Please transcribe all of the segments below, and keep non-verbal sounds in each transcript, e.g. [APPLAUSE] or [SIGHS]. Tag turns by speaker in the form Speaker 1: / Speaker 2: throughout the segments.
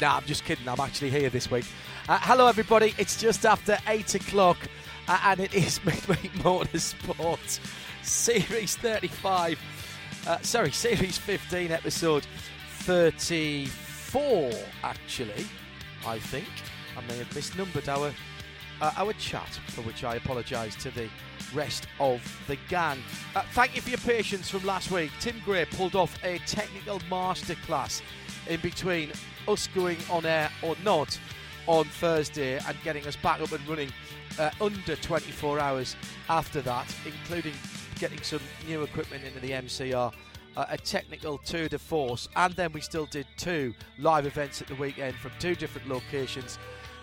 Speaker 1: No, I'm just kidding. I'm actually here this week. Uh, hello, everybody. It's just after 8 o'clock, uh, and it is [LAUGHS] Midweek Motorsport, Series 35. Uh, sorry, Series 15, Episode 34, actually, I think. I may have misnumbered our, uh, our chat, for which I apologise to the rest of the gang. Uh, thank you for your patience from last week. Tim Gray pulled off a technical masterclass in between us going on air or not on Thursday and getting us back up and running uh, under 24 hours after that, including getting some new equipment into the MCR, uh, a technical tour de force, and then we still did two live events at the weekend from two different locations.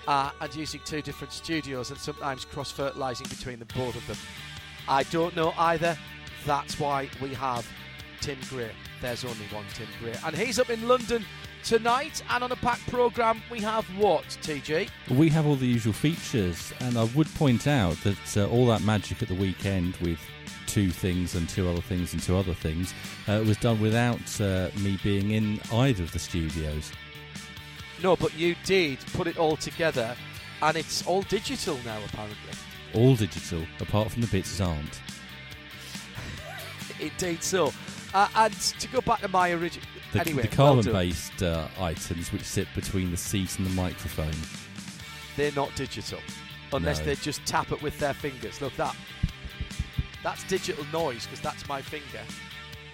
Speaker 1: Uh, and using two different studios and sometimes cross fertilising between the both of them. I don't know either. That's why we have Tim Gray. There's only one Tim Gray. And he's up in London tonight. And on a packed programme, we have what, TG?
Speaker 2: We have all the usual features, and I would point out that uh, all that magic at the weekend with two things and two other things and two other things uh, was done without uh, me being in either of the studios.
Speaker 1: No, but you did put it all together, and it's all digital now, apparently.
Speaker 2: All digital, apart from the bits that aren't.
Speaker 1: Indeed so. Uh, and to go back to my original.
Speaker 2: The,
Speaker 1: anyway,
Speaker 2: the
Speaker 1: well
Speaker 2: carbon-based uh, items which sit between the seat and the microphone.
Speaker 1: they're not digital unless
Speaker 2: No.
Speaker 1: they just tap it with their fingers. Look that. That's digital noise because that's my finger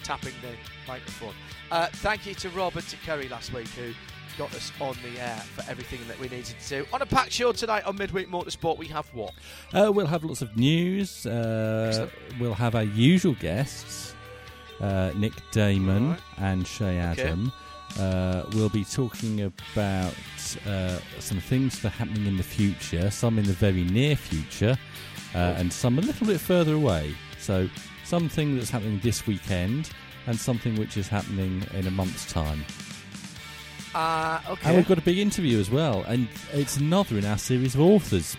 Speaker 1: tapping the microphone. Uh, thank you to Robert and to Kerry last week who got us on the air for everything that we needed to do. On a packed show tonight on Midweek Motorsport, we have what?
Speaker 2: Uh, we'll have lots of news. Uh, we'll have our usual guests, uh, Nick Daman
Speaker 1: Alright.
Speaker 2: and Shea
Speaker 1: Okay.
Speaker 2: Adam. Uh, we'll be talking about uh, some things that are happening in the future, some in the very near future, uh, and some a little bit further away. So, something that's happening this weekend and something which is happening in a month's time.
Speaker 1: Uh,
Speaker 2: And we've got a big interview as well, and it's another in our series of authors.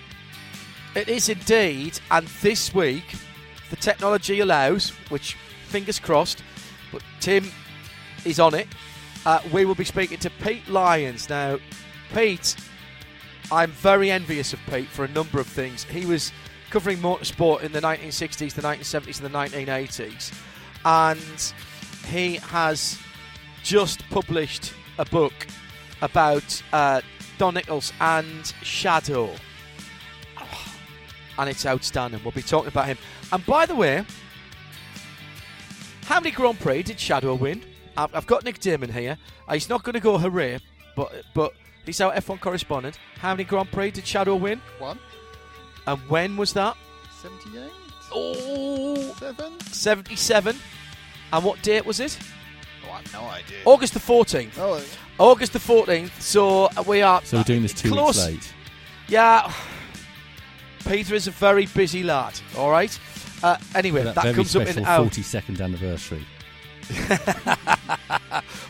Speaker 1: It is indeed, and this week, the technology allows, which fingers crossed, but Tim is on it. Uh, we will be speaking to Pete Lyons. Now, Pete, I'm very envious of Pete for a number of things. He was covering motorsport in the 1960s, the 1970s, and the 1980s, and he has just published a book about uh, Don Nichols and Shadow and it's outstanding. We'll be talking about him. And by the way, how many Grand Prix did Shadow win? I've, I've got Nick Daman here. Uh, he's not going to go hooray, but but he's our F1 correspondent. How many Grand Prix did Shadow win?
Speaker 3: One,
Speaker 1: And when was that?
Speaker 3: 78,
Speaker 1: Oh,
Speaker 3: 7?
Speaker 1: 77. And what date was it?
Speaker 3: Oh, I have no idea.
Speaker 1: August the 14th.
Speaker 3: Oh,
Speaker 1: August the 14th. So uh, we are.
Speaker 2: So we're doing this two
Speaker 1: close.
Speaker 2: weeks late.
Speaker 1: Yeah. Peter is a very busy lad, all right? Uh, anyway,
Speaker 2: that,
Speaker 1: that, comes up in our
Speaker 2: 42nd anniversary. [LAUGHS]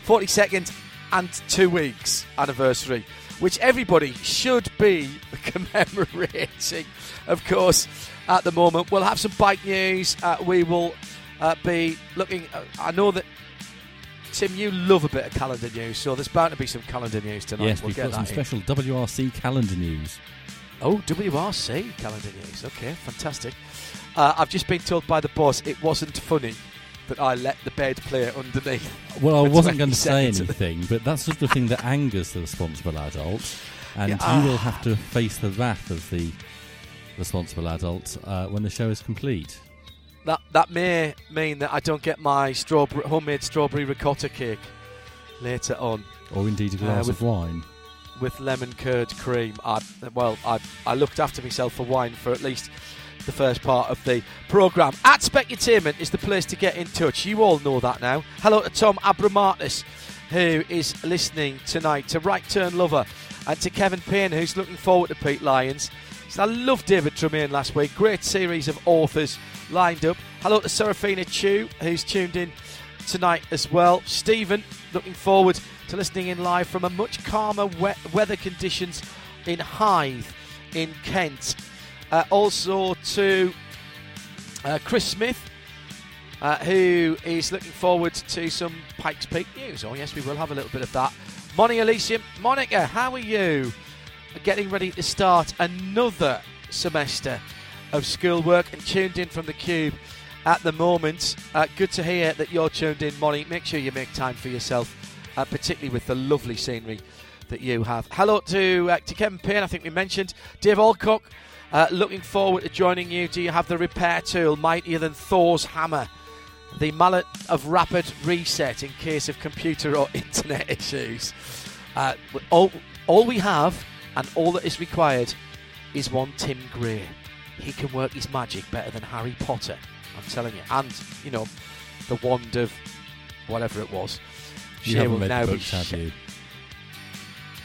Speaker 1: 42nd and two weeks anniversary, which everybody should be [LAUGHS] commemorating, of course, at the moment. We'll have some bike news. Uh, we will uh, be looking. Uh, I know that. Tim, you love a bit of calendar news, so there's bound to be some calendar news tonight.
Speaker 2: yes,
Speaker 1: we'll
Speaker 2: we've
Speaker 1: get
Speaker 2: got some
Speaker 1: in.
Speaker 2: special WRC calendar news.
Speaker 1: Oh, WRC calendar news. Okay, fantastic. Uh, I've just been told by the boss it wasn't funny that I let the bed player underneath.
Speaker 2: Well, I wasn't going to say anything, but that's the thing that angers the responsible adult. and
Speaker 1: Yeah,
Speaker 2: you will
Speaker 1: ah.
Speaker 2: have to face the wrath of the responsible adult uh, when the show is complete.
Speaker 1: That that may mean that I don't get my strawberry homemade strawberry ricotta cake later on
Speaker 2: Or indeed a
Speaker 1: Uh,
Speaker 2: glass
Speaker 1: with-
Speaker 2: of wine.
Speaker 1: with lemon curd cream. I, well, I I looked after myself for wine for at least the first part of the programme. At Specutainment is the place to get in touch. You all know that now. Hello to Tom Abramatis, who is listening tonight, to Right Turn Lover, and to Kevin Payne, who's looking forward to Pete Lyons. So I loved David Tremayne last week. Great series of authors lined up. Hello to Serafina Chu, who's tuned in tonight as well. Stephen, looking forward to listening in live from a much calmer we- weather conditions in Hythe in Kent. Uh, also to uh, Chris Smith, uh, who is looking forward to some Pikes Peak news. Oh, yes, we will have a little bit of that. Monica Elysium. Monica, how are you? Getting ready to start another semester of schoolwork and tuned in from the Cube at the moment. Uh, good to hear that you're tuned in, Moni. Make sure you make time for yourself, uh, particularly with the lovely scenery that you have. Hello to, uh, to Kevin Payne, I think we mentioned. Dave Alcock, uh, looking forward to joining you. Do you have the repair tool mightier than Thor's hammer? The mallet of rapid reset in case of computer or [LAUGHS] internet issues. Uh, all, all we have and all that is required is one Tim Gray. He can work his magic better than Harry Potter. I'm telling you. And, you know, the wand of whatever it was.
Speaker 2: You haven't read
Speaker 1: now
Speaker 2: books, have you?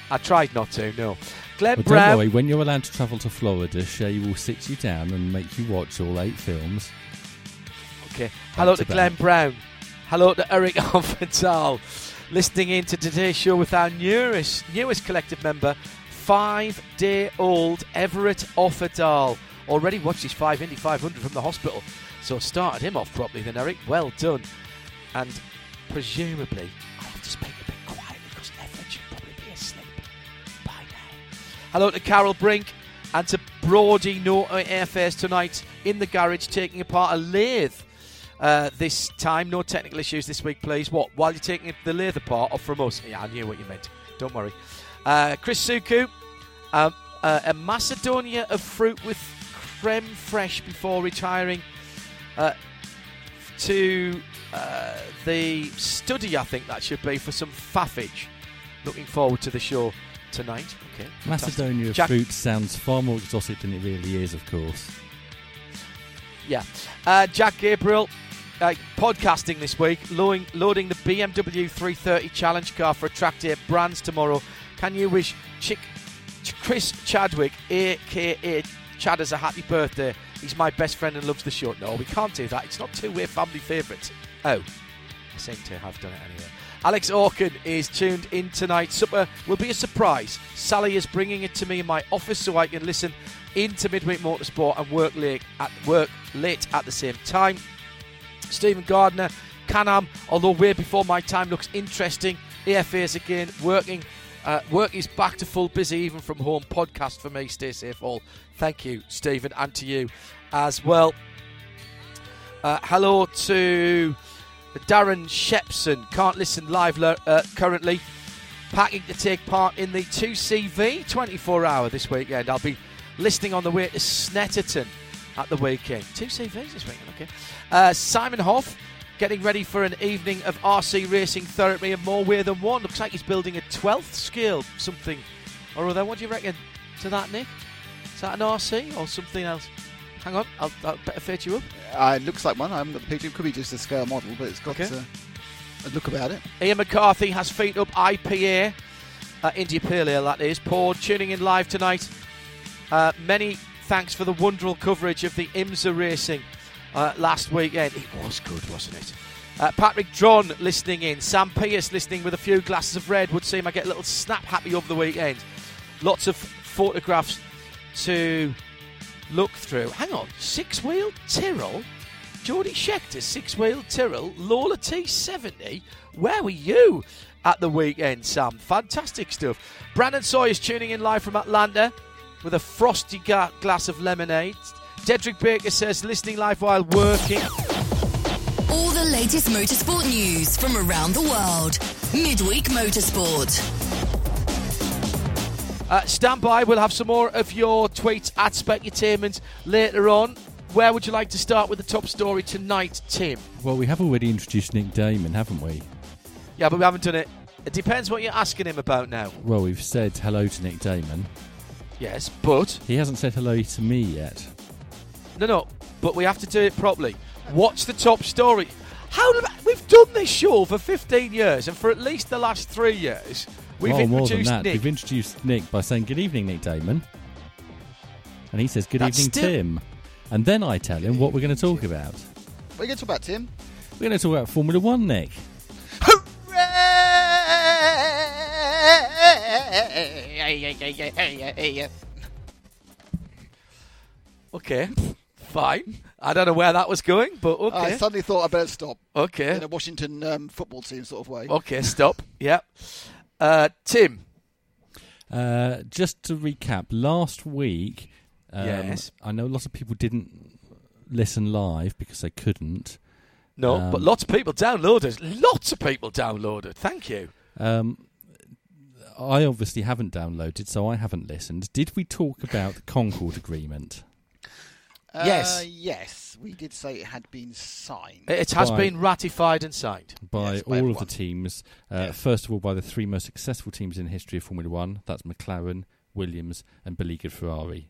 Speaker 1: I tried not to, no. Glenn
Speaker 2: Well,
Speaker 1: Brown.
Speaker 2: don't worry, when you're allowed to travel to Florida, Shea will sit you down and make you watch all eight films.
Speaker 1: Okay. Hello
Speaker 2: to
Speaker 1: to Glenn. Brown. Hello to Eric [LAUGHS] Alfenthal. Listening in to today's show with our newest, newest collective member, five day old Everett Offerdahl. Already watched his 5 Indy 500 from the hospital. So started him off properly then, Eric. Well done. And presumably, I have to speak Hello to Carol Brink and to Brody No Airfares tonight in the garage taking apart a lathe. Uh, this time, no technical issues this week, please. What? While you're taking the lathe apart, or from us? Yeah, I knew what you meant. Don't worry. Uh, Chris Suku, um, uh, a Macedonia of fruit with creme fraiche before retiring uh, to uh, the study, I think that should be, for some faffage. Looking forward to the show tonight. Okay.
Speaker 2: Macedonia
Speaker 1: Jack-
Speaker 2: fruit sounds far more exotic than it really is, of course.
Speaker 1: Yeah. Uh, Jack Gabriel, uh, podcasting this week, loading, loading the BMW 330 challenge car for a track day at Brands tomorrow. Can you wish Chick, Ch- Chris Chadwick, aka Chad, Chadders, a happy birthday? He's my best friend and loves the show. No, we can't do that. It's not two way family favourites. Oh, I seem to have done it anyway. Alex Orkin is tuned in tonight. Supper will be a surprise. Sally is bringing it to me in my office so I can listen into midweek motorsport and work late at work late at the same time. Stephen Gardner, Canam, although way before my time, looks interesting. AFA's again working. Uh, work is back to full busy, even from home. Podcast for me. Stay safe, all. Thank you, Stephen, and to you as well. Uh, hello to Darren Shepson. Can't listen live uh, currently. Packing to take part in the 2CV 24 hour this weekend. I'll be listening on the way to Snetterton at the weekend. Two CVs this weekend, okay. Uh, Simon Hoff getting ready for an evening of RC racing therapy and more way than one. Looks like he's building a 12th scale something or other. What do you reckon to that, Nick? Is that an RC or something else? Hang on, I'll, I'll better fit you up.
Speaker 3: Uh, it looks like one. I haven't got the picture. It could be just a scale model, but it's got
Speaker 1: Okay.
Speaker 3: uh, a look about it.
Speaker 1: Ian McCarthy has feet up IPA, uh, India Pale Ale, that is. Paul tuning in live tonight. Uh, many thanks for the wonderful coverage of the IMSA racing uh, last weekend. It was good, wasn't it? Uh, Patrick John listening in. Sam Pierce listening with a few glasses of red. Would seem I get a little snap happy over the weekend. Lots of photographs to look through. Hang on, six wheel Tyrrell? Geordie Scheckter, six wheel Tyrrell, Lola T70. Where were you at the weekend, Sam? Fantastic stuff. Brandon Sawyer's tuning in live from Atlanta with a frosty glass of lemonade. Dedrick Baker says, listening live while working.
Speaker 4: All the latest motorsport news from around the world. Midweek Motorsport.
Speaker 1: Uh, stand by. We'll have some more of your tweets at Specutainment later on. Where would you like to start with the top story tonight, Tim?
Speaker 2: Well, we have already introduced Nick Daman, haven't we?
Speaker 1: Yeah, but we haven't done it. It depends what you're asking him about now.
Speaker 2: Well, we've said hello to Nick Daman.
Speaker 1: Yes, but
Speaker 2: He hasn't said hello to me yet.
Speaker 1: no, no. But we have to do it properly. What's the top story? How do- we've done this show for 15 years, and for at least the last three years, we've
Speaker 2: well, more than that,
Speaker 1: Nick.
Speaker 2: we've introduced Nick by saying good evening, Nick Daman, and he says good
Speaker 1: That's
Speaker 2: evening,
Speaker 1: still-
Speaker 2: Tim. And then I tell him what we're going to talk about.
Speaker 3: What are you going to talk about, Tim?
Speaker 2: We're going to talk about Formula One, Nick. Hooray!
Speaker 1: Okay, fine. I don't know where that was going, but
Speaker 3: I suddenly thought I'd better stop
Speaker 1: Okay.
Speaker 3: in a Washington um, football team sort of way.
Speaker 1: okay, stop. [LAUGHS] Yeah. Uh, Tim.
Speaker 2: Uh, just to recap, last week, um,
Speaker 1: Yes.
Speaker 2: I know a lot of people didn't listen live because they couldn't.
Speaker 1: No,
Speaker 2: Um,
Speaker 1: but lots of people downloaded. Lots of people downloaded. Thank you.
Speaker 2: Um, I obviously haven't downloaded, so I haven't listened. Did we talk about the Concord Agreement?
Speaker 3: Uh,
Speaker 1: Yes.
Speaker 3: Yes, we did say it had been signed.
Speaker 1: It has
Speaker 2: By-
Speaker 1: been ratified and signed.
Speaker 2: by
Speaker 3: Yes, by
Speaker 2: all of the teams. Uh,
Speaker 3: Yeah.
Speaker 2: First of all, by the three most successful teams in the history of Formula One. That's McLaren, Williams, and beleaguered Ferrari.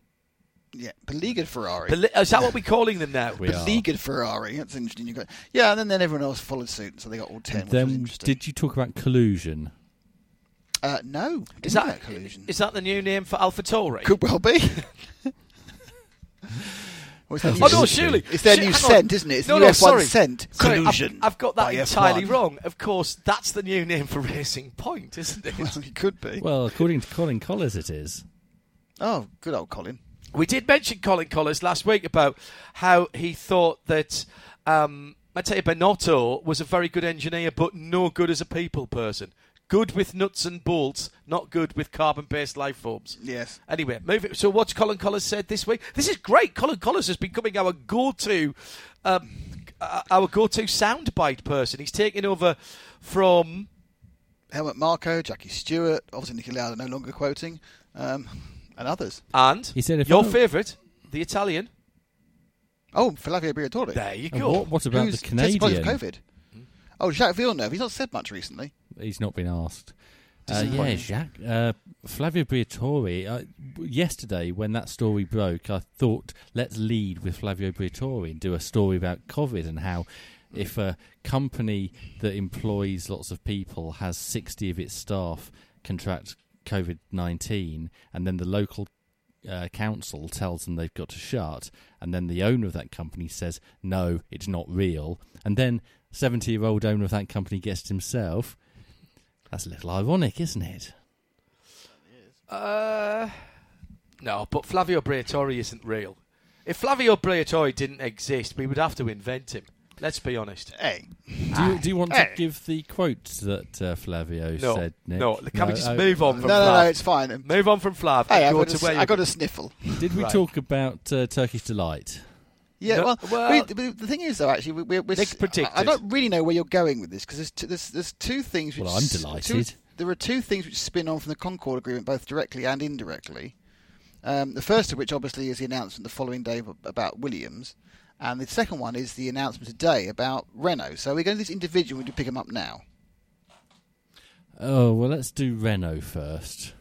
Speaker 3: Yeah, beleaguered Ferrari.
Speaker 1: Bel- Is that what we're calling them now?
Speaker 2: We are.
Speaker 3: beleaguered Ferrari. That's interesting. You got yeah, and then, then everyone else followed suit, so they got all ten. Which
Speaker 2: then,
Speaker 3: interesting.
Speaker 2: did you talk about collusion?
Speaker 3: uh, no,
Speaker 1: Is that
Speaker 3: know collusion?
Speaker 1: is that the new name for AlphaTauri?
Speaker 3: Could well be. [LAUGHS] Well, it's their
Speaker 1: Oh
Speaker 3: new-
Speaker 1: no, surely
Speaker 3: It's their
Speaker 1: Sh-
Speaker 3: new
Speaker 1: hang on.
Speaker 3: scent, isn't it? It's
Speaker 1: no,
Speaker 3: new
Speaker 1: no,
Speaker 3: F1
Speaker 1: sorry.
Speaker 3: scent.
Speaker 1: Sorry, I've-
Speaker 3: Collusion.
Speaker 1: I've, got that
Speaker 3: by
Speaker 1: entirely
Speaker 3: F1.
Speaker 1: wrong. Of course, that's the new name for Racing Point, isn't it?
Speaker 3: Well, it could be.
Speaker 2: Well, according to Colin Kolles, it is.
Speaker 3: oh, good old Colin.
Speaker 1: We did mention Colin Kolles last week about how he thought that um, Matteo Binotto was a very good engineer, but no good as a people person. Good with nuts and bolts, not good with carbon-based life forms.
Speaker 3: Yes.
Speaker 1: Anyway, moving. So, what's Colin Kolles said this week? This is great. Colin Kolles has becoming our go-to, um, uh, our go-to soundbite person. He's taking over from
Speaker 3: Helmut Marko, Jackie Stewart, obviously Niki Lauda no longer quoting, um, and others.
Speaker 1: and
Speaker 2: He said if
Speaker 1: your favourite, the Italian.
Speaker 3: Oh, Flavio Briatore.
Speaker 1: There you
Speaker 2: And
Speaker 1: go.
Speaker 2: what, what about
Speaker 3: Who's
Speaker 2: the
Speaker 3: tested
Speaker 2: Canadian?
Speaker 3: COVID. Oh, Jacques Villeneuve. He's not said much recently.
Speaker 2: He's not been asked. Uh, yeah,
Speaker 3: Disappointing.
Speaker 2: Jacques. Uh, Flavio Briatore. Uh, yesterday, when that story broke, I thought let's lead with Flavio Briatore and do a story about COVID and how if a company that employs lots of people has 60 of its staff contract COVID 19 and then the local uh, council tells them they've got to shut, and then the owner of that company says, no, it's not real, and then 70 year old owner of that company gets it himself. That's a little ironic, isn't it?
Speaker 1: Uh, no, but Flavio Briatore isn't real. If Flavio Briatore didn't exist, we would have to invent him. Let's be honest.
Speaker 3: Hey,
Speaker 2: Do you, do you want to give the quotes that uh, Flavio
Speaker 1: No,
Speaker 2: said, Nick?
Speaker 1: no. Can we just
Speaker 2: oh,
Speaker 1: move on
Speaker 3: no,
Speaker 1: from
Speaker 3: no, no, it's fine.
Speaker 1: Move on from Flav
Speaker 3: Hey, I got,
Speaker 1: to
Speaker 3: a,
Speaker 1: where
Speaker 3: I
Speaker 1: you
Speaker 3: got a sniffle.
Speaker 2: Did we
Speaker 1: Right.
Speaker 2: talk about uh, Turkish Delight?
Speaker 3: Yeah,
Speaker 1: No,
Speaker 3: well,
Speaker 1: well-
Speaker 3: we, the, the thing is, though, actually, we, we're, we're
Speaker 1: predicted.
Speaker 3: I, I don't really know where you're going with this because there's, two, there's there's two things. Which
Speaker 2: Well, I'm delighted.
Speaker 3: two- there are two things which spin on from the Concord Agreement, both directly and indirectly. Um, the first of which, obviously, is the announcement the following day about Williams, and the second one is the announcement today about Renault. So we're going to this individual. We pick them up now.
Speaker 2: Oh, well, let's do Renault first.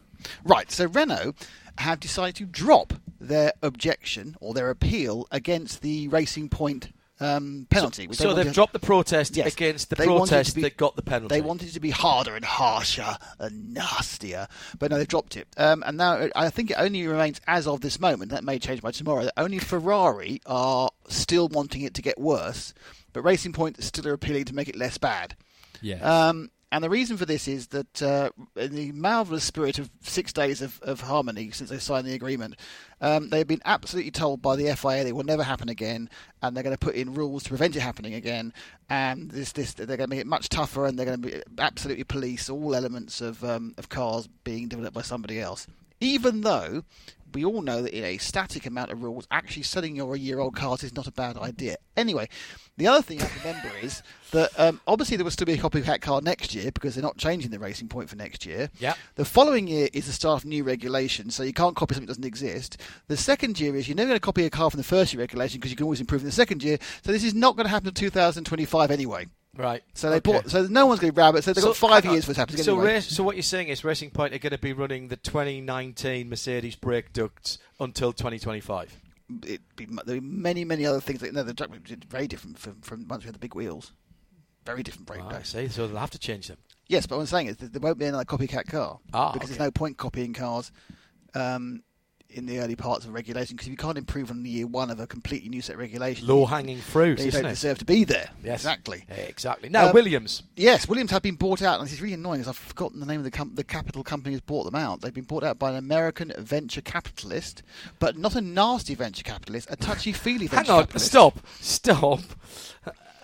Speaker 3: Right, so Renault have decided to drop their objection or their appeal against the Racing Point um, penalty. which they
Speaker 1: So
Speaker 3: wanted-
Speaker 1: they've dropped the protest
Speaker 3: Yes,
Speaker 1: against the
Speaker 3: they wanted it to
Speaker 1: protest
Speaker 3: be-
Speaker 1: that got the penalty.
Speaker 3: They wanted it to be harder and harsher and nastier, but no, they've dropped it. Um, and now I think it only remains, as of this moment, that may change by tomorrow, that only Ferrari are still wanting it to get worse, but Racing Point still are appealing to make it less bad.
Speaker 2: Yes.
Speaker 3: Um, and the reason for this is that uh, in the marvellous spirit of six days of, of harmony since they signed the agreement, um, they've been absolutely told by the FIA it will never happen again, and they're going to put in rules to prevent it happening again. And this, this, they're going to make it much tougher, and they're going to be absolutely police all elements of um, of cars being developed by somebody else. Even though we all know that in a static amount of rules, actually selling your year-old cars is not a bad idea. Anyway, the other thing you have to remember is that um, obviously there will still be a copycat car next year because they're not changing the racing point for next year.
Speaker 1: Yeah.
Speaker 3: The following year is the start of new regulations, so you can't copy something that doesn't exist. The second year is you're never going to copy a car from the first year regulation because you can always improve in the second year. So this is not going to happen in 2025 anyway.
Speaker 1: Right.
Speaker 3: So they
Speaker 1: Okay.
Speaker 3: bought. So no one's going to grab it. So they've got five years for this happening
Speaker 1: So,
Speaker 3: anyway.
Speaker 1: so what you're saying is Racing Point are going to be running the 2019 Mercedes brake ducts until 2025.
Speaker 3: It'd be, there'd be many, many other things. That, no, the track was very different from, from once we had the big wheels. Very different brake
Speaker 1: ducts. I see. So they'll have to change them.
Speaker 3: Yes, but what I'm saying is there won't be another copycat car
Speaker 1: Ah,
Speaker 3: because
Speaker 1: okay.
Speaker 3: there's no point copying cars um, in the early parts of regulation because if you can't improve on the year one of a completely new set of regulations,
Speaker 1: Low hanging fruit,
Speaker 3: they don't
Speaker 1: it?
Speaker 3: deserve to be there.
Speaker 1: Yes.
Speaker 3: Exactly.
Speaker 1: Yeah, exactly. Now,
Speaker 3: Um,
Speaker 1: Williams.
Speaker 3: Yes, Williams have been bought out, and this is really annoying because I've forgotten the name of the com- the capital company who's bought them out. They've been bought out by an American venture capitalist, but not a nasty venture capitalist, a touchy feely [LAUGHS] venture
Speaker 1: Hang on.
Speaker 3: capitalist.
Speaker 1: Stop. Stop.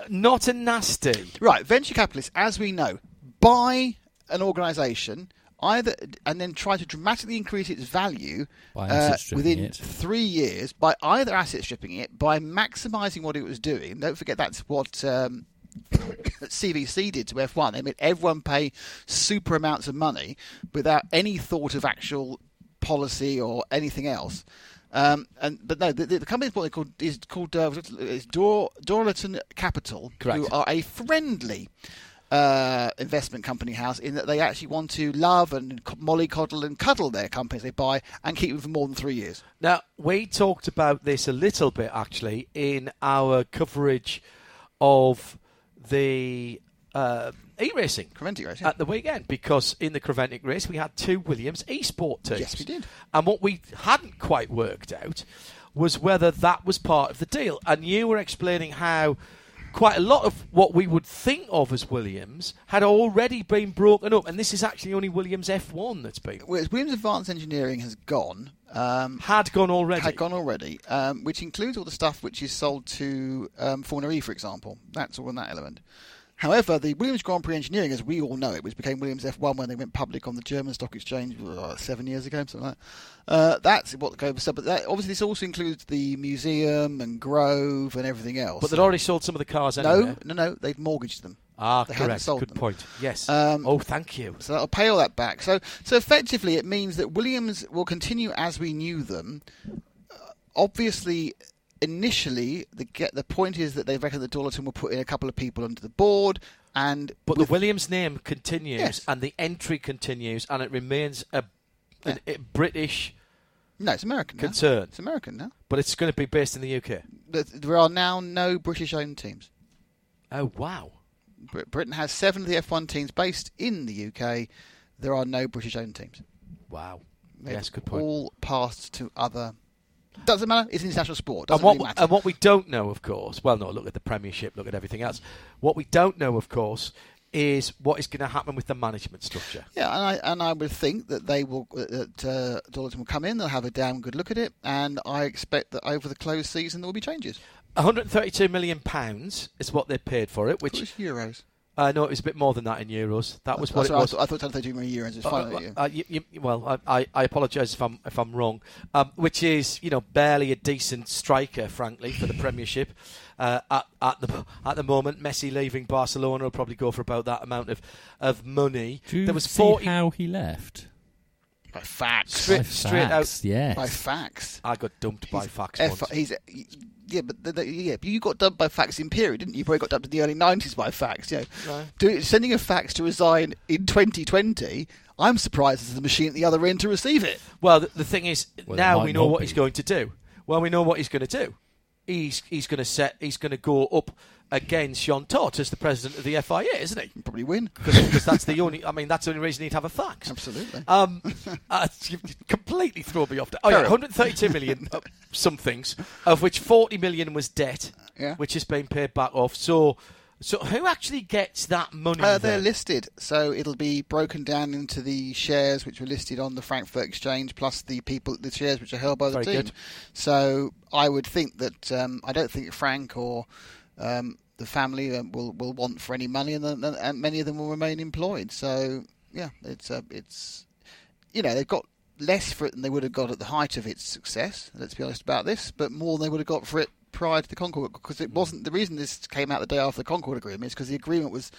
Speaker 1: Not a nasty.
Speaker 3: Right, venture capitalists, as we know, buy an organisation either and then try to dramatically increase its value
Speaker 2: By
Speaker 3: uh, within
Speaker 2: it.
Speaker 3: three years by either asset stripping it, by maximising what it was doing. Don't forget that's what um, [COUGHS] CVC did to F1. They made everyone pay super amounts of money without any thought of actual policy or anything else. Um, and but no, the, the company is called is called uh, is Dor, Dorilton Capital, who are a friendly uh, investment company house in that they actually want to love and mollycoddle and cuddle their companies they buy and keep them for more than three years.
Speaker 1: Now, we talked about this a little bit actually in our coverage of the uh, e-racing
Speaker 3: Creventic race, yeah.
Speaker 1: at the weekend because in the Creventic race we had two Williams e-sport teams.
Speaker 3: Yes, we did.
Speaker 1: And what we hadn't quite worked out was whether that was part of the deal. And you were explaining how quite a lot of what we would think of as Williams had already been broken up, and this is actually only Williams F1 that's been
Speaker 3: Whereas Williams Advanced Engineering has gone. Um,
Speaker 1: had gone already.
Speaker 3: had gone already, um, which includes all the stuff which is sold to um, E, for example. That's all in that element. However, the Williams Grand Prix Engineering, as we all know it, which became Williams F1 when they went public on the German Stock Exchange uh, seven years ago, something like that. Uh, that's what goes. So, but that, obviously, this also includes the museum and Grove and everything else.
Speaker 1: But they'd already sold some of the cars
Speaker 3: no,
Speaker 1: anyway.
Speaker 3: no, no, they've mortgaged them.
Speaker 1: Ah,
Speaker 3: They
Speaker 1: correct. Good
Speaker 3: them.
Speaker 1: point. Yes.
Speaker 3: Um,
Speaker 1: oh, thank you.
Speaker 3: So that'll pay all that back. So, so effectively, it means that Williams will continue as we knew them. Uh, obviously, initially, the get the point is that they reckon that Dorilton will put in a couple of people under the board, and
Speaker 1: But
Speaker 3: with-
Speaker 1: the Williams name continues,
Speaker 3: Yes.
Speaker 1: and the entry continues, and it remains a,
Speaker 3: Yeah.
Speaker 1: a British,
Speaker 3: no, it's American. Now.
Speaker 1: concern.
Speaker 3: It's American now.
Speaker 1: but it's going to be based in the UK.
Speaker 3: There- There are now no British-owned teams.
Speaker 1: Oh wow!
Speaker 3: Britain has seven of the F1 teams based in the UK. There are no British-owned teams.
Speaker 1: Wow.
Speaker 3: They've
Speaker 1: yes, good point.
Speaker 3: All passed to other. Doesn't matter. It's international sport.
Speaker 1: And
Speaker 3: Doesn't
Speaker 1: what,
Speaker 3: really matter.
Speaker 1: and what we don't know, of course, well, no, look at the Premiership, look at everything else. What we don't know, of course, is what is going to happen with the management structure.
Speaker 3: Yeah, and I and I would think that they will that uh, will come in. They'll have a damn good look at it, and I expect that over the closed season there will be changes.
Speaker 1: 132 million pounds is what they paid for it,
Speaker 3: Which
Speaker 1: which
Speaker 3: is euros.
Speaker 1: Uh, no, it was a bit more than that in euros. That was what
Speaker 3: That's
Speaker 1: it was.
Speaker 3: I thought. I thought 132 million euros. It's
Speaker 1: Uh,
Speaker 3: fine.
Speaker 1: uh,
Speaker 3: yeah.
Speaker 1: uh, you, you, well, I, I, I apologise if I'm if I'm wrong. Um, which is you know barely a decent striker, frankly, for the Premiership. Uh, at, at the at the moment, Messi leaving Barcelona will probably go for about that amount of of money.
Speaker 2: Do
Speaker 1: there was
Speaker 2: see
Speaker 1: 40
Speaker 2: how he left?
Speaker 3: by facts.
Speaker 1: Straight-
Speaker 2: By
Speaker 1: straight
Speaker 2: facts, Yes.
Speaker 3: By facts.
Speaker 1: I got dumped by fax
Speaker 3: F-
Speaker 1: once.
Speaker 3: he's yeah, but the, the, yeah, but you got dumped by fax in period, didn't you? You probably got dumped in the early 90s by fax. You know,
Speaker 1: Right.
Speaker 3: Do, sending a fax to resign in 2020. I'm surprised there's a machine at the other end to receive it.
Speaker 1: Well, the, the thing is,
Speaker 2: Well,
Speaker 1: now we know what
Speaker 2: be.
Speaker 1: he's going to do. Well, we know what he's going to do. He's he's going to set. He's going to go up against Jean Todt as the president of the FIA, isn't he?
Speaker 3: Probably win.
Speaker 1: Because that's the only. I mean, that's the only reason he'd have a fax.
Speaker 3: Absolutely.
Speaker 1: Um, [LAUGHS] uh, you completely throw me off. Oh yeah, 132 million [LAUGHS] uh, somethings, of which 40 million was debt,
Speaker 3: Yeah.
Speaker 1: which has been paid back off. So, so who actually gets that money?
Speaker 3: Uh, they're listed, so it'll be broken down into the shares which were listed on the Frankfurt Exchange, plus the people, the shares which are held by the
Speaker 1: Very
Speaker 3: team.
Speaker 1: good.
Speaker 3: So I would think that um, I don't think Frank or um, the family will will want for any money, and, then- and many of them will remain employed. So yeah, it's uh, it's you know they've got less for it than they would have got at the height of its success. Let's be honest about this, but more than they would have got for it prior to the Concord because it wasn't the reason this came out the day after the Concord agreement is because the agreement was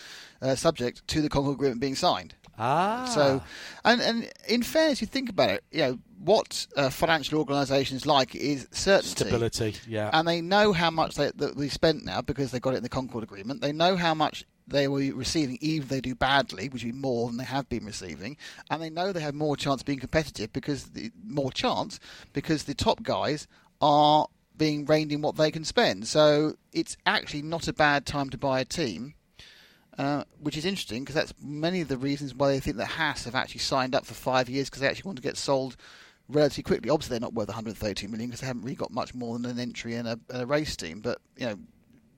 Speaker 3: uh, subject to the Concord agreement being signed.
Speaker 1: Ah.
Speaker 3: So, and and in fairness, you think about it, you know what uh, financial organisations like is certainty,
Speaker 1: stability. Yeah.
Speaker 3: and they know how much they, that we spent now because they got it in the Concord agreement. They know how much they were receiving, even if they do badly, which will be more than they have been receiving, and they know they have more chance of being competitive because the more chance because the top guys are being reined in what they can spend. So it's actually not a bad time to buy a team. Uh, which is interesting because that's many of the reasons why they think that Haas have actually signed up for five years because they actually want to get sold relatively quickly. Obviously, they're not worth 132 million because they haven't really got much more than an entry in a, a race team. But you know,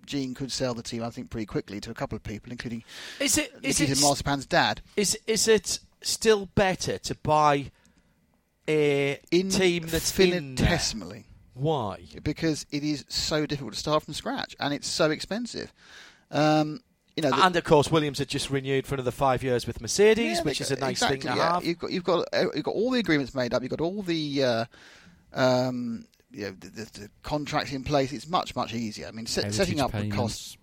Speaker 3: Gene could sell the team, I think, pretty quickly to a couple of people, including
Speaker 1: is it is
Speaker 3: Nikita
Speaker 1: it
Speaker 3: Marzipan's dad.
Speaker 1: is is it still better to buy a
Speaker 3: In
Speaker 1: team that's in
Speaker 3: infinitesimally
Speaker 1: Why?
Speaker 3: because it is so difficult to start from scratch and it's so expensive. Um, you know, the-
Speaker 1: And of course, Williams had just renewed for another five years with Mercedes,
Speaker 3: Yeah,
Speaker 1: which
Speaker 3: they
Speaker 1: is a nice
Speaker 3: exactly,
Speaker 1: thing to
Speaker 3: yeah.
Speaker 1: have.
Speaker 3: You've got you've got uh, you've got all the agreements made up. You've got all the. Uh, um, you know, the, the, the contracts in place, it's much much easier. I mean, set, setting
Speaker 2: Heritage
Speaker 3: up the
Speaker 2: payments.
Speaker 3: costs,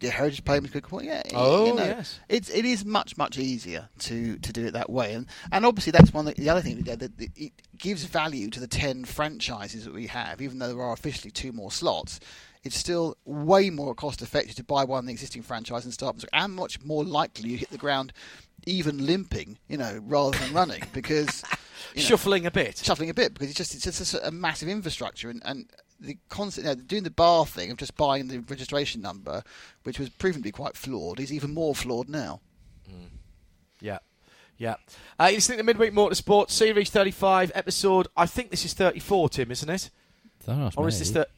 Speaker 3: yeah, heritage payments, good point. Yeah,
Speaker 1: Oh,
Speaker 3: you know,
Speaker 1: yes.
Speaker 3: it's it is much much easier to, to do it that way, and and obviously that's one of the, the other thing that, that it gives value to the ten franchises that we have, even though there are officially two more slots. It's still way more cost effective to buy one of the existing franchise and start, from scratch, and much more likely you hit the ground even limping, you know, rather than running [LAUGHS] because you know,
Speaker 1: Shuffling a bit.
Speaker 3: shuffling a bit because it's just it's just a, a massive infrastructure and, and the constant you know, doing the bar thing of just buying the registration number, which was proven to be quite flawed, is even more flawed now.
Speaker 1: Yeah. Yeah. Uh, you're listening to Midweek Motorsport, Series 35, episode, I think this is 34, Tim, isn't it? Or is this the.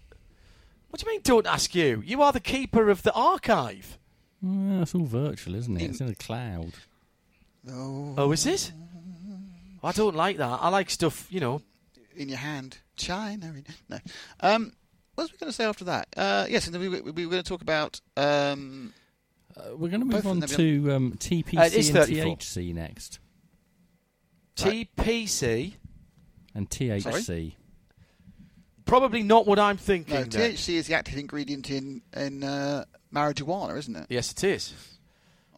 Speaker 1: What do you mean, don't ask you? You are the keeper of the archive.
Speaker 2: Well, it's all virtual, isn't it? It's in a cloud.
Speaker 3: Oh,
Speaker 1: Oh, is it? I don't like that. I like stuff, you know.
Speaker 3: in your hand, China. In, no, um, what was we going to say after that? Uh, yes, and then we, we, we were going to talk about. Um,
Speaker 2: Uh, we're going to move on to um, TPC
Speaker 1: Uh,
Speaker 2: and
Speaker 1: 34.
Speaker 2: THC next.
Speaker 3: Right.
Speaker 1: TPC.
Speaker 2: And THC.
Speaker 1: Probably not what I'm thinking.
Speaker 3: no. THC is the active ingredient in in uh, marijuana, isn't it?
Speaker 1: Yes, it is.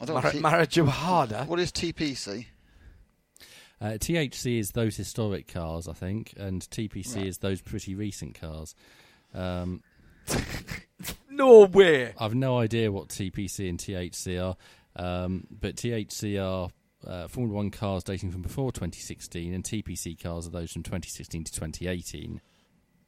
Speaker 3: I don't
Speaker 1: Mar-
Speaker 3: know T-
Speaker 1: marijuana.
Speaker 3: what is TPC?
Speaker 2: Uh, THC is those historic cars, I think, and TPC
Speaker 3: Right.
Speaker 2: is those pretty recent cars. Um, [LAUGHS]
Speaker 1: No way.
Speaker 2: I've no idea what TPC and THC are, um, but THC are uh, Formula One cars dating from before 2016, and TPC cars are those from 2016 to 2018.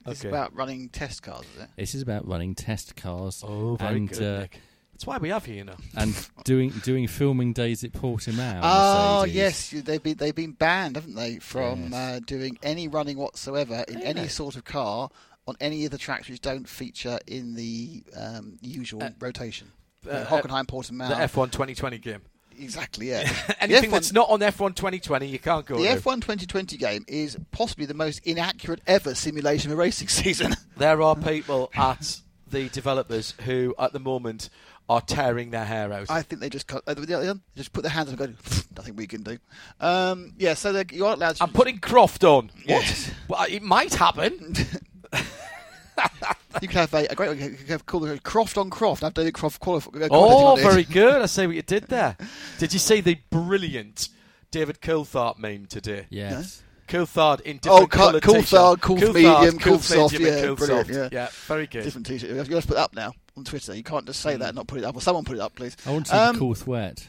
Speaker 3: It's
Speaker 1: Okay.
Speaker 3: about running test cars, is it?
Speaker 2: This is about running test cars
Speaker 1: Oh, very
Speaker 2: and
Speaker 1: good,
Speaker 2: uh,
Speaker 1: Nick. That's why we have you, you know.
Speaker 2: and doing doing filming days at Portimao. [LAUGHS]
Speaker 3: Oh yes, they've been they've been banned, haven't they, from
Speaker 2: Yes.
Speaker 3: uh, doing any running whatsoever in any sort of car on any of the tracks which don't feature in the um, usual
Speaker 1: Uh,
Speaker 3: rotation.
Speaker 1: uh,
Speaker 3: Uh, Hockenheim, Portimao.
Speaker 1: The F1 2020 game.
Speaker 3: Exactly, yeah. [LAUGHS]
Speaker 1: Anything
Speaker 3: the F1,
Speaker 1: that's not on F1 2020, you can't go
Speaker 3: the
Speaker 1: to.
Speaker 3: F1 2020 game is possibly the most inaccurate ever simulation of a racing [LAUGHS] season.
Speaker 1: There are [LAUGHS] people at the developers who, at the moment, are tearing their hair out.
Speaker 3: I think they just cut, uh, they just put their hands up and go, nothing we can do. Um, yeah, so you aren't allowed to.
Speaker 1: I'm putting Croft on.
Speaker 3: Yes.
Speaker 1: What? Well, it might happen.
Speaker 3: You could have a, a great. You could have called it Croft on Croft. Have David Croft qualify.
Speaker 1: Oh, very good. I say what you did there. [LAUGHS] Did you see the brilliant David Coulthard meme today?
Speaker 2: Yes.
Speaker 1: Coulthard in
Speaker 3: Oh,
Speaker 1: different
Speaker 3: Cou-
Speaker 1: coloured
Speaker 3: Coulthard,
Speaker 1: t-shirt.
Speaker 3: Coulth
Speaker 1: Coulthard,
Speaker 3: medium,
Speaker 1: Coulth
Speaker 3: Coulth soft, yeah,
Speaker 1: Coulth
Speaker 3: brilliant,
Speaker 1: soft.
Speaker 3: yeah.
Speaker 1: very good.
Speaker 3: different T-shirt. You have to put it up now on Twitter. You can't just say that and not put it up. Well, someone put it up, please.
Speaker 2: I want to see
Speaker 3: Um,
Speaker 2: the Coolth wet.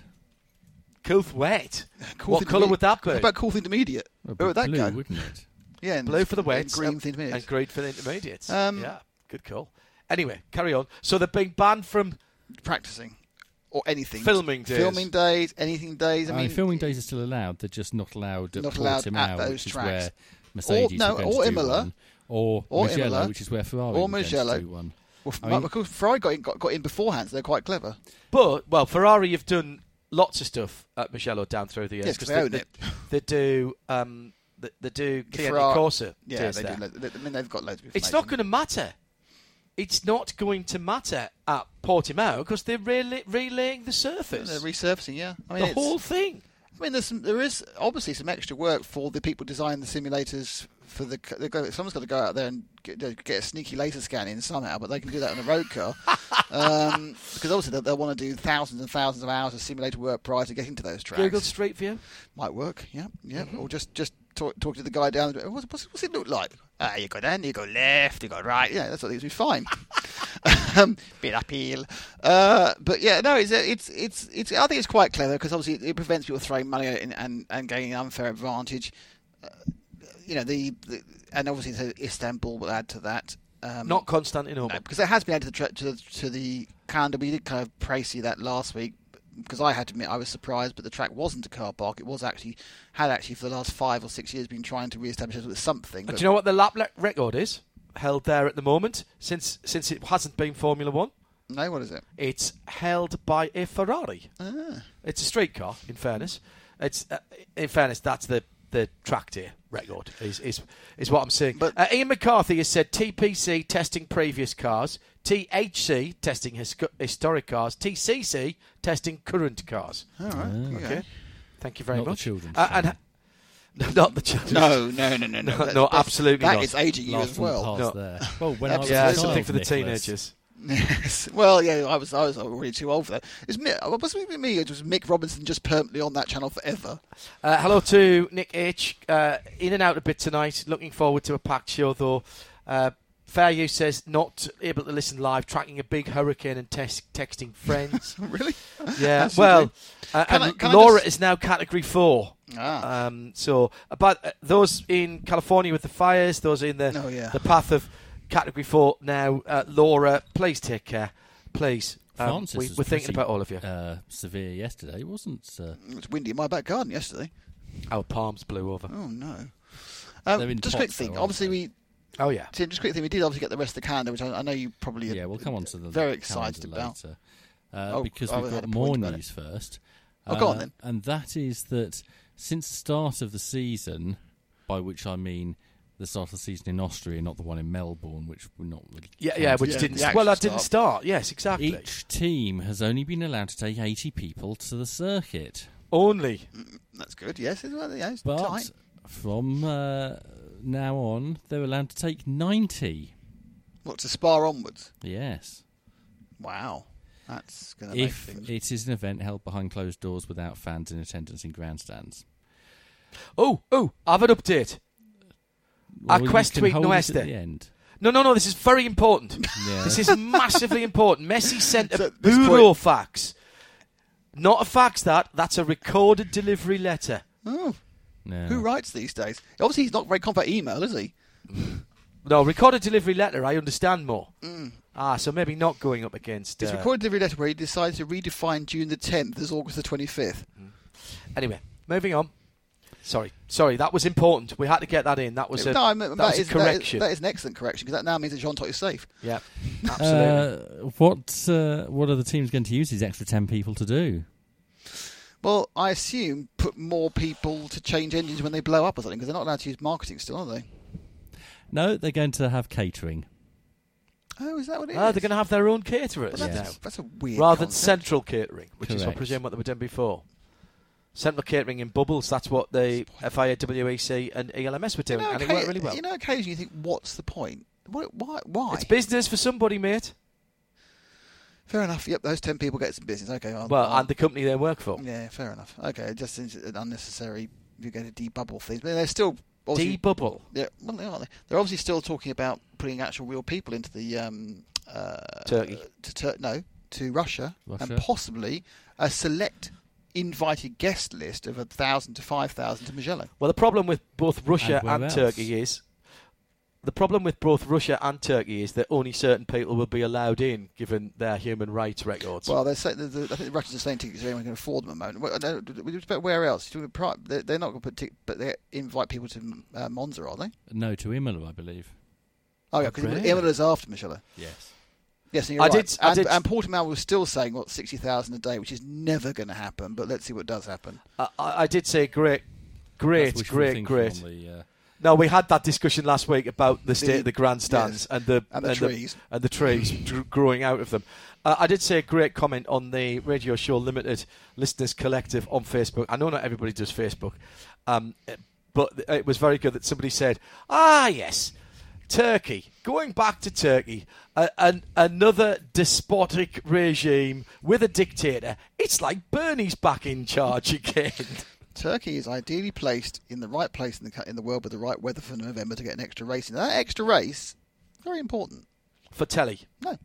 Speaker 1: Coulth wet.
Speaker 3: Coolth
Speaker 1: what colour would that
Speaker 3: What
Speaker 1: be?
Speaker 3: about Coolth Intermediate? Where would that
Speaker 2: blue,
Speaker 3: go?
Speaker 2: wouldn't it?
Speaker 3: Yeah,
Speaker 1: Blue for the
Speaker 3: and green for the intermediate.
Speaker 1: and green for the intermediates.
Speaker 3: Um,
Speaker 1: yeah, good call. Anyway, carry on. So they're being banned from
Speaker 3: practicing or anything.
Speaker 1: Filming days.
Speaker 3: Filming days, anything days. I
Speaker 2: I
Speaker 3: mean,
Speaker 2: mean, filming days are still allowed. They're just not allowed at
Speaker 3: Not allowed
Speaker 2: Portimao,
Speaker 3: at those
Speaker 2: which
Speaker 3: tracks.
Speaker 2: is where Mercedes
Speaker 3: no, or Imola.
Speaker 2: or,
Speaker 3: Or
Speaker 2: Mugello,
Speaker 3: Imola.
Speaker 2: which is where Ferrari
Speaker 3: Or
Speaker 2: are going
Speaker 3: Mugello.
Speaker 2: do one.
Speaker 3: well,
Speaker 2: I mean-
Speaker 3: Michael Ferrari got in, got, got in beforehand, so they're quite clever.
Speaker 1: But well, Ferrari have done lots of stuff at Mugello down through the years
Speaker 3: Yes, 'cause they
Speaker 1: they,
Speaker 3: own
Speaker 1: they,
Speaker 3: it.
Speaker 1: they do um, they, they do Cliente
Speaker 3: Ferrari-
Speaker 1: Corsa.
Speaker 3: Yeah, they
Speaker 1: there.
Speaker 3: do. I mean, they've got loads of
Speaker 1: It's not going to matter. It's not going to matter at Portimao because they're rela- relaying the surface,
Speaker 3: They're resurfacing, yeah. I mean,
Speaker 1: the whole thing.
Speaker 3: I mean, there's some, there is obviously some extra work for the people designing the simulators. For the someone's got to go out there and get, get a sneaky laser scan in somehow, but they can do that in a road car [LAUGHS] um, because obviously they'll, they'll, want to do thousands and thousands of hours of simulator work prior to getting to those tracks.
Speaker 1: Google Street View
Speaker 3: might work, yeah, yeah, mm-hmm. or just just talk, talk to the guy down. What's, what's it look like? Ah, you go down, you go left, you go right. Yeah, that's what these be fine. [LAUGHS] um, bit uphill, uh, but yeah, no, it's it's it's it's. I think it's quite clever because obviously it prevents people throwing money and and, and gaining an unfair advantage. Uh, you know the, the, and obviously Istanbul will add to that.
Speaker 1: Um, Not Constantinople, no,
Speaker 3: because it has been added to the, to the, to the calendar. We did kind of praise that last week because I had to admit I was surprised, but the track wasn't a car park. It was actually had actually for the last five or six years been trying to re-establish it with something.
Speaker 1: Do you know what the lap record is held there at the moment since since it hasn't been Formula One?
Speaker 3: No, what is it?
Speaker 1: It's held by a Ferrari. Ah. It's a street car. In fairness, it's uh, in fairness that's the the track tier record is is is what I'm seeing. But uh, Ian McCarthy has said TPC testing previous cars, THC testing his, historic cars, TCC testing current cars.
Speaker 3: All right.
Speaker 1: Okay. Thank you very
Speaker 2: not
Speaker 1: much.
Speaker 2: The children.
Speaker 1: Uh, and no, not the children.
Speaker 3: No, no, no, no,
Speaker 1: no. no, no absolutely
Speaker 3: that
Speaker 1: not.
Speaker 3: That is aging you as well.
Speaker 2: No. There. Well, when I was
Speaker 1: yeah,
Speaker 2: something
Speaker 1: for the teenagers.
Speaker 3: Yes. Well, yeah, I was I was already too old for that. It's me, it wasn't me. It was Mick Robinson just permanently on that channel forever.
Speaker 1: Uh, hello to Nick H. Uh, in and out a bit tonight. Looking forward to a packed show though. Uh, Fair Use says not able to listen live, tracking a big hurricane and texting friends. [LAUGHS]
Speaker 3: really?
Speaker 1: Yeah. well, uh, and I, Laura just... is now category four. Ah. Um, so, but uh, those in California with the fires, those in the
Speaker 3: oh, yeah.
Speaker 1: the path of category four now. Uh, Laura, please take care, please. Um, we, are thinking about all of you.
Speaker 2: Uh, severe yesterday, wasn't? Uh...
Speaker 3: It was windy in my back garden yesterday.
Speaker 1: Our palms blew over.
Speaker 3: Oh no! Um, just a quick thing. Obviously, we.
Speaker 1: Oh yeah.
Speaker 3: Tim, just a quick thing. We did obviously get the rest of the calendar, which I, I know you probably.
Speaker 2: Yeah, we'll come on to the
Speaker 3: very excited about.
Speaker 2: Later, uh, oh, because we've got more news first.
Speaker 3: Oh, go on uh, then.
Speaker 2: And that is that since the start of the season, by which I mean the start of the season in Austria, not the one in Melbourne, which we're not really.
Speaker 1: Yeah, yeah, which yeah, didn't. Well, that didn't start. Yes, exactly.
Speaker 2: Each team has only been allowed to take eighty people to the circuit.
Speaker 1: Only.
Speaker 3: Mm, that's good. Yes, it's, well, yeah, it's
Speaker 2: but
Speaker 3: tight.
Speaker 2: from uh, now on, they're allowed to take ninety.
Speaker 3: What to Spa onwards?
Speaker 2: Yes.
Speaker 3: Wow. That's going to be.
Speaker 2: if it is an event held behind closed doors without fans in attendance in grandstands.
Speaker 1: Oh, oh, I have an update.
Speaker 2: Well,
Speaker 1: Our quest tweet no
Speaker 2: Esther.
Speaker 1: No, no, no. This is very important. [LAUGHS] Yeah. This is massively important. Messi sent a so bureau fax, not a fax. That that's a recorded delivery letter.
Speaker 3: Oh, who writes these days? Obviously, he's not very competent email, is he? [LAUGHS]
Speaker 1: no, recorded delivery letter. I understand more. Mm. Ah, so maybe not going up against.
Speaker 3: It's
Speaker 1: uh,
Speaker 3: recorded delivery letter where he decides to redefine June the 10th as August the 25th.
Speaker 1: Mm. Anyway, moving on. Sorry, sorry, that was important. We had to get that in. That was a, no, I mean, that, that was a correction.
Speaker 3: That is, that is, an excellent correction because that now means that Jean Todt is safe.
Speaker 1: Yeah,
Speaker 2: uh, absolutely. Uh, what uh, what are the teams going to use these extra ten people to do?
Speaker 3: Well, I assume put more people to change engines when they blow up or something because they're not allowed to use marketing still, are they?
Speaker 2: No, they're going to have catering.
Speaker 3: Oh, is that what it
Speaker 1: oh,
Speaker 3: is?
Speaker 1: they're going to have their own caterers
Speaker 3: that's,
Speaker 1: now.
Speaker 3: That's a weird.
Speaker 1: Rather
Speaker 3: concept.
Speaker 1: than central catering, which
Speaker 2: Correct.
Speaker 1: is, I presume, what they were doing before. Central catering in bubbles. That's what the FIA, WEC, and ELMS were doing, you know, and it worked really well.
Speaker 3: You know, occasionally you think, "What's the point? Why? Why?
Speaker 1: It's business for somebody, mate."
Speaker 3: Fair enough. Yep, those ten people get some business. Okay. I'll,
Speaker 1: well,
Speaker 3: I'll,
Speaker 1: and the company they work for.
Speaker 3: Yeah, fair enough. Okay, it just seems unnecessary. You're going to debubble things, but they're still
Speaker 1: debubble.
Speaker 3: Yeah, well, they are. They're obviously still talking about putting actual real people into the um, uh,
Speaker 1: Turkey.
Speaker 3: To Tur- no, to Russia,
Speaker 2: Russia,
Speaker 3: and possibly a select invited guest list of a thousand to five thousand to Mugello.
Speaker 1: Well, the problem with both Russia
Speaker 2: and,
Speaker 1: and Turkey is the problem with both Russia and Turkey is that only certain people will be allowed in, given their human rights records.
Speaker 3: Well, they're saying, the, the, I think the Russians are saying tickets anyone can afford them at the moment. With respect, where else? They're not going to put, t- but they invite people to uh, Monza, are they?
Speaker 2: No, to Imola, I believe.
Speaker 3: Oh yeah, because Imola's after Mugello.
Speaker 2: Yes.
Speaker 3: Yes, I right. did. I and, did. and Portimao was still saying what sixty thousand a day, which is never going to happen. But let's see what does happen.
Speaker 1: I, I, did say great, great, great, great.
Speaker 2: The, uh...
Speaker 1: No, we had that discussion last week about the state
Speaker 3: The-
Speaker 1: of the grandstands
Speaker 3: yes.
Speaker 1: and the
Speaker 3: And the trees.
Speaker 1: and the trees growing out of them. Uh, I did say a great comment on the Radio Show Limited Listeners Collective on Facebook. I know not everybody does Facebook, um, but it was very good that somebody said, "Ah, yes, Turkey. Going back to Turkey, uh, an, another despotic regime with a dictator. It's like Bernie's back in charge [LAUGHS] again."
Speaker 3: Turkey is ideally placed in the right place in the in the world with the right weather for November to get an extra race. And that extra race, very important.
Speaker 1: For telly,
Speaker 3: No,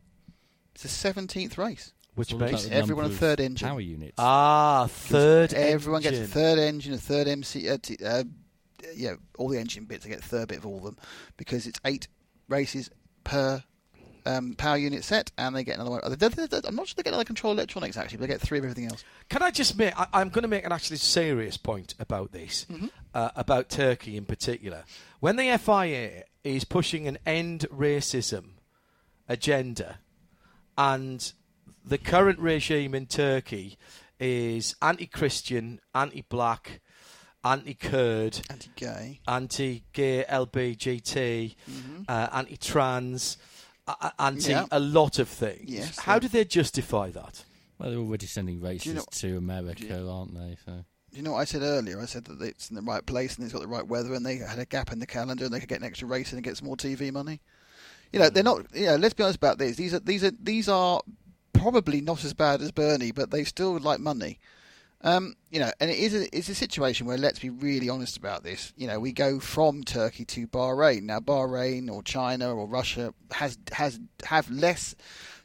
Speaker 3: it's the seventeenth race.
Speaker 1: which
Speaker 2: What about
Speaker 1: makes
Speaker 2: the
Speaker 3: everyone
Speaker 2: number
Speaker 3: a third engine.
Speaker 2: Power units.
Speaker 1: ah third.
Speaker 3: Everyone gets a third engine, a third MC, uh, t- uh, yeah, all the engine bits. They get a third bit of all of them because it's eight races per um, power unit set, and they get another one. they- they- they- I'm not sure they get another control electronics actually, but they get three of everything else.
Speaker 1: Can I just make? I, I'm going to make an actually serious point about this, uh, about Turkey in particular. When the FIA is pushing an end racism agenda, and the current regime in Turkey is anti-Christian, anti-black, anti-Kurd,
Speaker 3: Anti-gay.
Speaker 1: anti-gay, uh, anti-trans, uh, uh, anti
Speaker 3: Yeah.
Speaker 1: a lot of things.
Speaker 3: Yes,
Speaker 1: How
Speaker 3: yeah.
Speaker 1: do they justify that?
Speaker 2: well, they're already sending races
Speaker 3: know-
Speaker 2: to America,
Speaker 3: you-
Speaker 2: aren't they? So
Speaker 3: You know what I said earlier? I said that it's in the right place and it's got the right weather, and they had a gap in the calendar, and they could get an extra race in and get some more TV money. You know, they're hmm. not. You know, let's be honest about this. These are these are these are probably not as bad as Bernie, but they still would like money. Um, you know, and it is a, it's a situation where let's be really honest about this. You know, we go from Turkey to Bahrain. Now, Bahrain or China or Russia has has have less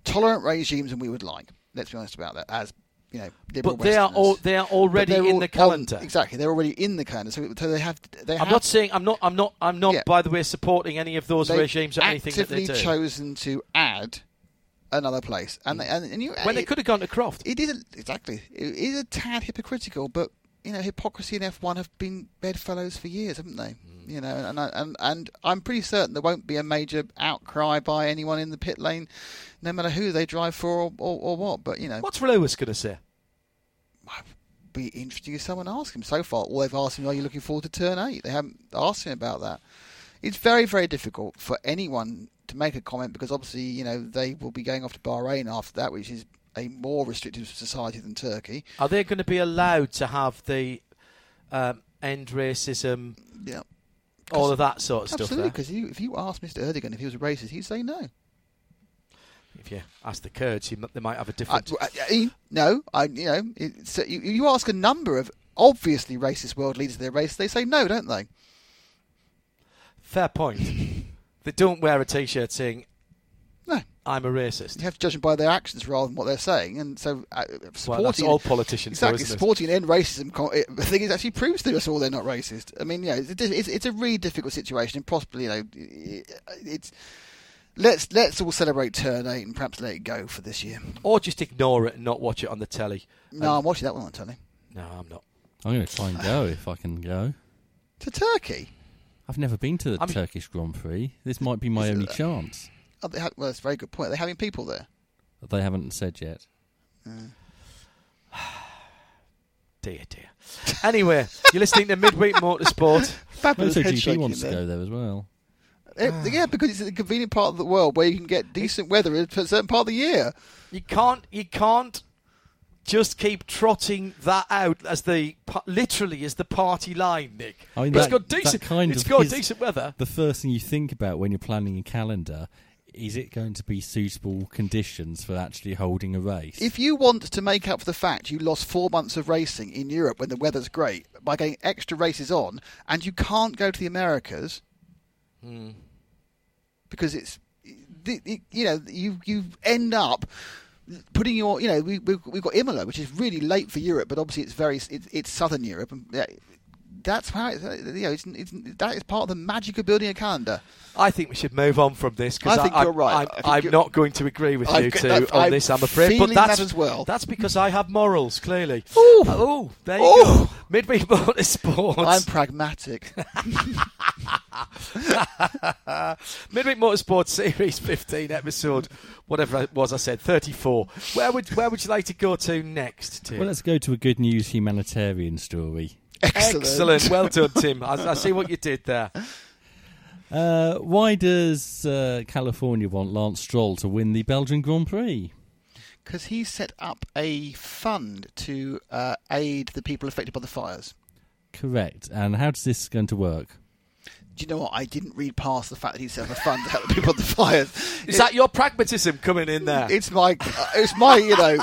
Speaker 3: tolerant regimes than we would like. Let's be honest about that. As you know, liberal
Speaker 1: But they are all they are already in
Speaker 3: all
Speaker 1: the calendar.
Speaker 3: exactly, they're already in the calendar. So, so they have. They
Speaker 1: I'm
Speaker 3: have,
Speaker 1: not saying I'm not I'm not I'm not
Speaker 3: Yeah.
Speaker 1: by the way supporting any of those regimes or anything that they
Speaker 3: actively
Speaker 1: do.
Speaker 3: chosen to add another place, and they, and, and you
Speaker 1: when they could have gone to Croft.
Speaker 3: It is a, exactly. It is a tad hypocritical, but you know, hypocrisy and F1 have been bedfellows for years, haven't they?
Speaker 1: Mm.
Speaker 3: You know, and I- and and I'm pretty certain there won't be a major outcry by anyone in the pit lane, no matter who they drive for or, or, or what. But you know,
Speaker 1: What's Lewis going to say?
Speaker 3: be interesting if someone asks him. So far, all they've asked him, "Are you looking forward to turn 8? They haven't asked him about that. It's very, very difficult for anyone to make a comment because obviously, you know, they will be going off to Bahrain after that, which is a more restrictive society than Turkey.
Speaker 1: Are they going to be allowed to have the um, end racism,
Speaker 3: Yeah,
Speaker 1: all of that sort of stuff?
Speaker 3: absolutely. Because if you asked Mr. Erdogan if he was a racist, he'd say no.
Speaker 1: If you ask the Kurds, they might have a different.
Speaker 3: I- I- no, I, you know, it's, you, you ask a number of obviously racist world leaders of their race, they say no, don't they?
Speaker 1: Fair point. [LAUGHS] they don't wear a T-shirt saying
Speaker 3: No.
Speaker 1: "I'm a racist."
Speaker 3: You have to judge them by their actions rather than what they're saying, and so uh, supporting
Speaker 1: Well, that's all politicians, though,
Speaker 3: exactly
Speaker 1: isn't it?
Speaker 3: supporting an end racism. co- it- The thing is, actually proves to us all they're not racist. I mean, yeah, it's, it's, it's a really difficult situation, and possibly, you know, it's let's let's all celebrate turn eight and perhaps let it go for this year.
Speaker 1: Or just ignore it and not watch it on the telly.
Speaker 3: No, I'm watching that one on telly.
Speaker 1: No, I'm not.
Speaker 2: I'm going to try and go if I can go.
Speaker 3: To Turkey.
Speaker 2: I've never been to the
Speaker 1: I mean-
Speaker 2: Turkish Grand Prix. This might be my
Speaker 3: Is it-
Speaker 2: only chance.
Speaker 3: Oh, they have, well, that's a very good point. They're having people there.
Speaker 2: They haven't said yet. [SIGHS]
Speaker 1: Dear, dear. Anyway, you're listening to Midweek Motorsport. [LAUGHS]
Speaker 3: Fabulous
Speaker 2: Moto GP wants to go there as well.
Speaker 3: Eh, yeah, because it's a convenient part of the world where you can get decent weather in a certain part of the year.
Speaker 1: You can't. You can't just keep trotting that out as the literally as the party line, Nick.
Speaker 2: I mean,
Speaker 1: But it's
Speaker 2: that-
Speaker 1: got
Speaker 2: that
Speaker 1: decent.
Speaker 2: kind
Speaker 1: it's
Speaker 2: of
Speaker 1: got decent weather.
Speaker 2: The first thing you think about when you're planning a calendar is it going to be suitable conditions for actually holding a race?
Speaker 3: If you want to make up for the fact you lost four months of racing in Europe when the weather's great by getting extra races on, and you can't go to the Americas hmm. because it's, you know, you you end up putting your, you know, we, we we've got Imola, which is really late for Europe, but obviously it's very it's, it's southern Europe, and that's how it's, uh, you know, it's, it's, that is part of the magic of building a calendar.
Speaker 1: I think we should move on from this because
Speaker 3: I think you're right.
Speaker 1: I'm,
Speaker 3: I think
Speaker 1: I'm
Speaker 3: you're-
Speaker 1: not going to agree with
Speaker 3: I've
Speaker 1: you
Speaker 3: got-
Speaker 1: two
Speaker 3: that-
Speaker 1: on
Speaker 3: I'm
Speaker 1: this. I'm afraid, but that's
Speaker 3: that as well.
Speaker 1: That's because I have morals. Clearly. [LAUGHS]
Speaker 3: Ooh.
Speaker 1: Oh, there you
Speaker 3: Ooh.
Speaker 1: go. Midweek Motorsports.
Speaker 3: I'm pragmatic. [LAUGHS] [LAUGHS]
Speaker 1: Midweek Motorsport Series 15 episode, whatever it was I said, 34. Where would where would you like to go to next, Tim?
Speaker 2: well, let's go to a good news humanitarian story.
Speaker 3: Excellent.
Speaker 1: Excellent. Well done, Tim. I, I see what you did there.
Speaker 2: Uh, why does uh, California want Lance Stroll to win the Belgian Grand Prix?
Speaker 3: Because he set up a fund to uh, aid the people affected by the fires.
Speaker 2: Correct. And how does this going to work?
Speaker 3: Do you know what? I didn't read past the fact that he set up a fund to help the people on the fires. [LAUGHS]
Speaker 1: Is that your pragmatism coming in there?
Speaker 3: It's my, uh, it's my, you know,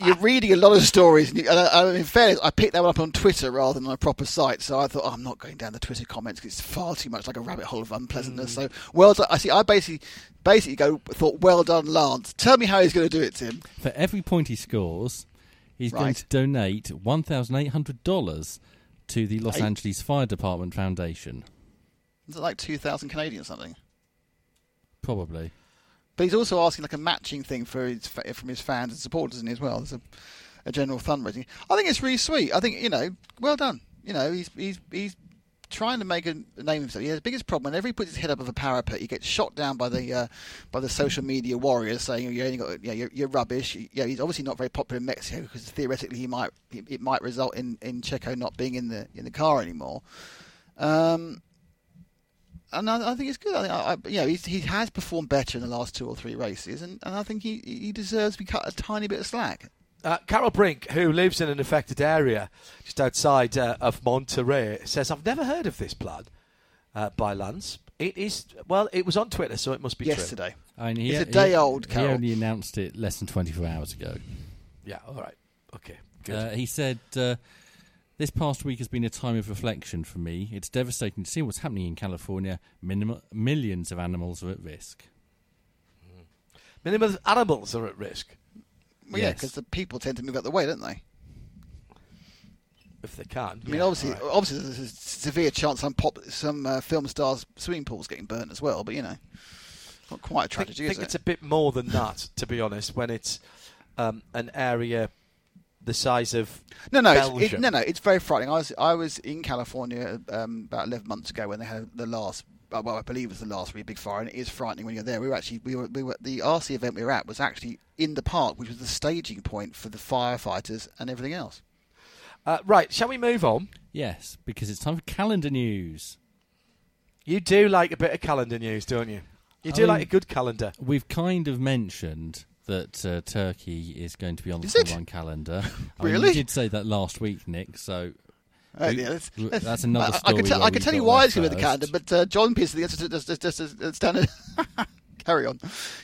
Speaker 3: you're reading a lot of stories, and, you, and I, I, in fairness, I picked that one up on Twitter rather than on a proper site. So I thought, oh, I'm not going down the Twitter comments because it's far too much like a rabbit hole of unpleasantness. So well done. I see. I basically, basically go thought, well done, Lance. Tell me how he's going to do it, Tim.
Speaker 2: For every point he scores, he's going to donate $1,800 to the Los
Speaker 3: Eight.
Speaker 2: Angeles Fire Department Foundation.
Speaker 3: Is it like two thousand Canadian or something?
Speaker 2: Probably.
Speaker 3: But he's also asking like a matching thing for his from his fans and supporters, isn't he, as well? There's a, a general fundraising. I think it's really sweet. I think you know, well done. You know, he's he's he's trying to make a name himself. He has the biggest problem whenever he puts his head up of a parapet, he gets shot down by the uh, by the social media warriors saying you only got yeah you're, you're rubbish. Yeah, he's obviously not very popular in Mexico because theoretically he might it, it might result in in Checo not being in the in the car anymore. Um, and I, I think it's good. I think, I, I, you know, he's, he has performed better in the last two or three races, and, and I think he, he deserves to be cut a tiny bit of slack.
Speaker 1: Uh, Carol Brink, who lives in an affected area just outside uh, of Monterey, says, I've never heard of this plan uh, by Lance. It is, well, it was on Twitter, so it must be true.
Speaker 3: Yesterday,
Speaker 2: I mean, he,
Speaker 3: It's a
Speaker 2: he-
Speaker 3: day old,
Speaker 2: He
Speaker 3: Carol.
Speaker 2: only announced it less than 24 hours ago.
Speaker 1: Yeah, all right. Okay, good.
Speaker 2: Uh, he said, uh, This past week has been a time of reflection for me. It's devastating to see what's happening in California. Minim- millions of animals are at risk.
Speaker 1: Minimum animals are at risk
Speaker 3: well, yeah, because the people tend to move out the way, don't they?
Speaker 1: if they can.
Speaker 3: I mean, obviously, obviously, there's a severe chance some pop, some uh, film stars' swimming pools getting burnt as well. But you know, not quite a
Speaker 1: I think,
Speaker 3: tragedy,
Speaker 1: think
Speaker 3: is
Speaker 1: it's
Speaker 3: it?
Speaker 1: a bit more than that, to be honest, when it's um, an area the size of
Speaker 3: No, no, it's, it, no, no. It's very frightening. I was I was in California um, about eleven months ago when they had the last. uh, Well, I believe it was the last really big fire, and it is frightening when you're there. We were actually we were we were the RC event we were at was actually in the park, which was the staging point for the firefighters and everything else.
Speaker 1: Uh, right, shall we move on?
Speaker 2: Yes, because it's time for calendar news.
Speaker 1: You do like a bit of calendar news, don't you? You do
Speaker 2: I
Speaker 1: like
Speaker 2: mean-
Speaker 1: a good calendar.
Speaker 2: We've kind of mentioned that uh, Turkey is going to be on the
Speaker 3: Is it?
Speaker 2: Formula One calendar. [LAUGHS] I mean,
Speaker 3: Really?
Speaker 2: you did say that last week, Nick. So
Speaker 3: Uh, yeah, let's-
Speaker 2: that's another
Speaker 3: I- I,
Speaker 2: story
Speaker 3: could tell, I could tell you why it's going to be the calendar, but uh, John Pearson, the answer just just just, just, just standard. [LAUGHS] Carry on.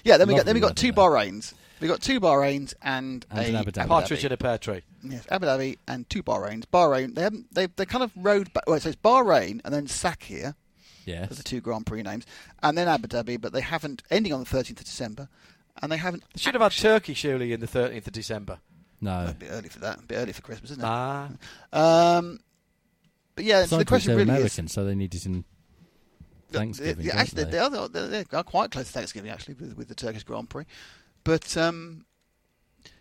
Speaker 3: Yeah, then we got then we got two
Speaker 2: weather
Speaker 3: Bahrains. We got two Bahrains and,
Speaker 2: And
Speaker 3: a
Speaker 2: an Abu Dhabi.
Speaker 1: Partridge in a pear tree.
Speaker 3: Yes, Abu Dhabi and two Bahrains. Bahrain, they haven't they they kind of rode back. Well, so it's Bahrain and then Sakhir.
Speaker 2: yes,
Speaker 3: Those are two Grand Prix names, and then Abu Dhabi, but they haven't ending on the 13th of December, and they haven't.
Speaker 1: They should have had Turkey surely in the 13th of December.
Speaker 2: no.
Speaker 3: A bit early for that. A bit early for Christmas, isn't it?
Speaker 1: Ah,
Speaker 3: Um, but yeah, so the question
Speaker 2: they're
Speaker 3: really
Speaker 2: American,
Speaker 3: is.
Speaker 2: so they need it in Thanksgiving.
Speaker 3: The- the-
Speaker 2: don't
Speaker 3: actually,
Speaker 2: they?
Speaker 3: they are, they're, they're, they're quite close to Thanksgiving actually with, with the Turkish Grand Prix, but um,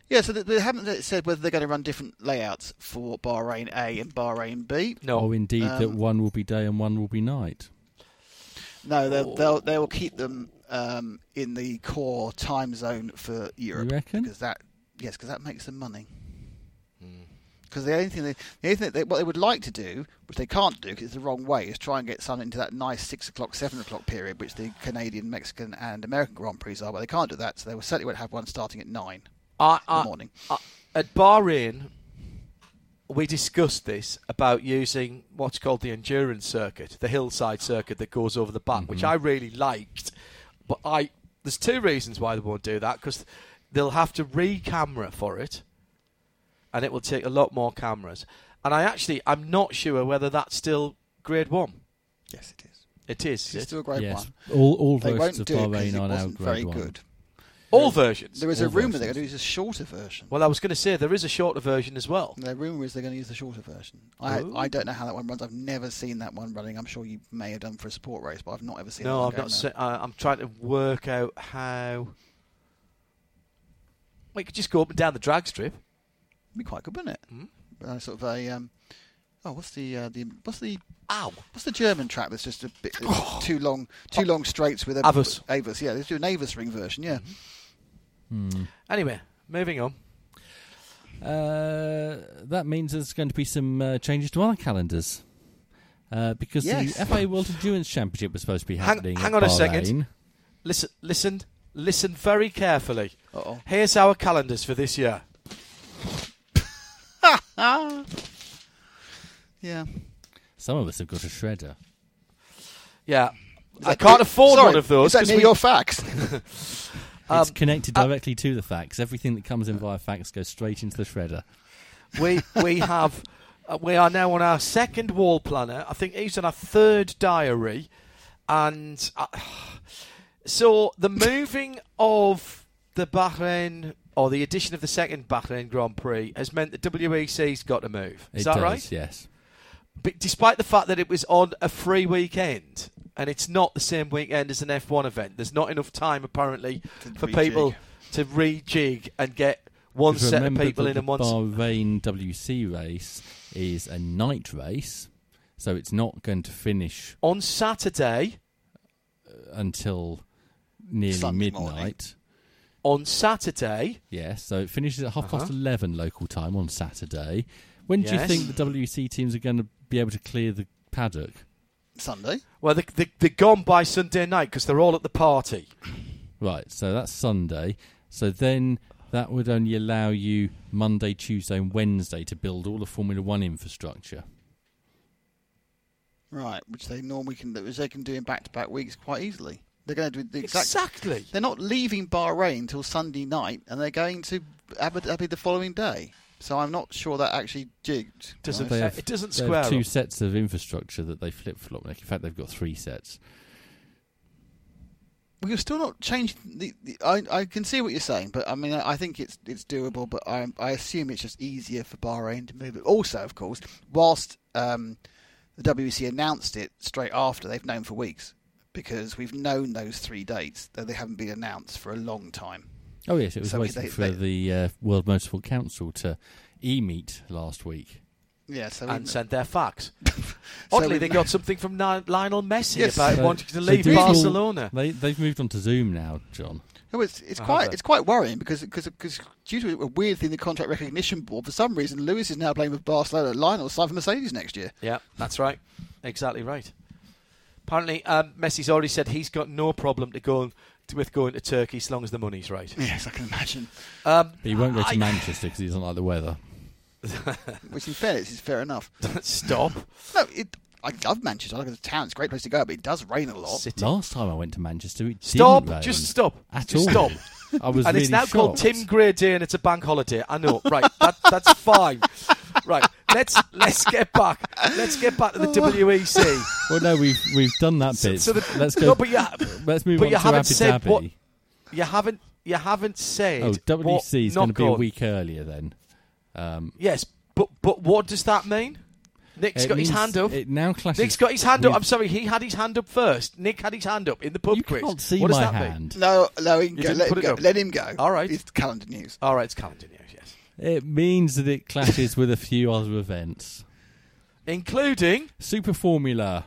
Speaker 3: yeah. So they, they haven't said whether they're going to run different layouts for Bahrain A and Bahrain B.
Speaker 1: no.
Speaker 2: Oh, indeed, that
Speaker 3: Um,
Speaker 2: one will be day and one will be night.
Speaker 3: No, they'll, they'll they will keep them um, in the core time zone for Europe.
Speaker 2: reckon?
Speaker 3: Because that yes, because that makes them money. Because the only thing they, the only thing they, what they would like to do, which they can't do because it's the wrong way, is try and get sun into that nice six o'clock, seven o'clock period, which the Canadian, Mexican, and American Grand Prix are. But they can't do that, so they will certainly won't have one starting at nine
Speaker 1: I,
Speaker 3: in the
Speaker 1: I,
Speaker 3: morning.
Speaker 1: I, at Bahrain, we discussed this about using what's called the endurance circuit, the hillside circuit that goes over the back, which I really liked. But I there's two reasons why they won't do that because they'll have to re-camera for it, and it will take a lot more cameras. And I actually I'm not sure whether that's still grade one.
Speaker 3: Yes, it is.
Speaker 1: It is.
Speaker 3: It's still a great
Speaker 2: yes,
Speaker 3: one.
Speaker 2: all all
Speaker 3: They
Speaker 2: versions
Speaker 3: won't
Speaker 2: of
Speaker 3: do because
Speaker 2: Bahrain
Speaker 3: it
Speaker 2: are now
Speaker 3: wasn't
Speaker 2: grade
Speaker 3: very
Speaker 2: one.
Speaker 3: good.
Speaker 1: All versions.
Speaker 3: There is a
Speaker 2: All
Speaker 3: rumour they're going to use a shorter version.
Speaker 1: Well, I was going to say there is a shorter version as well.
Speaker 3: The rumour is they're going to use the shorter version. I
Speaker 1: Ooh.
Speaker 3: I don't know how that one runs. I've never seen that one running. I'm sure you may have done for a support race, but I've not ever seen. that
Speaker 1: No, I've not. Se- uh, I'm trying to work out how. We could just go up and down the drag strip.
Speaker 3: It'd be quite good, wouldn't it?
Speaker 1: Hmm?
Speaker 3: Uh, sort of a um, oh, what's the uh, the what's the
Speaker 1: Ow!
Speaker 3: what's the German track that's just a bit too long, too long straights with a
Speaker 1: Avus.
Speaker 3: Avus, yeah, let's do an Avus ring version, yeah.
Speaker 2: Hmm.
Speaker 1: Anyway, moving on.
Speaker 2: Uh, that means there's going to be some uh, changes to our calendars. Uh, because
Speaker 3: Yes.
Speaker 2: the FA World Endurance Championship was supposed to be happening.
Speaker 1: hang
Speaker 2: at
Speaker 1: on a second. Listen, listen, listen very carefully.
Speaker 3: Uh-oh.
Speaker 1: Here's our calendars for this year. [LAUGHS]
Speaker 3: Yeah.
Speaker 2: Some of us have got a shredder.
Speaker 1: Yeah, I can't afford
Speaker 3: sorry,
Speaker 1: one of those
Speaker 3: Is that
Speaker 1: 'cause
Speaker 3: near
Speaker 1: we-
Speaker 3: your fax? [LAUGHS]
Speaker 2: it's connected
Speaker 1: uh,
Speaker 2: directly to the fax. Everything that comes in via fax goes straight into the shredder.
Speaker 1: we we [LAUGHS] have uh, we are now on our second wall planner. I think he's on our third diary, and uh, so the moving of the Bahrain or the addition of the second Bahrain Grand Prix has meant the WEC's got to move. Is
Speaker 2: it
Speaker 1: that
Speaker 2: does,
Speaker 1: right?
Speaker 2: Yes.
Speaker 1: But despite the fact that it was on a free weekend. And it's not the same weekend as an F1 event. There's not enough time, apparently,
Speaker 3: To
Speaker 1: for
Speaker 3: rejig.
Speaker 1: people to rejig and get one
Speaker 2: Because
Speaker 1: set of people
Speaker 2: that
Speaker 1: in
Speaker 2: the
Speaker 1: and one. s-
Speaker 2: Bahrain WC race is a night race, so it's not going to finish
Speaker 1: On Saturday,
Speaker 2: until nearly
Speaker 3: Sunday
Speaker 2: midnight.
Speaker 3: morning.
Speaker 1: on Saturday,
Speaker 2: Yes, so it finishes at half past
Speaker 1: Uh-huh.
Speaker 2: 11 local time on Saturday. When do you think the WC teams are going to be able to clear the paddock?
Speaker 3: Sunday.
Speaker 1: well, they, they, they're gone by Sunday night because they're all at the party. [COUGHS]
Speaker 2: Right, so that's Sunday. So then that would only allow you Monday, Tuesday, and Wednesday to build all the Formula One infrastructure.
Speaker 3: Right, which they normally can, which they can do in back-to-back weeks quite easily. They're going to do the exact.
Speaker 1: Exactly.
Speaker 3: They're not leaving Bahrain until Sunday night, and they're going to Abu Dhabi the following day. So I'm not sure that actually jigged.
Speaker 1: Doesn't
Speaker 3: right?
Speaker 2: Have-
Speaker 1: it doesn't square.
Speaker 2: They
Speaker 1: square
Speaker 2: have two
Speaker 1: up.
Speaker 2: sets of infrastructure that they flip flop. In fact, they've got three sets.
Speaker 3: We're still not changing. The, the, I I can see what you're saying, but I mean I, I think it's it's doable. But I I assume it's just easier for Bahrain to move it. Also, of course, whilst um, the WC announced it straight after, they've known for weeks because we've known those three dates, though they haven't been announced for a long time.
Speaker 2: Oh, yes, it was
Speaker 3: So
Speaker 2: waiting
Speaker 3: they-
Speaker 2: for
Speaker 3: they-
Speaker 2: the uh, World Motorsport Council to e meet last week.
Speaker 3: Yeah, so
Speaker 1: and
Speaker 3: we-
Speaker 1: send their fax. [LAUGHS]
Speaker 3: so
Speaker 1: Oddly,
Speaker 3: we-
Speaker 1: they got something from Ni- Lionel Messi
Speaker 3: Yes.
Speaker 1: about
Speaker 2: So-
Speaker 1: wanting to leave
Speaker 2: digital-
Speaker 1: Barcelona.
Speaker 2: They, they've moved on to Zoom now, John.
Speaker 3: No, it's it's
Speaker 1: I
Speaker 3: quite it's quite worrying because because because due to a weird thing, the contract recognition board, for some reason, Lewis is now playing with Barcelona. Lionel signed for Mercedes next year.
Speaker 1: Yeah, that's right. Exactly right. Apparently, um, Messi's already said he's got no problem to go with going to Turkey as long as the money's right. [LAUGHS]
Speaker 3: Yes, I can imagine.
Speaker 1: Um,
Speaker 2: But he won't go to
Speaker 1: I-
Speaker 2: Manchester because he doesn't like the weather. [LAUGHS]
Speaker 3: Which, in fairness, is fair enough. [LAUGHS]
Speaker 1: Stop.
Speaker 3: No, it. I love Manchester. I like the town. It's a great place to go, but it does rain a lot.
Speaker 1: City.
Speaker 2: Last time I went to Manchester, it
Speaker 1: Stop.
Speaker 2: didn't rain
Speaker 1: Just stop.
Speaker 2: at
Speaker 1: Just
Speaker 2: all.
Speaker 1: stop.
Speaker 2: I was
Speaker 1: and
Speaker 2: really
Speaker 1: it's now called. Tim Gray Day, and it's a bank holiday. I know. Right. That, that's fine. Right. Let's let's get back. Let's get back to the WEC.
Speaker 2: Well, no, we've we've done that
Speaker 1: So-
Speaker 2: bit.
Speaker 1: so the-
Speaker 2: let's go.
Speaker 1: No, but you,
Speaker 2: let's move
Speaker 1: but
Speaker 2: on
Speaker 1: you
Speaker 2: to
Speaker 1: haven't
Speaker 2: Abu
Speaker 1: said
Speaker 2: Dhabi.
Speaker 1: what- you haven't you haven't said.
Speaker 2: Oh,
Speaker 1: WEC
Speaker 2: WC is going to be a week earlier then. Um,
Speaker 1: Yes, but but what does that mean? Nick's
Speaker 2: it
Speaker 1: got his hand up.
Speaker 2: It now clashes.
Speaker 1: Nick's got his hand up. I'm sorry, he had his hand up first. Nick had his hand up in the pub
Speaker 2: You
Speaker 1: quiz.
Speaker 2: can't see
Speaker 1: what does
Speaker 2: my
Speaker 1: that mean?
Speaker 2: hand.
Speaker 3: No, no, he can go. Let him
Speaker 1: it
Speaker 3: go. Let him go.
Speaker 1: All right.
Speaker 3: It's calendar news.
Speaker 1: All right, it's calendar news, yes,
Speaker 2: It means that it clashes with a few other events.
Speaker 1: including
Speaker 2: Super Formula,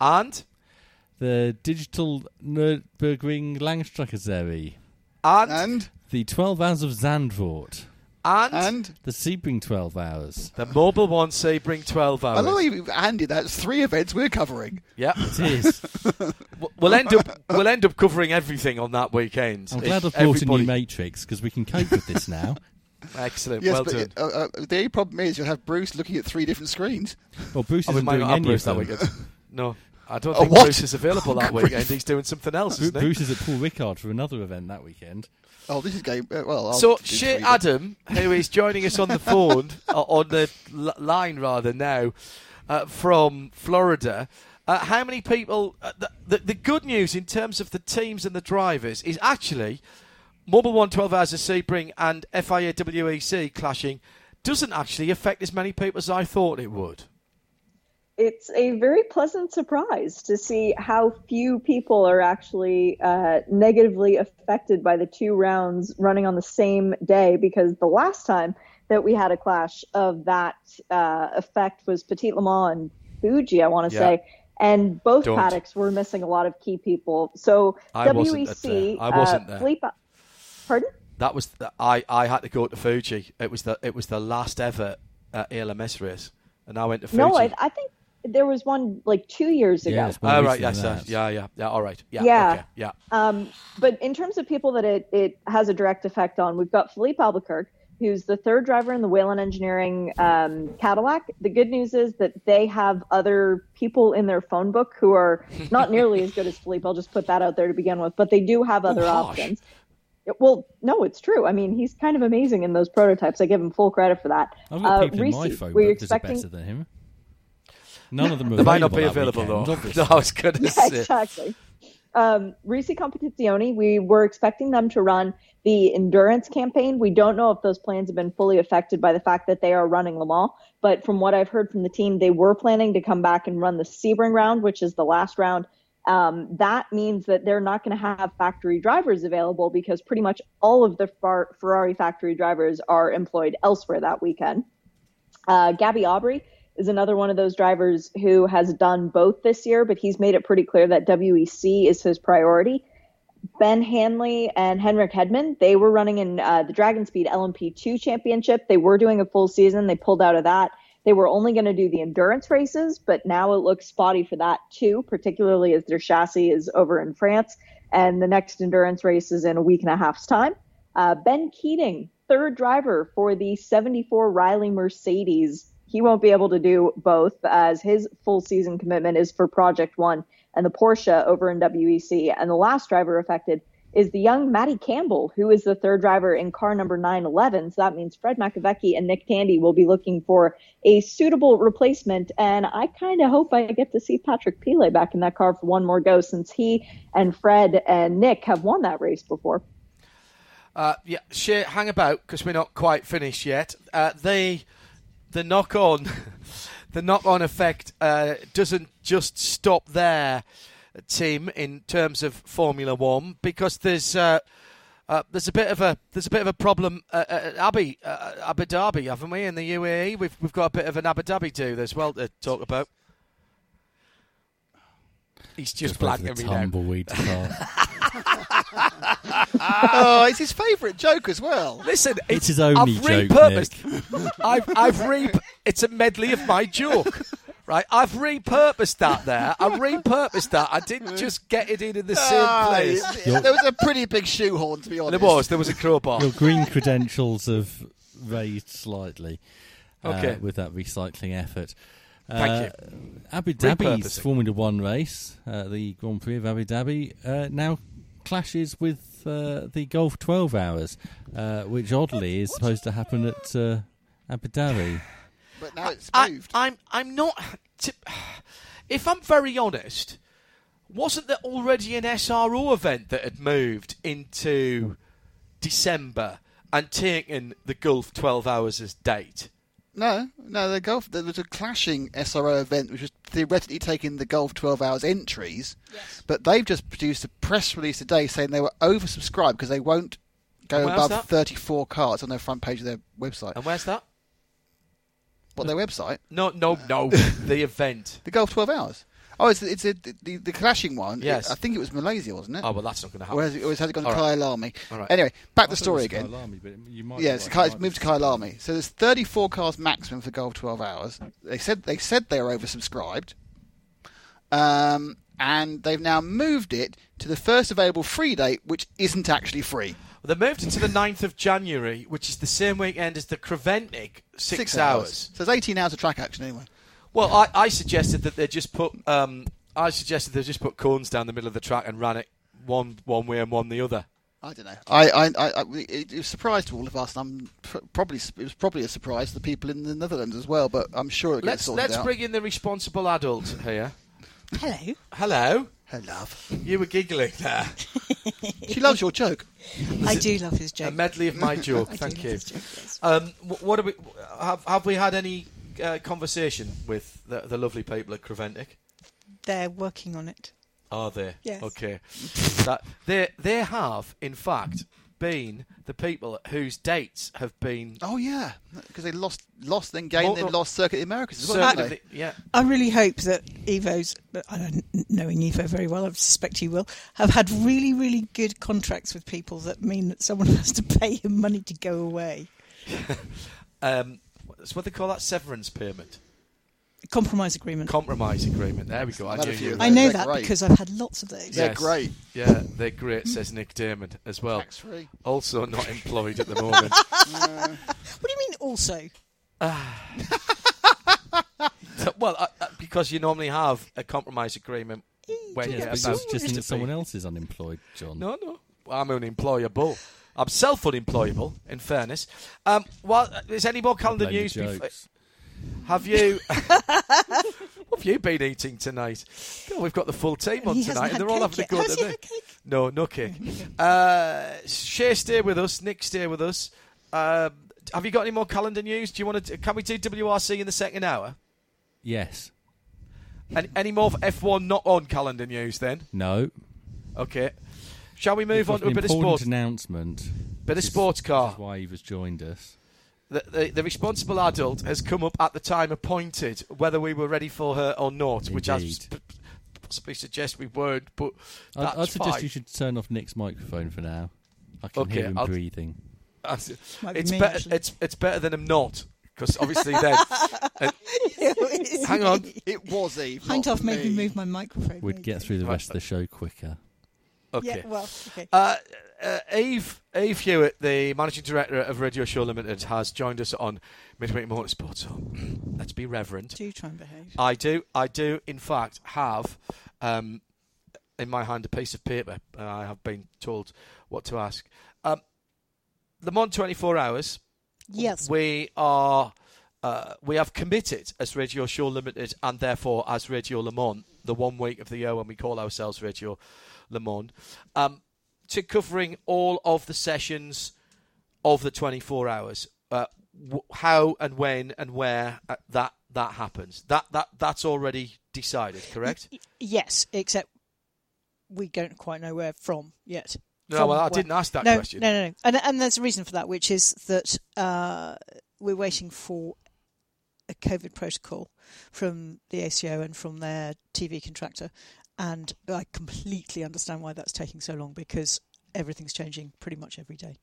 Speaker 1: and
Speaker 2: the digital Nürburgring Langstrecke Serie,
Speaker 1: and and,
Speaker 3: And
Speaker 2: the 12 hours of Zandvoort,
Speaker 3: and
Speaker 2: the Sebring 12 hours.
Speaker 1: the Mobil One Sebring 12 hours.
Speaker 3: I
Speaker 1: hours.
Speaker 3: love you, Andy. That's three events we're covering.
Speaker 1: Yeah,
Speaker 2: It is. [LAUGHS]
Speaker 1: We'll end up we'll end up covering everything on that weekend.
Speaker 2: I'm glad I brought a new
Speaker 1: everybody-
Speaker 2: Matrix because we can cope with this now. [LAUGHS]
Speaker 1: Excellent,
Speaker 3: Yes,
Speaker 1: well
Speaker 3: but
Speaker 1: done.
Speaker 3: uh, uh, the only problem is you'll have Bruce looking at three different screens.
Speaker 2: Well, Bruce isn't doing
Speaker 1: not have
Speaker 2: any
Speaker 1: Bruce
Speaker 2: of
Speaker 1: that weekend. [LAUGHS] No, I don't think
Speaker 3: what?
Speaker 1: Bruce is available that [LAUGHS] weekend. He's doing something else,
Speaker 2: Bru-
Speaker 1: isn't he?
Speaker 2: Bruce is at Paul Ricard for another event that weekend.
Speaker 3: Oh, this is game. Uh, well, I'll
Speaker 1: So,
Speaker 3: do
Speaker 1: Shea
Speaker 3: three then.
Speaker 1: Adam, [LAUGHS] who is joining us on the phone, uh, on the l- line rather now, uh, from Florida. Uh, how many people? Uh, the, the, the good news in terms of the teams and the drivers is actually Mobil One 12 Hours of Sebring and FIA WEC clashing doesn't actually affect as many people as I thought it would.
Speaker 5: it's a very pleasant surprise to see how few people are actually uh, negatively affected by the two rounds running on the same day. Because the last time that we had a clash of that uh, effect was Petit Le Mans and Fuji, I want to
Speaker 1: Yeah.
Speaker 5: say. And both
Speaker 1: Don't.
Speaker 5: paddocks were missing a lot of key people. So
Speaker 1: I
Speaker 5: WEC,
Speaker 1: wasn't at, uh, I wasn't there.
Speaker 5: Felipe, pardon?
Speaker 1: that was the, I. I had to go to Fuji. It was the it was the last ever uh, ALMS race, and I went to Fuji.
Speaker 5: No, I, I think there was one like two years ago.
Speaker 2: Yeah, it's
Speaker 1: Oh right,
Speaker 2: recent
Speaker 1: yes, uh, yeah, yeah, yeah. All right, yeah,
Speaker 5: Yeah.
Speaker 1: okay, yeah.
Speaker 5: Um, but in terms of people that it, it has a direct effect on, we've got Filipe Albuquerque, who's the third driver in the Whelen Engineering um, Cadillac. The good news is that they have other people in their phone book who are [LAUGHS] not nearly as good as Filipe. I'll just put that out there to begin with, but they do have other
Speaker 1: harsh.
Speaker 5: options. It- Well, no, it's true. I mean, he's kind of amazing in those prototypes. I give him full credit for that.
Speaker 2: I've got
Speaker 5: Uh,
Speaker 2: people in my
Speaker 5: Reese,
Speaker 2: phone
Speaker 5: were you expecting?
Speaker 2: better than him. None of them are
Speaker 1: They might not be
Speaker 2: available
Speaker 1: available
Speaker 2: that
Speaker 1: though. [LAUGHS]
Speaker 2: weekend,
Speaker 1: No,
Speaker 2: obviously.
Speaker 1: I was going [LAUGHS] to
Speaker 5: Yeah,
Speaker 1: say.
Speaker 5: exactly. Um, Risi Competizione, we were expecting them to run the endurance campaign. We don't know if those plans have been fully affected by the fact that they are running Le Mans. But from what I've heard from the team, they were planning to come back and run the Sebring round, which is the last round. Um, that means that they're not going to have factory drivers available because pretty much all of the Fer- Ferrari factory drivers are employed elsewhere that weekend. Uh, Gabby Aubry is another one of those drivers who has done both this year, but he's made it pretty clear that WEC is his priority. Ben Hanley and Henrik Hedman, they were running in uh, the DragonSpeed LMP2 championship. They were doing a full season. They pulled out of that. They were only going to do the endurance races, but now it looks spotty for that too, particularly as their chassis is over in France. And the next endurance race is in a week and a half's time. Uh, ben Keating, third driver for the 74 Riley Mercedes. He won't be able to do both as his full season commitment is for Project One and the Porsche over in WEC. And the last driver affected is the young Matty Campbell, who is the third driver in car number 911. So that means Fred Makowiecki and Nick Tandy will be looking for a suitable replacement. And I kind of hope I get to see Patrick Pilet back in that car for one more go since he and Fred and Nick have won that race before.
Speaker 1: Uh, yeah, Shea, hang about because we're not quite finished yet. Uh, they, the knock on, the knock on [LAUGHS] effect uh, doesn't just stop there, Tim, in terms of Formula One because there's. Uh, uh, there's a bit of a there's a bit of a problem uh, uh, at Abu uh, Abu Dhabi, haven't we? In the UAE, we've we've got a bit of an Abu Dhabi do as well to talk about. He's just,
Speaker 2: Just wait for
Speaker 1: blanking
Speaker 2: the
Speaker 1: me now.
Speaker 2: tumbleweed [LAUGHS]
Speaker 3: oh, it's his favourite joke as well.
Speaker 1: Listen,
Speaker 2: It's
Speaker 1: it's,
Speaker 2: his only
Speaker 1: I've
Speaker 2: joke,
Speaker 1: repurposed. [LAUGHS] I've, I've re- It's a medley of my joke, right? I've repurposed that there. I repurposed that. I didn't [LAUGHS] just get it in in the same
Speaker 3: Ah,
Speaker 1: place.
Speaker 3: it- there was a pretty big shoehorn, to be honest.
Speaker 1: There was. There was a crowbar.
Speaker 2: Your green credentials have raised slightly uh,
Speaker 1: Okay.
Speaker 2: with that recycling effort.
Speaker 1: Thank
Speaker 2: Uh, Abu Dhabi's
Speaker 1: Repurposing.
Speaker 2: Formula One race, uh, the Grand Prix of Abu Dhabi, uh, now clashes with uh, the Gulf 12 Hours, uh, which oddly is supposed to happen at uh, Abu Dhabi.
Speaker 3: But now it's
Speaker 1: I,
Speaker 3: moved.
Speaker 1: I'm. I'm not. To, if I'm very honest, wasn't there already an SRO event that had moved into December and taken the Gulf 12 hours as date?
Speaker 3: No, no, the Gulf. There was a clashing SRO event, which was theoretically taking the Gulf 12 hours entries. yes. But they've just produced a press release today saying they were oversubscribed because they won't go above 34 cars on their front page of their website.
Speaker 1: And where's that?
Speaker 3: What their website?
Speaker 1: No, no, no. [LAUGHS] the event.
Speaker 3: The Gulf 12 hours. Oh, it's it's a, the the clashing one.
Speaker 1: Yes.
Speaker 3: I think it was Malaysia, wasn't it?
Speaker 1: Oh well, that's not going to happen.
Speaker 3: or, has it, or has it gone to
Speaker 1: All right.
Speaker 3: Kyalami?
Speaker 1: All right.
Speaker 3: Anyway, back to the story
Speaker 2: it was
Speaker 3: again.
Speaker 2: Kyalami, but you might
Speaker 3: Yeah, it's,
Speaker 2: right,
Speaker 3: it's moved to
Speaker 2: be-
Speaker 3: Kyalami. So there's 34 cars maximum for Gulf 12 hours. They said they said they were oversubscribed, um, and they've now moved it to the first available free date, which isn't actually free.
Speaker 1: Well, they moved it to the 9th of January, which is the same weekend as the Creventic, six, hours.
Speaker 3: So it's 18 hours of track action anyway.
Speaker 1: Well, I, I suggested that they just put. Um, I suggested they just put cones down the middle of the track and ran it one one way and one the other.
Speaker 3: I don't know. I, I, I, I it, it was a surprise to all of us, and I'm probably it was probably a surprise to the people in the Netherlands as well. But I'm sure it gets
Speaker 1: Let's
Speaker 3: sorted
Speaker 1: let's
Speaker 3: out.
Speaker 1: bring in the responsible adult here.
Speaker 6: Hello.
Speaker 1: Hello.
Speaker 3: Her love.
Speaker 1: You were giggling there. [LAUGHS]
Speaker 3: She loves your joke.
Speaker 6: I do love his joke.
Speaker 1: A medley of my [LAUGHS] joke.
Speaker 6: I do
Speaker 1: Thank
Speaker 6: love
Speaker 1: you.
Speaker 6: his joke, yes.
Speaker 1: Um, wh- what have we have, have we had any uh, conversation with the, the lovely people at Creventic?
Speaker 6: They're working on it.
Speaker 1: Are they?
Speaker 6: Yes.
Speaker 1: Okay. that they they have, in fact, been the people whose dates have been
Speaker 3: Oh yeah, because they lost, lost, then gained,
Speaker 1: Well,
Speaker 3: then
Speaker 1: well,
Speaker 3: lost Circuit of the Americas as well, didn't they?
Speaker 1: certainly, yeah.
Speaker 6: I really hope that Evo's, I don't knowing Evo very well, I suspect he will, have had really, really good contracts with people that mean that someone [LAUGHS] has to pay him money to go away. [LAUGHS]
Speaker 1: Um, that's what they call that severance payment,
Speaker 6: Compromise agreement.
Speaker 1: compromise agreement. There we go. I
Speaker 3: I've
Speaker 1: knew you.
Speaker 6: I know that
Speaker 3: great.
Speaker 6: because I've had lots of those.
Speaker 3: They're
Speaker 1: Yes.
Speaker 3: great.
Speaker 1: Yeah, they're great, says Nick Daman as well.
Speaker 3: Tax free.
Speaker 1: Also not employed at the [LAUGHS] moment.
Speaker 6: What do you mean also? [LAUGHS]
Speaker 1: well, uh, uh, because you normally have a compromise agreement when
Speaker 6: Yeah,
Speaker 1: you
Speaker 2: But
Speaker 1: get
Speaker 6: but
Speaker 1: about
Speaker 2: it's just
Speaker 1: to
Speaker 2: someone else is unemployed, John.
Speaker 1: No, no. I'm unemployable. I'm self-unemployable. In fairness, um, well, uh, is any more calendar news? bef-
Speaker 2: jokes.
Speaker 1: Have you? [LAUGHS] what have you been eating tonight? God, we've got the full team on
Speaker 6: He
Speaker 1: tonight, and they're all
Speaker 6: cake
Speaker 1: having a
Speaker 6: yet.
Speaker 1: go.
Speaker 6: Has he had cake?
Speaker 1: No, no cake. uh, Shea, stay with us. Nick, stay with us. Um, have you got any more calendar news? Do you want to? Can we do WRC in the second hour?
Speaker 2: Yes.
Speaker 1: Any, any more F1 not on calendar news then?
Speaker 2: No.
Speaker 1: Okay. Shall we move
Speaker 2: We've
Speaker 1: on to a bit of
Speaker 2: important
Speaker 1: sport?
Speaker 2: announcement.
Speaker 1: Bit of sports car.
Speaker 2: Which is why Eva's joined us.
Speaker 1: The, the, the responsible adult has come up at the time appointed, whether we were ready for her or not, which I
Speaker 2: Indeed.
Speaker 1: sp- possibly suggest we weren't, but
Speaker 2: I'd, I'd suggest
Speaker 1: fine.
Speaker 2: you should turn off Nick's microphone for now. I can
Speaker 1: Okay,
Speaker 2: hear him
Speaker 1: I'll-
Speaker 2: breathing.
Speaker 1: That's-
Speaker 6: Might be
Speaker 1: it's better.
Speaker 6: actually.
Speaker 1: It's it's better than him not, because obviously then. [LAUGHS] Uh, hang on.
Speaker 3: It was Eve.
Speaker 6: Hindhaugh
Speaker 3: not
Speaker 6: made me
Speaker 3: me.
Speaker 6: move my microphone.
Speaker 2: We'd
Speaker 6: maybe.
Speaker 2: get through the rest of the show quicker.
Speaker 1: Okay.
Speaker 6: Yeah, well, okay.
Speaker 1: Uh, uh, Eve Eve Hewitt, the managing director of Radio Show Limited, has joined us on Midweek Motorsport. So [CLEARS THROAT] let's be reverent.
Speaker 6: Do try and behave.
Speaker 1: I do. I do. In fact, have um, in my hand a piece of paper. And I have been told what to ask. Um, Le Mans 24 hours.
Speaker 6: Yes.
Speaker 1: We are. Uh, we have committed as Radio Show Limited, and therefore as Radio Le Mans, the one week of the year when we call ourselves Radio Le Mans, um, to covering all of the sessions of the 24 hours. Uh, w- how and when and where uh, that that happens. That that that's already decided, correct?
Speaker 6: Yes, except we don't quite know where from yet.
Speaker 1: No,
Speaker 6: From
Speaker 1: well, I
Speaker 6: where-
Speaker 1: didn't ask that
Speaker 6: no,
Speaker 1: question.
Speaker 6: No, no, no. And, and there's a reason for that, which is that uh, we're waiting for a COVID protocol from the ACO and from their TV contractor. And I completely understand why that's taking so long because everything's changing pretty much every day.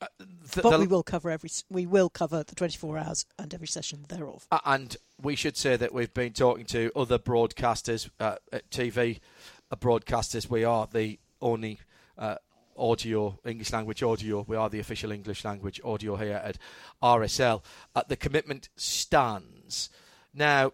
Speaker 1: Th-
Speaker 6: But
Speaker 1: the-
Speaker 6: we will cover every we will cover the 24 hours and every session thereof.
Speaker 1: Uh, and we should say that we've been talking to other broadcasters, uh, at TV uh, broadcasters. We are the only uh, audio, English language audio. We are the official English language audio here at RSL. Uh, the commitment stands. Now,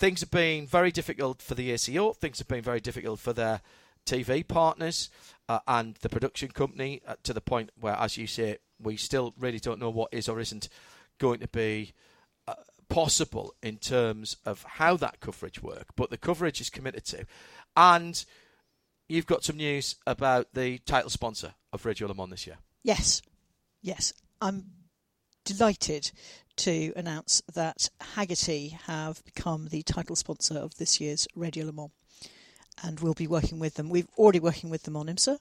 Speaker 1: things have been very difficult for the ACO. Things have been very difficult for their TV partners uh, and the production company uh, to the point where, as you say, we still really don't know what is or isn't going to be uh, possible in terms of how that coverage works. But the coverage is committed to, and you've got some news about the title sponsor of Radio Le Mans this year.
Speaker 6: Yes, yes. I'm delighted to announce that Hagerty have become the title sponsor of this year's Radio Le Mans. And we'll be working with them. We've already working with them on IMSA,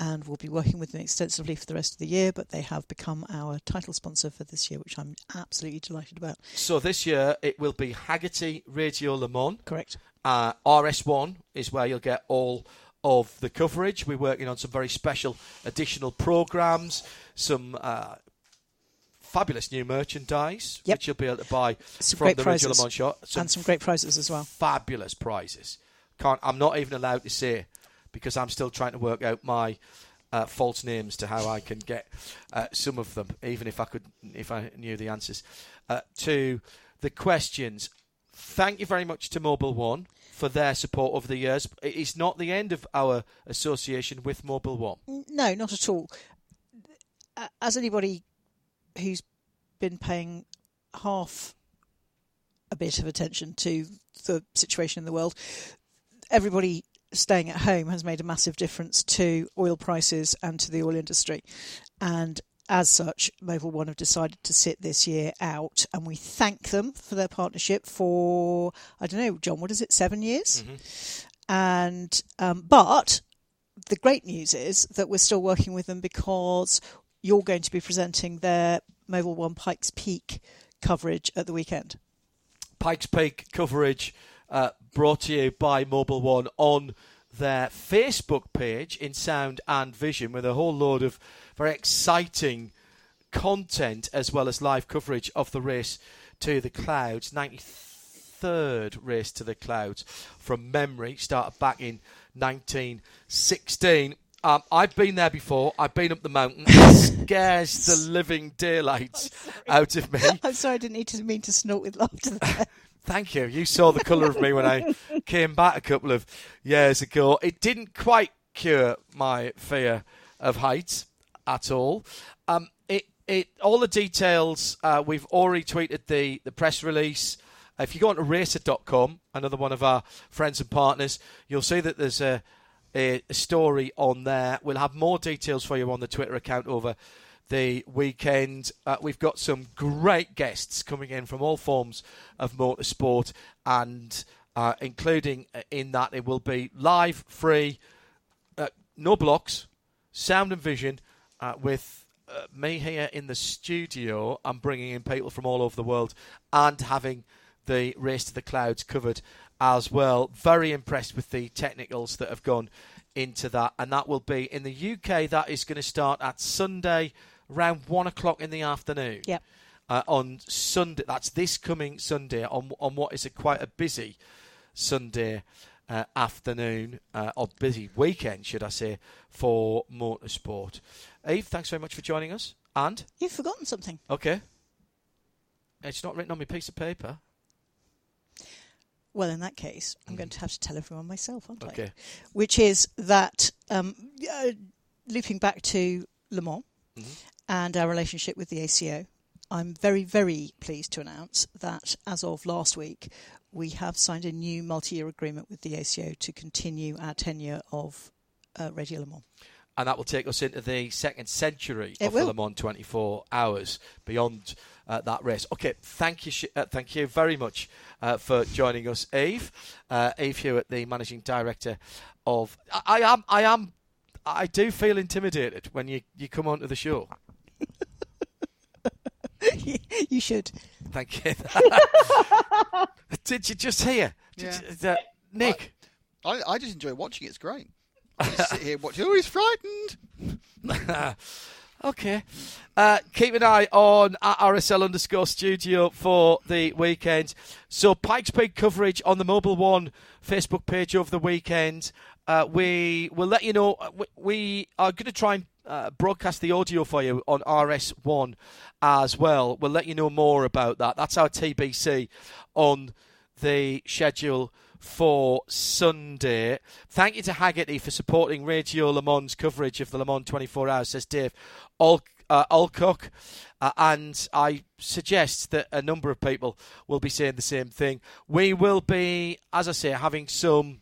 Speaker 6: and we'll be working with them extensively for the rest of the year. But they have become our title sponsor for this year, which I'm absolutely delighted about.
Speaker 1: So this year it will be Hagerty Radio Le Mans.
Speaker 6: Correct.
Speaker 1: Uh, RS1 is where you'll get all of the coverage. We're working on some very special additional programs, some uh, fabulous new merchandise,
Speaker 6: Yep.
Speaker 1: which you'll be able to buy
Speaker 6: Some
Speaker 1: from the
Speaker 6: prizes.
Speaker 1: Mans shop.
Speaker 6: and some great prizes as well.
Speaker 1: fabulous prizes. Can't I'm not even allowed to say because I'm still trying to work out my uh, false names to how I can get uh, some of them, even if I could, if I knew the answers uh, to the questions. Thank you very much to Mobil One for their support over the years. It is not the end of our association with Mobil One.
Speaker 6: No, not at all. As anybody who's been paying half a bit of attention to the situation in the world, everybody staying at home has made a massive difference to oil prices and to the oil industry. And as such, Mobil One have decided to sit this year out, and we thank them for their partnership for I don't know, John, what is it, seven years? And um, but the great news is that we're still working with them because you're going to be presenting their Mobil One Pikes Peak coverage at the weekend.
Speaker 1: Pikes Peak coverage uh, brought to you by Mobil One on their Facebook page in sound and vision with a whole load of very exciting content as well as live coverage of the race to the clouds. 93rd race to the clouds from memory, started back in 1916. Um, I've been there before. I've been up the mountain. [LAUGHS] It scares the living daylights out of me. [LAUGHS]
Speaker 6: I'm sorry, I didn't need to mean to snort with laughter there. [LAUGHS]
Speaker 1: Thank you. You saw the colour of me when I came back a couple of years ago. It didn't quite cure my fear of heights at all. Um, it, it, all the details. Uh, we've already tweeted the the press release. If you go onto racer.com, another one of our friends and partners, you'll see that there's a, a, a story on there. We'll have more details for you on the Twitter account over the weekend. Uh, we've got some great guests coming in from all forms of motorsport, and uh, including uh, in that it will be live, free, uh, no blocks, sound and vision, uh, with uh, me here in the studio. I'm bringing in people from all over the world and having the race to the clouds covered as well. Very impressed with the technicals that have gone into that, and that will be in the UK. That is going to start at Sunday around one o'clock in the afternoon.
Speaker 6: Yep.
Speaker 1: Uh, on Sunday, that's this coming Sunday on on what is a quite a busy Sunday uh, afternoon uh, or busy weekend, should I say, for motorsport. Eve, thanks very much for joining us. And
Speaker 6: You've forgotten something.
Speaker 1: okay, it's not written on my piece of paper.
Speaker 6: Well, in that case, I'm going to have to tell everyone myself, aren't I? Which is that, um, uh, looping back to Le Mans and our relationship with the ACO, I'm very, very pleased to announce that as of last week, we have signed a new multi year agreement with the ACO to continue our tenure of uh, Radio Le Mans.
Speaker 1: And that will take us into the second century
Speaker 6: It
Speaker 1: of
Speaker 6: will.
Speaker 1: the Le Mans 24 hours beyond uh, that race. Okay, thank you, sh- uh, thank you very much uh, for joining us, Eve. Uh, Eve Hewitt, the managing director of. I, I am, I am, I do feel intimidated when you you come onto the show. [LAUGHS]
Speaker 6: you should.
Speaker 1: Thank you. [LAUGHS] Did you just hear, Did you- uh, Nick?
Speaker 3: I, I just enjoy watching it. It's great. Sit here watching. Oh, he's frightened. [LAUGHS]
Speaker 1: Okay. Uh, keep an eye on at RSL underscore studio for the weekend. So, Pikes Peak coverage on the Mobil One Facebook page over the weekend. Uh, we will let you know. uh, we- We are going to try and uh, broadcast the audio for you on RS1 as well. We'll let you know more about that. That's our TBC on the schedule for Sunday. Thank you to Hagerty for supporting Radio Le Mans coverage of the Le Mans 24 Hours, says Dave Al- uh. Uh, and I suggest that a number of people will be saying the same thing. We will be, as I say, having some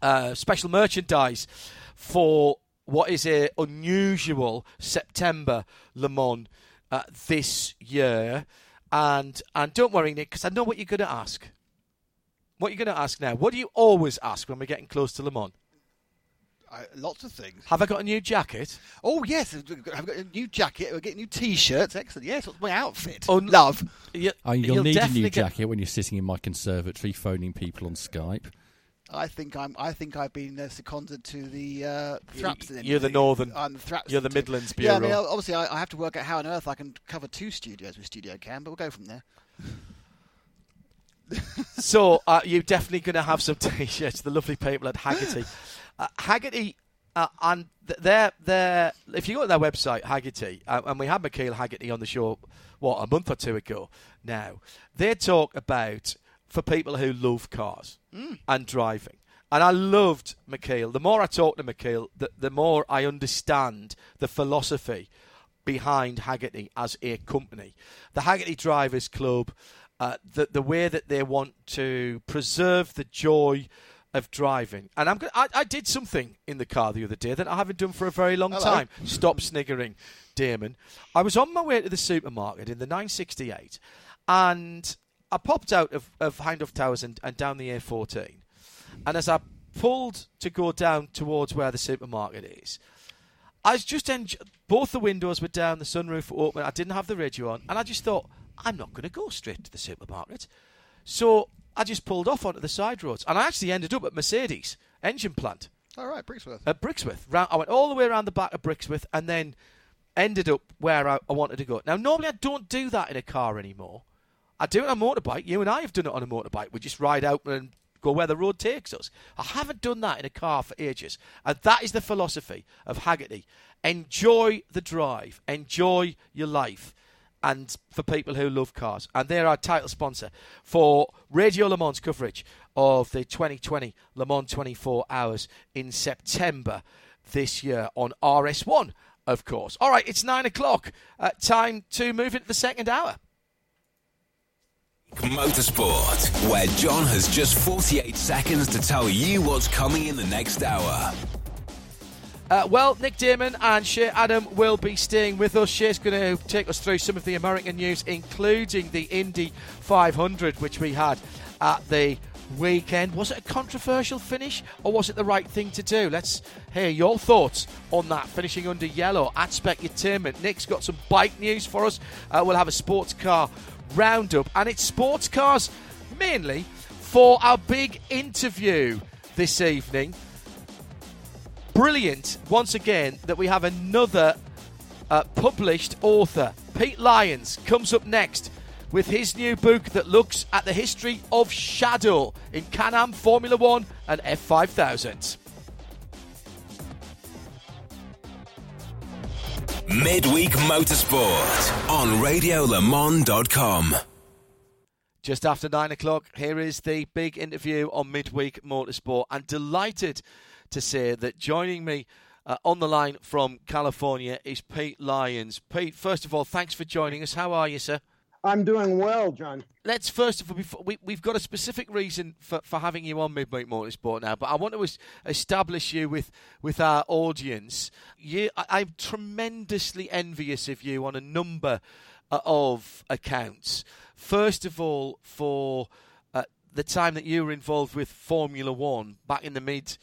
Speaker 1: uh, special merchandise for what is a unusual September Le Mans uh, this year. And and don't worry, Nick, because I know what you're going to ask. What are you're going to ask now? What do you always ask when we're getting close to Le Mans?
Speaker 3: I, lots of things.
Speaker 1: Have I got a new jacket?
Speaker 3: Oh yes, I've got a new jacket. We're getting new T-shirts. Excellent. Yes, what's my outfit?
Speaker 1: Oh,
Speaker 3: love.
Speaker 1: You,
Speaker 2: Oh, you'll,
Speaker 1: you'll
Speaker 2: need a
Speaker 1: definitely
Speaker 2: new
Speaker 1: get-
Speaker 2: jacket when you're sitting in my conservatory phoning people on Skype.
Speaker 3: I think I'm. I think I've been uh, seconded to the uh, Thrapston.
Speaker 1: You're the
Speaker 3: thing.
Speaker 1: northern-
Speaker 3: I'm the Thrapston.
Speaker 1: you're the
Speaker 3: team.
Speaker 1: Midlands
Speaker 3: Yeah, I mean, obviously, I, I have to work out how on earth I can cover two studios with Studio Cam, but we'll go from there.
Speaker 1: So uh, you're definitely going to have some [LAUGHS] t-shirts. The lovely people at Hagerty, uh, Hagerty, uh, and th- they're they're. If you go to their website, Hagerty, uh, and we had Michael Hagerty on the show, what a month or two ago. Now they talk about for people who love cars and driving. And I loved Michael. The more I talk to Michael, the, the more I understand the philosophy behind Hagerty as a company. The Hagerty Drivers Club, uh, the the way that they want to preserve the joy of driving. And I'm I, I did something in the car the other day that I haven't done for a very long
Speaker 3: Hello.
Speaker 1: time. Stop sniggering, Daman. I was on my way to the supermarket in the 968 and I popped out of, of Hindhaugh Towers and, and down the A14. And as I pulled to go down towards where the supermarket is. I was just enj- both the windows were down, the sunroof open. I didn't have the radio on, and I just thought I'm not going to go straight to the supermarket. So I just pulled off onto the side roads, and I actually ended up at Mercedes engine plant
Speaker 3: All right, Brixworth.
Speaker 1: at Brixworth. I went all the way around the back of Brixworth, and then ended up where I, I wanted to go. Now, normally I don't do that in a car anymore. I do it on a motorbike. You and I have done it on a motorbike. We just ride out and go where the road takes us. I haven't done that in a car for ages. And that is the philosophy of Hagerty. Enjoy the drive, enjoy your life. And for people who love cars. And they're our title sponsor for Radio Le Mans coverage of the 2020 Le Mans 24 Hours in September this year on RS1, of course. All right, it's nine o'clock. Uh, time to move into the second hour.
Speaker 7: Motorsport, where John has just 48 seconds to tell you what's coming in the next hour.
Speaker 1: Uh, well, Nick Daman and Shea Adam will be staying with us. Shea's going to take us through some of the American news, including the Indy 500, which we had at the weekend. Was it a controversial finish, or was it the right thing to do? Let's hear your thoughts on that. Finishing under yellow at Specutainment. Nick's got some bike news for us. Uh, we'll have a sports car roundup, and it's sports cars mainly for our big interview this evening brilliant once again that we have another uh, published author. Pete Lyons comes up next with his new book that looks at the history of shadow in Can Am, Formula One, and F5000.
Speaker 7: Midweek Motorsport on RadioLeMans.com.
Speaker 1: Just after nine o'clock, here is the big interview on Midweek Motorsport. And delighted to say that joining me uh, on the line from California is Pete Lyons. Pete, first of all, thanks for joining us. How are you, sir?
Speaker 8: I'm doing well, John.
Speaker 1: Let's first of all, before, we, we've got a specific reason for, for having you on Midweek Motorsport now, but I want to es- establish you with, with our audience. You, I, I'm tremendously envious of you on a number uh, of accounts. First of all, for uh, the time that you were involved with Formula One back in the mid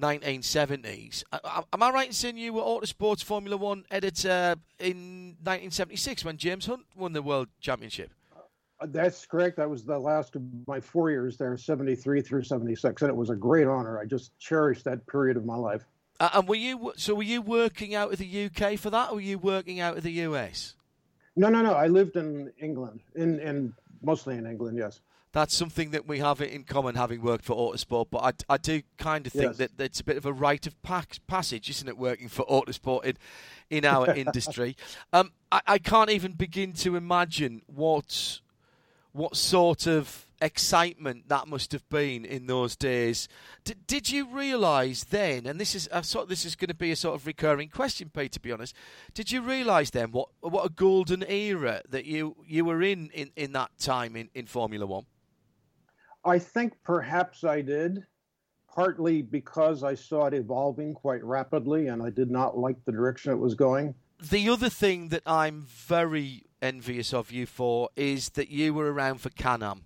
Speaker 1: 1970s. Uh, Am I right in saying you were Autosports Formula One editor in 1976 when James Hunt won the World Championship?
Speaker 8: Uh, That's correct. That was the last of my four years there, 73 through 76, and it was a great honor. I just cherished that period of my life.
Speaker 1: Uh, and were you so? Were you working out of the UK for that, or were you working out of the US?
Speaker 8: No, no, no. I lived in England, in, in mostly in England, yes.
Speaker 1: That's something that we have in common, having worked for Autosport. But I, I do kind of think
Speaker 8: Yes.
Speaker 1: that it's a bit of a rite of passage, isn't it, working for Autosport in, in our [LAUGHS] industry? Um, I, I can't even begin to imagine what what sort of excitement that must have been in those days. D- did you realise then, and this is I thought this is going to be a sort of recurring question, Pete, to be honest. Did you realise then what what a golden era that you you were in in, in that time in, in Formula One?
Speaker 8: I think perhaps I did, partly because I saw it evolving quite rapidly and I did not like the direction it was going.
Speaker 1: The other thing that I'm very envious of you for is that you were around for Can-Am.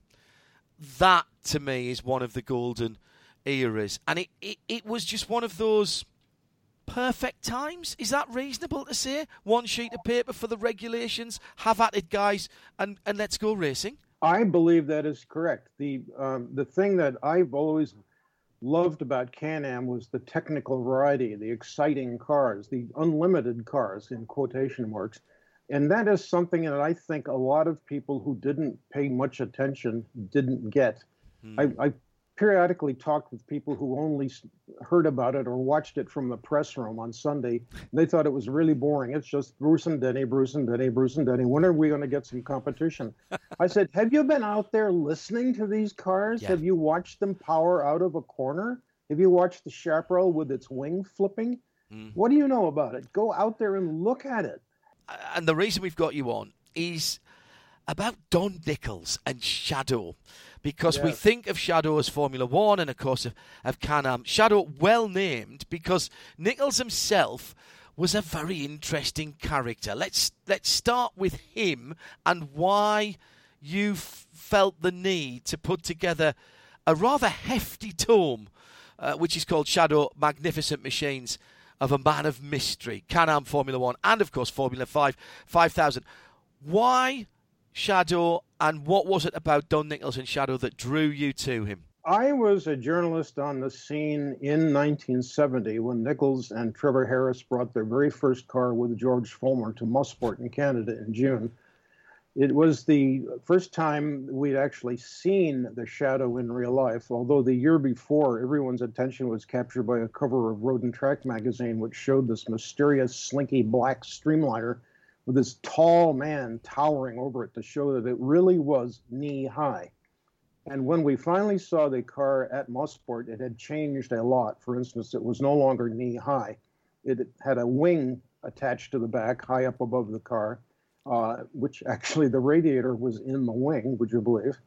Speaker 1: That to me is one of the golden eras, and it, it, it was just one of those perfect times. Is that reasonable to say? One sheet of paper for the regulations, have at it, guys, and, and let's go racing.
Speaker 8: I believe that is correct. The um, the thing that I've always loved about Can-Am was the technical variety, the exciting cars, the unlimited cars in quotation marks. And that is something that I think a lot of people who didn't pay much attention didn't get. I, I periodically talked with people who only heard about it or watched it from the press room on Sunday. They thought it was really boring. It's just Bruce and Denny, Bruce and Denny, Bruce and Denny. When are we going to get some competition? I said, Have you been out there listening to these cars?
Speaker 1: Yeah.
Speaker 8: Have you watched them power out of a corner? Have you watched the chaparral with its wing flipping? Hmm. What do you know about it? Go out there and look at it.
Speaker 1: and the reason we've got you on is about Don Nichols and Shadow. Because we think of Shadow as Formula One and, of course, of, of Can Am. Shadow, well named because Nichols himself was a very interesting character. Let's, let's start with him and why you f- felt the need to put together a rather hefty tome uh, which is called Shadow Magnificent Machines of a Man of Mystery, Can Am Formula One, and of course Formula Five, 5000. Why Shadow, and what was it about Don Nichols and Shadow that drew you to him?
Speaker 8: I was a journalist on the scene in 1970 when Nichols and Trevor Harris brought their very first car with George Follmer to Mosport in Canada in June. It was the first time we'd actually seen the shadow in real life, although the year before, everyone's attention was captured by a cover of Road and Track magazine, which showed this mysterious, slinky black streamliner with this tall man towering over it to show that it really was knee high. And when we finally saw the car at Mosport, it had changed a lot. For instance, it was no longer knee high. It had a wing attached to the back, high up above the car uh, which actually the radiator was in the wing, would you believe?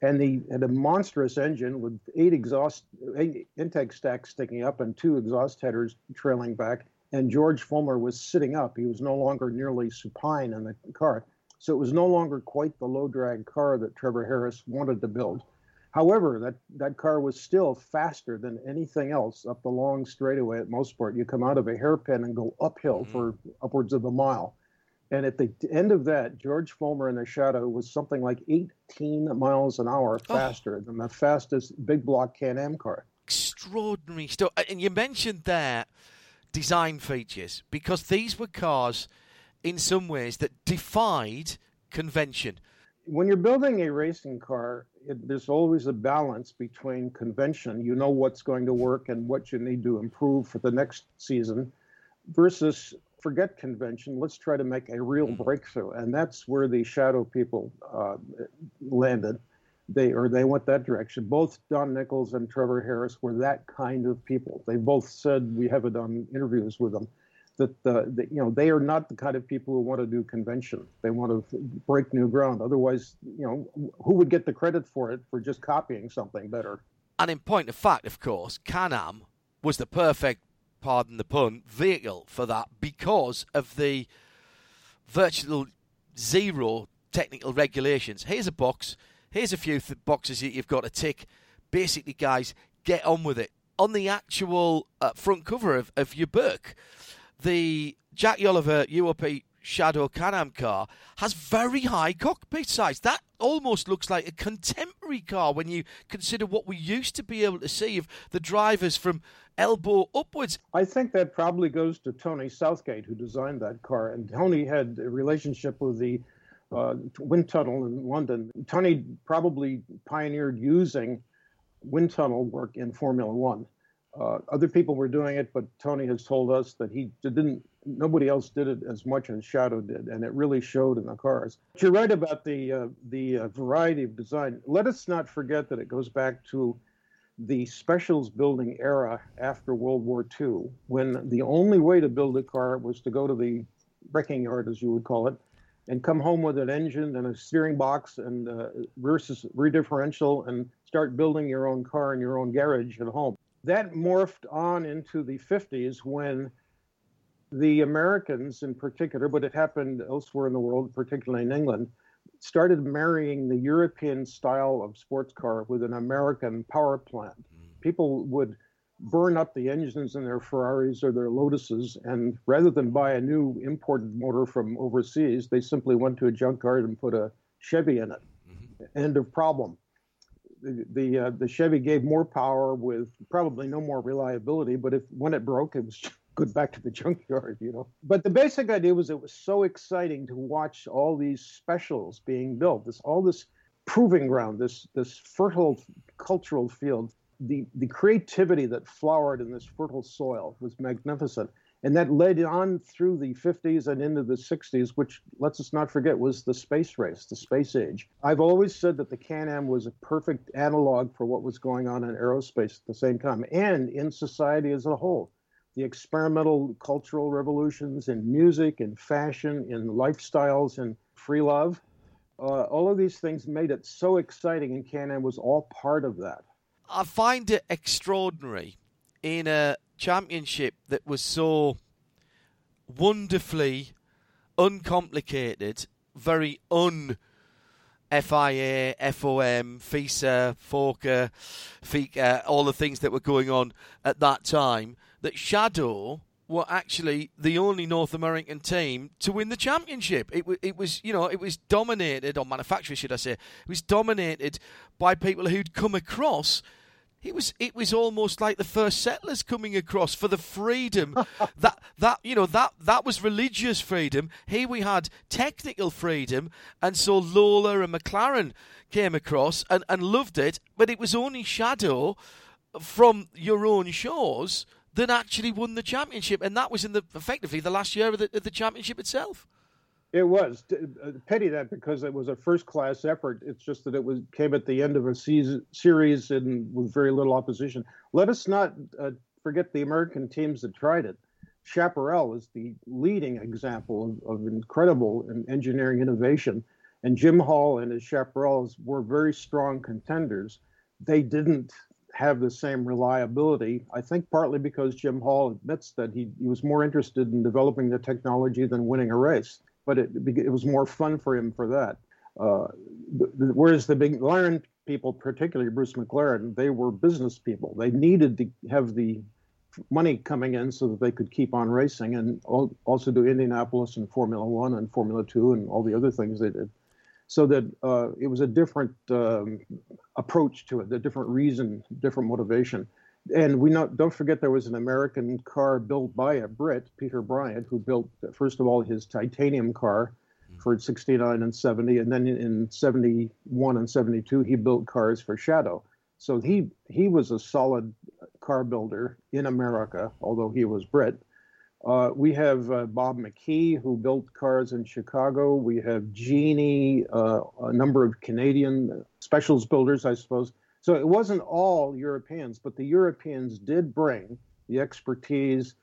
Speaker 8: And the had a monstrous engine with eight exhaust eight intake stacks sticking up and two exhaust headers trailing back. And George Follmer was sitting up. He was no longer nearly supine in the car. So it was no longer quite the low drag car that Trevor Harris wanted to build. However, that, that car was still faster than anything else up the long straightaway at Mosport. You come out of a hairpin and go uphill mm-hmm. for upwards of a mile. And at the end of that, George Follmer in the shadow was something like 18 miles an hour oh. faster oh. than the fastest big block Can Am car.
Speaker 1: Extraordinary stuff. And you mentioned there design features because these were cars in some ways that defied convention.
Speaker 8: When you're building a racing car, it, there's always a balance between convention, you know what's going to work and what you need to improve for the next season, versus forget convention. Let's try to make a real mm. breakthrough, and that's where the shadow people uh, landed. They or they went that direction. Both Don Nichols and Trevor Harris were that kind of people. They both said we have it on interviews with them that the, the, you know they are not the kind of people who want to do convention. They want to break new ground. Otherwise, you know, who would get the credit for it for just copying something better?
Speaker 1: And in point of fact, of course, Can-Am was the perfect pardon the pun, vehicle for that because of the virtual zero technical regulations. Here's a box. Here's a few th- boxes that you've got to tick. Basically, guys, get on with it. On the actual uh, front cover of, of your book, the Jack Oliver UOP Shadow Can-Am car has very high cockpit size. That almost looks like a contemporary car when you consider what we used to be able to see of the drivers from elbow upwards.
Speaker 8: I think that probably goes to Tony Southgate, who designed that car. And Tony had a relationship with the uh, wind tunnel in London. Tony probably pioneered using wind tunnel work in Formula One. Uh, other people were doing it, but Tony has told us that he didn't. Nobody else did it as much as Shadow did, and it really showed in the cars. But you're right about the uh, the uh, variety of design. Let us not forget that it goes back to the specials building era after World War II, when the only way to build a car was to go to the wrecking yard, as you would call it, and come home with an engine and a steering box and uh, rear, rear differential and start building your own car in your own garage at home. That morphed on into the 50s when the Americans, in particular, but it happened elsewhere in the world, particularly in England, started marrying the European style of sports car with an American power plant. Mm. People would burn up the engines in their Ferraris or their Lotuses, and rather than buy a new imported motor from overseas, they simply went to a junkyard and put a Chevy in it. Mm-hmm. End of problem. The the, uh, the Chevy gave more power with probably no more reliability, but if when it broke, it was [LAUGHS] good back to the junkyard, you know. But the basic idea was it was so exciting to watch all these specials being built. This all this proving ground, this this fertile cultural field. The the creativity that flowered in this fertile soil was magnificent. And that led on through the 50s and into the 60s, which let's us not forget was the space race, the space age. I've always said that the Can Am was a perfect analog for what was going on in aerospace at the same time and in society as a whole the experimental cultural revolutions in music in fashion, in lifestyles and free love. Uh, all of these things made it so exciting, and Can-Am was all part of that.
Speaker 1: I find it extraordinary in a championship that was so wonderfully uncomplicated, very un FIA, FOM, FISA, FOCA, FICA, all the things that were going on at that time, that Shadow were actually the only North American team to win the championship. It, it was, you know, it was dominated, or manufacturer, should I say, it was dominated by people who'd come across it was it was almost like the first settlers coming across for the freedom [LAUGHS] that that you know that that was religious freedom. Here we had technical freedom, and so Lola and McLaren came across and, and loved it. But it was only Shadow from your own shores that actually won the championship, and that was in the effectively the last year of the, of the championship itself.
Speaker 8: It was uh, pity that because it was a first class effort. It's just that it was came at the end of a season, series and with very little opposition. Let us not uh, forget the American teams that tried it. Chaparral is the leading example of, of incredible engineering innovation, and Jim Hall and his Chaparrals were very strong contenders. They didn't have the same reliability. I think partly because Jim Hall admits that he, he was more interested in developing the technology than winning a race but it, it was more fun for him for that. Uh, whereas the big McLaren people, particularly Bruce McLaren, they were business people. They needed to have the money coming in so that they could keep on racing and also do Indianapolis and Formula One and Formula Two and all the other things they did. So that uh, it was a different um, approach to it, a different reason, different motivation and we not, don't forget there was an American car built by a Brit, Peter Bryant, who built first of all his titanium car for 69 and 70, and then in 71 and 72 he built cars for Shadow. So he he was a solid car builder in America, although he was Brit. Uh, we have uh, Bob McKee, who built cars in Chicago. We have Genie, uh, a number of Canadian specials builders, I suppose, so it wasn't all Europeans, but the Europeans did bring the expertise,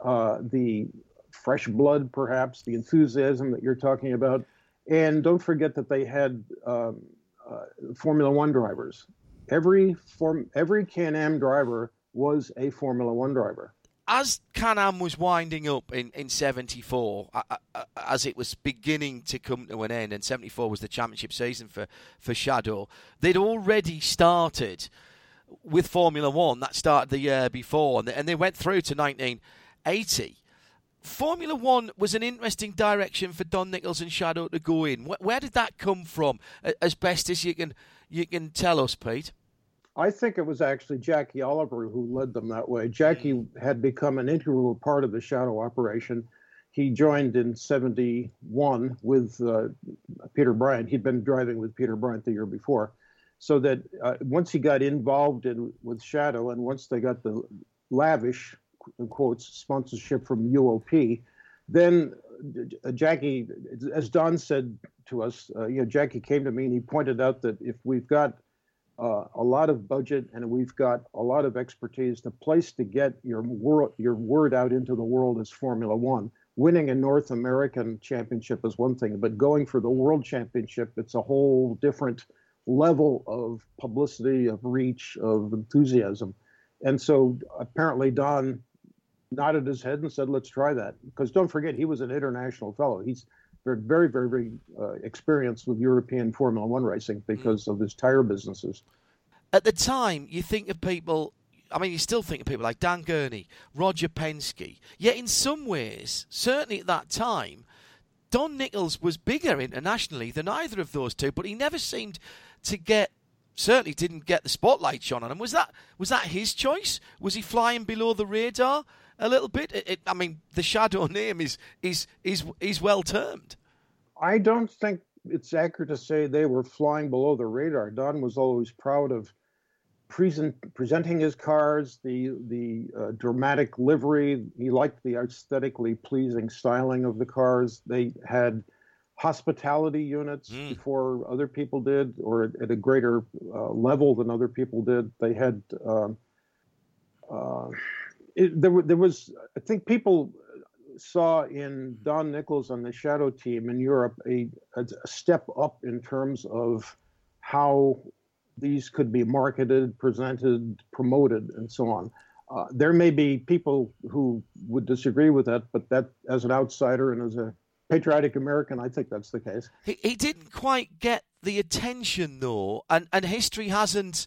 Speaker 8: uh, the fresh blood, perhaps, the enthusiasm that you're talking about. And don't forget that they had um, uh, Formula One drivers. Every form, every Can-Am driver was a Formula One driver
Speaker 1: as Can-Am was winding up in, in 74, uh, uh, as it was beginning to come to an end, and 74 was the championship season for, for Shadow, they'd already started with Formula One. That started the year before, and they, and they went through to 1980. Formula One was an interesting direction for Don Nichols and Shadow to go in. Where, where did that come from, as best as you can you can tell us, Pete?
Speaker 8: I think it was actually Jackie Oliver who led them that way. Jackie had become an integral part of the shadow operation. He joined in 71 with uh, Peter Bryant. He'd been driving with Peter Bryant the year before. So that uh, once he got involved in with Shadow and once they got the lavish, quotes, sponsorship from UOP, then uh, Jackie, as Don said to us, uh, you know, Jackie came to me and he pointed out that if we've got uh, a lot of budget and we've got a lot of expertise. The place to get your wor- your word out into the world is Formula One. Winning a North American championship is one thing, but going for the world championship, it's a whole different level of publicity, of reach, of enthusiasm. And so apparently Don nodded his head and said, let's try that. Because don't forget, he was an international fellow. He's very, very, very uh, experienced with European Formula One racing because mm. of his tire businesses.
Speaker 1: At the time, you think of people. I mean, you still think of people like Dan Gurney, Roger Penske. Yet, in some ways, certainly at that time, Don Nichols was bigger internationally than either of those two, but he never seemed to get certainly didn't get the spotlight shone on him. Was that was that his choice? Was he flying below the radar a little bit? It, it, I mean, the shadow name is is is is well termed.
Speaker 8: I don't think it's accurate to say they were flying below the radar. Don was always proud of present, presenting his cars, the the uh, dramatic livery. He liked the aesthetically pleasing styling of the cars. They had hospitality units mm. before other people did, or at a greater uh, level than other people did. They had. Um, uh, it, there, there was, I think people saw in Don Nichols on the Shadow team in Europe a, a step up in terms of how these could be marketed, presented, promoted, and so on. Uh, there may be people who would disagree with that, but that, as an outsider and as a patriotic American, I think that's the case.
Speaker 1: He, he didn't quite get the attention though, and and history hasn't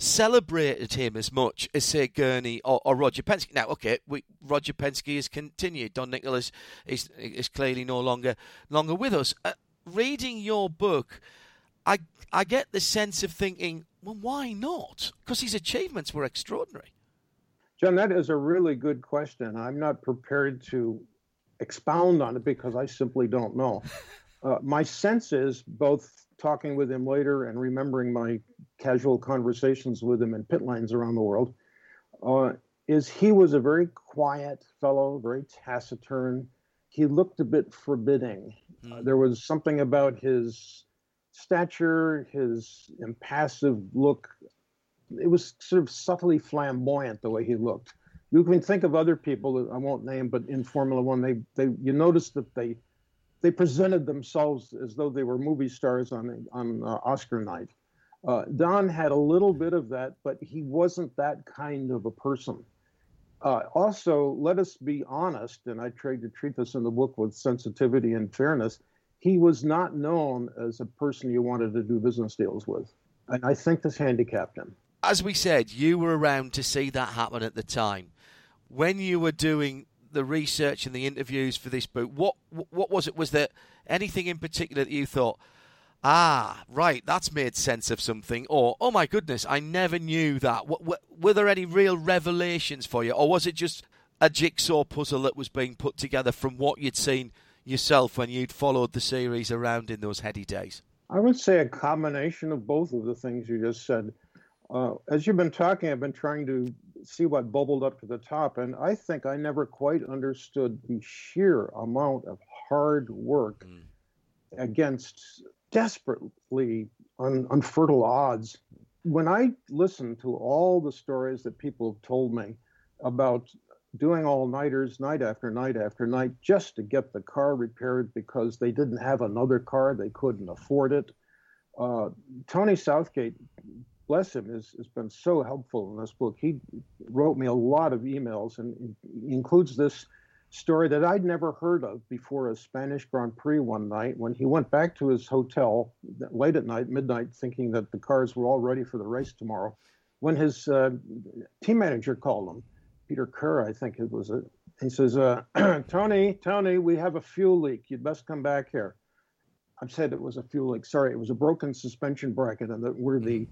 Speaker 1: celebrated him as much as say Gurney or, or Roger Penske. Now, okay, we, Roger Penske has continued. Don Nicholas is is clearly no longer longer with us. Uh, reading your book, I I get the sense of thinking, well, why not? Because his achievements were extraordinary.
Speaker 8: John, that is a really good question. I'm not prepared to expound on it because I simply don't know. [LAUGHS] Uh, my sense is both talking with him later and remembering my casual conversations with him in pit lanes around the world, uh, is he was a very quiet fellow, very taciturn. He looked a bit forbidding. Mm. Uh, there was something about his stature, his impassive look. It was sort of subtly flamboyant the way he looked. You can think of other people that I won't name, but in Formula One, they they you notice that they they presented themselves as though they were movie stars on on uh, Oscar night. Uh, Don had a little bit of that, but he wasn't that kind of a person. Uh, also, let us be honest, and I tried to treat this in the book with sensitivity and fairness. He was not known as a person you wanted to do business deals with, and I think this handicapped him.
Speaker 1: As we said, you were around to see that happen at the time. When you were doing the research and the interviews for this book, what what was it? Was there anything in particular that you thought? ah, right, that's made sense of something, or oh my goodness, I never knew that. Were there any real revelations for you, or was it just a jigsaw puzzle that was being put together from what you'd seen yourself when you'd followed the series around in those heady days?
Speaker 8: I would say a combination of both of the things you just said. Uh, as you've been talking, I've been trying to see what bubbled up to the top, and I think I never quite understood the sheer amount of hard work mm. against desperately un, unfertile odds. When I listen to all the stories that people have told me about doing all nighters night after night after night just to get the car repaired because they didn't have another car, they couldn't afford it. Uh, Tony Southgate, bless him, has, has been so helpful in this book. He wrote me a lot of emails and includes this story that I'd never heard of before a Spanish Grand Prix one night when he went back to his hotel late at night, midnight, thinking that the cars were all ready for the race tomorrow. When his uh, team manager called him, Peter Kerr, I think it was, a, he says, uh, [CLEARS THROAT] Tony, Tony, we have a fuel leak. You'd best come back here. I've said it was a fuel leak. Sorry, it was a broken suspension bracket, and the, where the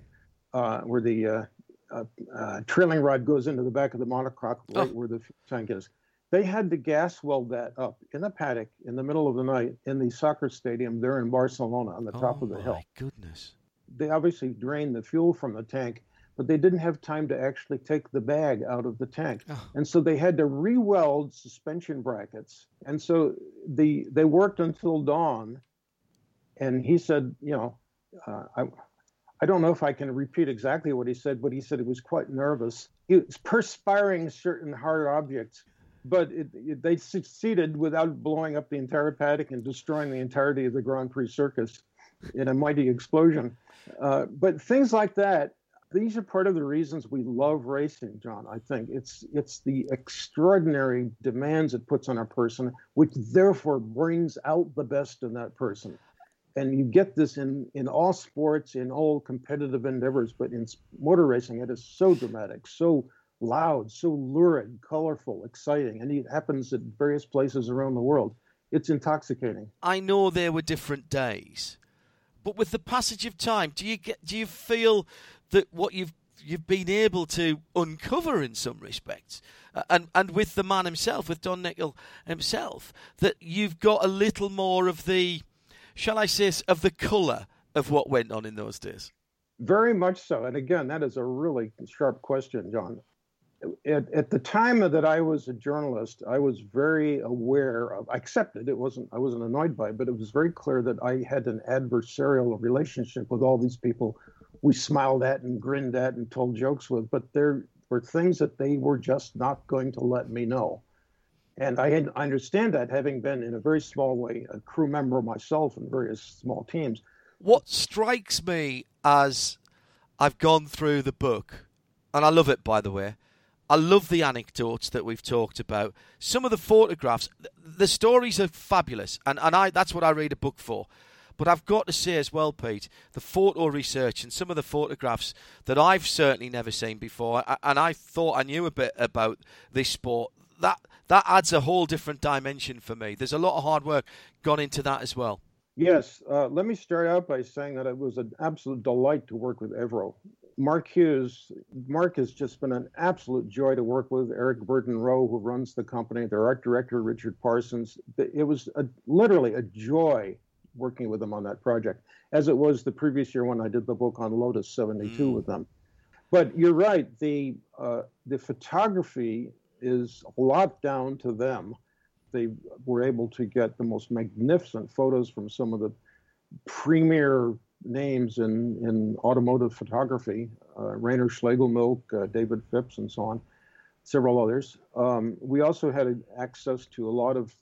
Speaker 8: uh, where the uh, uh, uh, trailing rod goes into the back of the monocoque, right oh. where the tank is. They had to gas weld that up in a paddock in the middle of the night in the soccer stadium there in Barcelona on the oh top of the hill.
Speaker 1: my goodness.
Speaker 8: They obviously drained the fuel from the tank, but they didn't have time to actually take the bag out of the tank. Oh. And so they had to re-weld suspension brackets. And so the they worked until dawn. And he said, you know, uh, I, I don't know if I can repeat exactly what he said, but he said he was quite nervous. He was perspiring certain hard objects but it, it, they succeeded without blowing up the entire paddock and destroying the entirety of the Grand Prix circus in a mighty explosion. Uh, but things like that, these are part of the reasons we love racing, John. I think it's it's the extraordinary demands it puts on a person, which therefore brings out the best in that person. And you get this in in all sports, in all competitive endeavors, but in motor racing, it is so dramatic, so loud, so lurid, colorful, exciting, and it happens at various places around the world. It's intoxicating.
Speaker 1: I know there were different days, but with the passage of time, do you get do you feel that what you've you've been able to uncover in some respects, uh, and and with the man himself, with Don Nichols himself, that you've got a little more of the, shall I say, of the colour of what went on in those days.
Speaker 8: Very much so. And again, that is a really sharp question, John at, at the time that I was a journalist, I was very aware of. I accepted it wasn't. I wasn't annoyed by it, but it was very clear that I had an adversarial relationship with all these people. We smiled at and grinned at and told jokes with, but there were things that they were just not going to let me know. And I, had, I understand that, having been in a very small way a crew member myself in various small teams.
Speaker 1: What strikes me as I've gone through the book, and I love it by the way I love the anecdotes that we've talked about. Some of the photographs, the stories are fabulous, and, and I that's what I read a book for. But I've got to say as well, Pete, the photo research and some of the photographs that I've certainly never seen before, and I thought I knew a bit about this sport. That that adds a whole different dimension for me. There's a lot of hard work gone into that as well.
Speaker 8: Yes, uh, let me start out by saying that it was an absolute delight to work with Evro. Mark Hughes, Mark has just been an absolute joy to work with. Eric Verdon-Roe, who runs the company, their art director Richard Parsons. It was a, literally a joy working with them on that project, as it was the previous year when I did the book on Lotus 72 mm. with them. But you're right, the uh, the photography is a lot down to them. They were able to get the most magnificent photos from some of the premier names in, in automotive photography, uh, Rainer Schlegelmilch, uh, David Phipps, and so on, several others. Um, we also had access to a lot of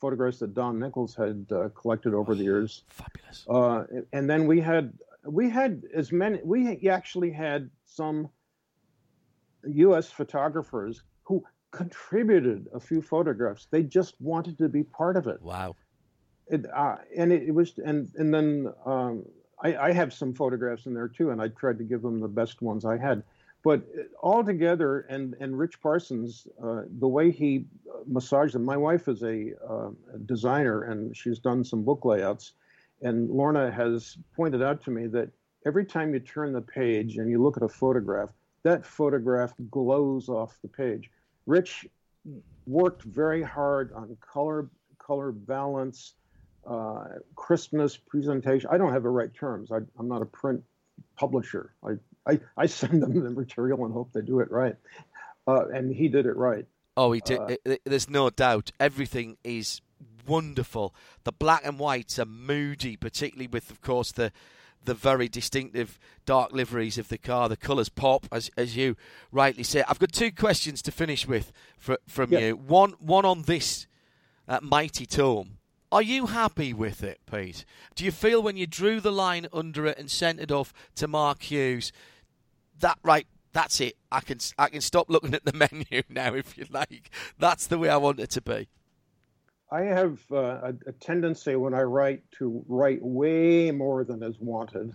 Speaker 8: photographs that Don Nichols had uh, collected over the years. [SIGHS]
Speaker 1: Fabulous.
Speaker 8: Uh, and then we had we had as many. We actually had some U.S. photographers who contributed a few photographs. They just wanted to be part of it.
Speaker 1: Wow.
Speaker 8: It, uh, and it, it, was and and then um, I, I have some photographs in there too, and I tried to give them the best ones I had. But altogether, and and Rich Parsons, uh, the way he massaged them. My wife is a, uh, designer, and she's done some book layouts. And Lorna has pointed out to me that every time you turn the page and you look at a photograph, that photograph glows off the page. Rich worked very hard on color, color balance, uh, crispness, presentation. I don't have the right terms. I, am not a print publisher. I I, I send them the material and hope they do it right. Uh, and he did it right.
Speaker 1: Oh, he did. Uh, there's no doubt. Everything is wonderful. The black and whites are moody, particularly with, of course, the the very distinctive dark liveries of the car. The colours pop, as as you rightly say. I've got two questions to finish with for, from yes. you. One one on this uh, mighty tome. Are you happy with it, Pete? Do you feel when you drew the line under it and sent it off to Mark Hughes that right that's it i can i can stop looking at the [LAUGHS] menu now if you like that's the way i want it to be
Speaker 8: i have uh, a, a, tendency when i write to write way more than is wanted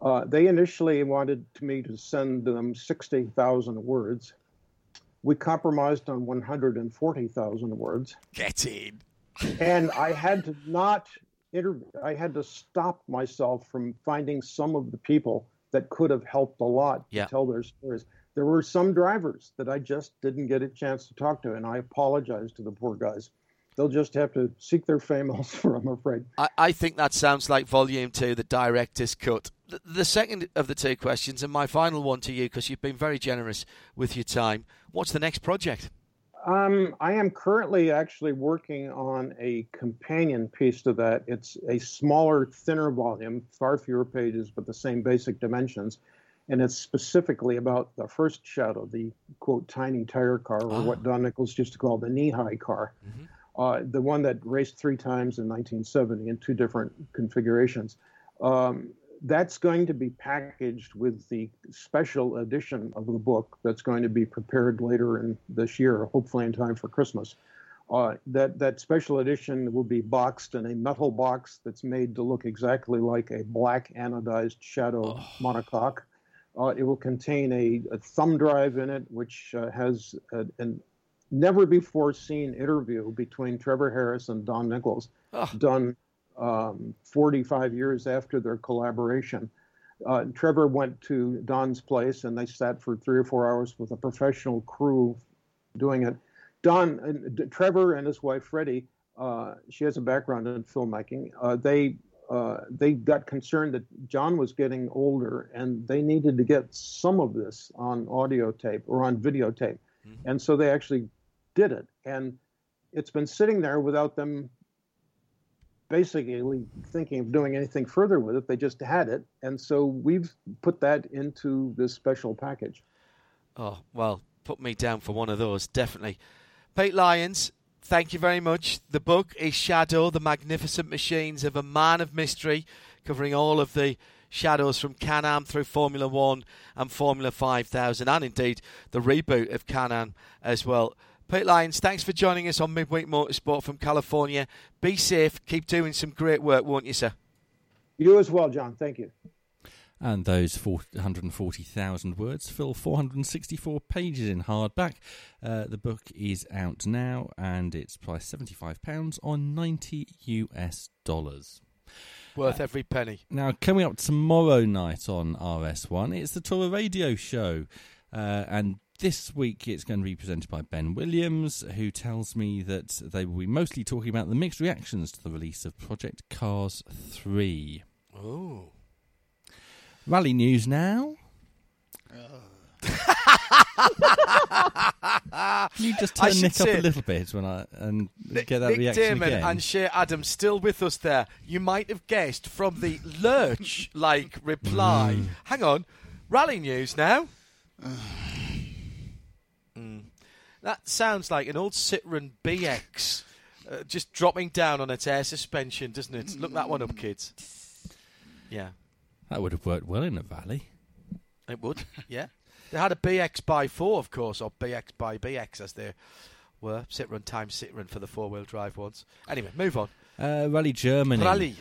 Speaker 8: uh, they initially wanted me to send them 60,000 words we compromised on 140,000 words
Speaker 1: get in
Speaker 8: and i had to not interview i had to stop myself from finding some of the people that could have helped a lot
Speaker 1: yeah.
Speaker 8: to tell their stories. There were some drivers that I just didn't get a chance to talk to, and I apologize to the poor guys. They'll just have to seek their fame [LAUGHS] elsewhere, I'm afraid.
Speaker 1: I, I think that sounds like volume two, the director's cut. The, the second of the two questions, and my final one to you, because you've been very generous with your time. What's the next project?
Speaker 8: Um, I am currently actually working on a companion piece to that. It's a smaller, thinner volume, far fewer pages, but the same basic dimensions. And it's specifically about the first shadow, the quote, tiny tire car, or oh. what Don Nichols used to call the knee high car. Mm-hmm. Uh, the one that raced three times in 1970 in two different configurations. Um, that's going to be packaged with the special edition of the book that's going to be prepared later in this year, hopefully in time for Christmas. Uh, that that special edition will be boxed in a metal box that's made to look exactly like a black anodized shadow oh. monocoque. Uh, it will contain a, a, thumb drive in it, which uh, has a, an never before seen interview between Trevor Harris and Don Nichols, oh. done um, 45 years after their collaboration. Uh, Trevor went to Don's place and they sat for three or four hours with a professional crew doing it. Don, and Trevor and his wife Freddie, uh, she has a background in filmmaking. Uh, they uh, they got concerned that John was getting older and they needed to get some of this on audio tape or on videotape, mm-hmm. and so they actually did it. And it's been sitting there without them basically thinking of doing anything further with it. They just had it, and so we've put that into this special package.
Speaker 1: Oh well, put me down for one of those, definitely. Pete Lyons, thank you very much. The book is Shadow: The Magnificent Machines of a Man of Mystery, covering all of the shadows from Can Am through Formula One and Formula 5000, and indeed the reboot of Can Am as well. Pete Lyons, thanks for joining us on Midweek Motorsport from California. Be safe. Keep doing some great work, won't you, sir?
Speaker 8: You as well, John. Thank you.
Speaker 2: And those 440,000 words fill 464 pages in hardback. Uh, the book is out now and it's priced £75 on 90 US dollars.
Speaker 1: Worth uh, every penny.
Speaker 2: Now, coming up tomorrow night on RS1, it's the Tour Radio Show. Uh, and this week it's going to be presented by Ben Williams, who tells me that they will be mostly talking about the mixed reactions to the release of Project Cars 3.
Speaker 1: Oh.
Speaker 2: Rally news now. [LAUGHS] Can you just turn Nick up a little bit when I and Nick, get that
Speaker 1: Nick
Speaker 2: reaction
Speaker 1: Daman
Speaker 2: again.
Speaker 1: and Shea Adams still with us there. You might have guessed from the lurch-like reply.
Speaker 2: Mm.
Speaker 1: Hang on, rally news now. [SIGHS] mm. That sounds like an old Citroen BX uh, just dropping down on its air suspension, doesn't it? Look that one up, kids. Yeah.
Speaker 2: That would have worked well in a valley.
Speaker 1: It would, [LAUGHS] yeah. They had a BX by 4, of course, or BX by BX as they were. Citroen times Citroen for the four wheel drive ones. Anyway, move on.
Speaker 2: Uh, Rally Germany.
Speaker 1: Rally.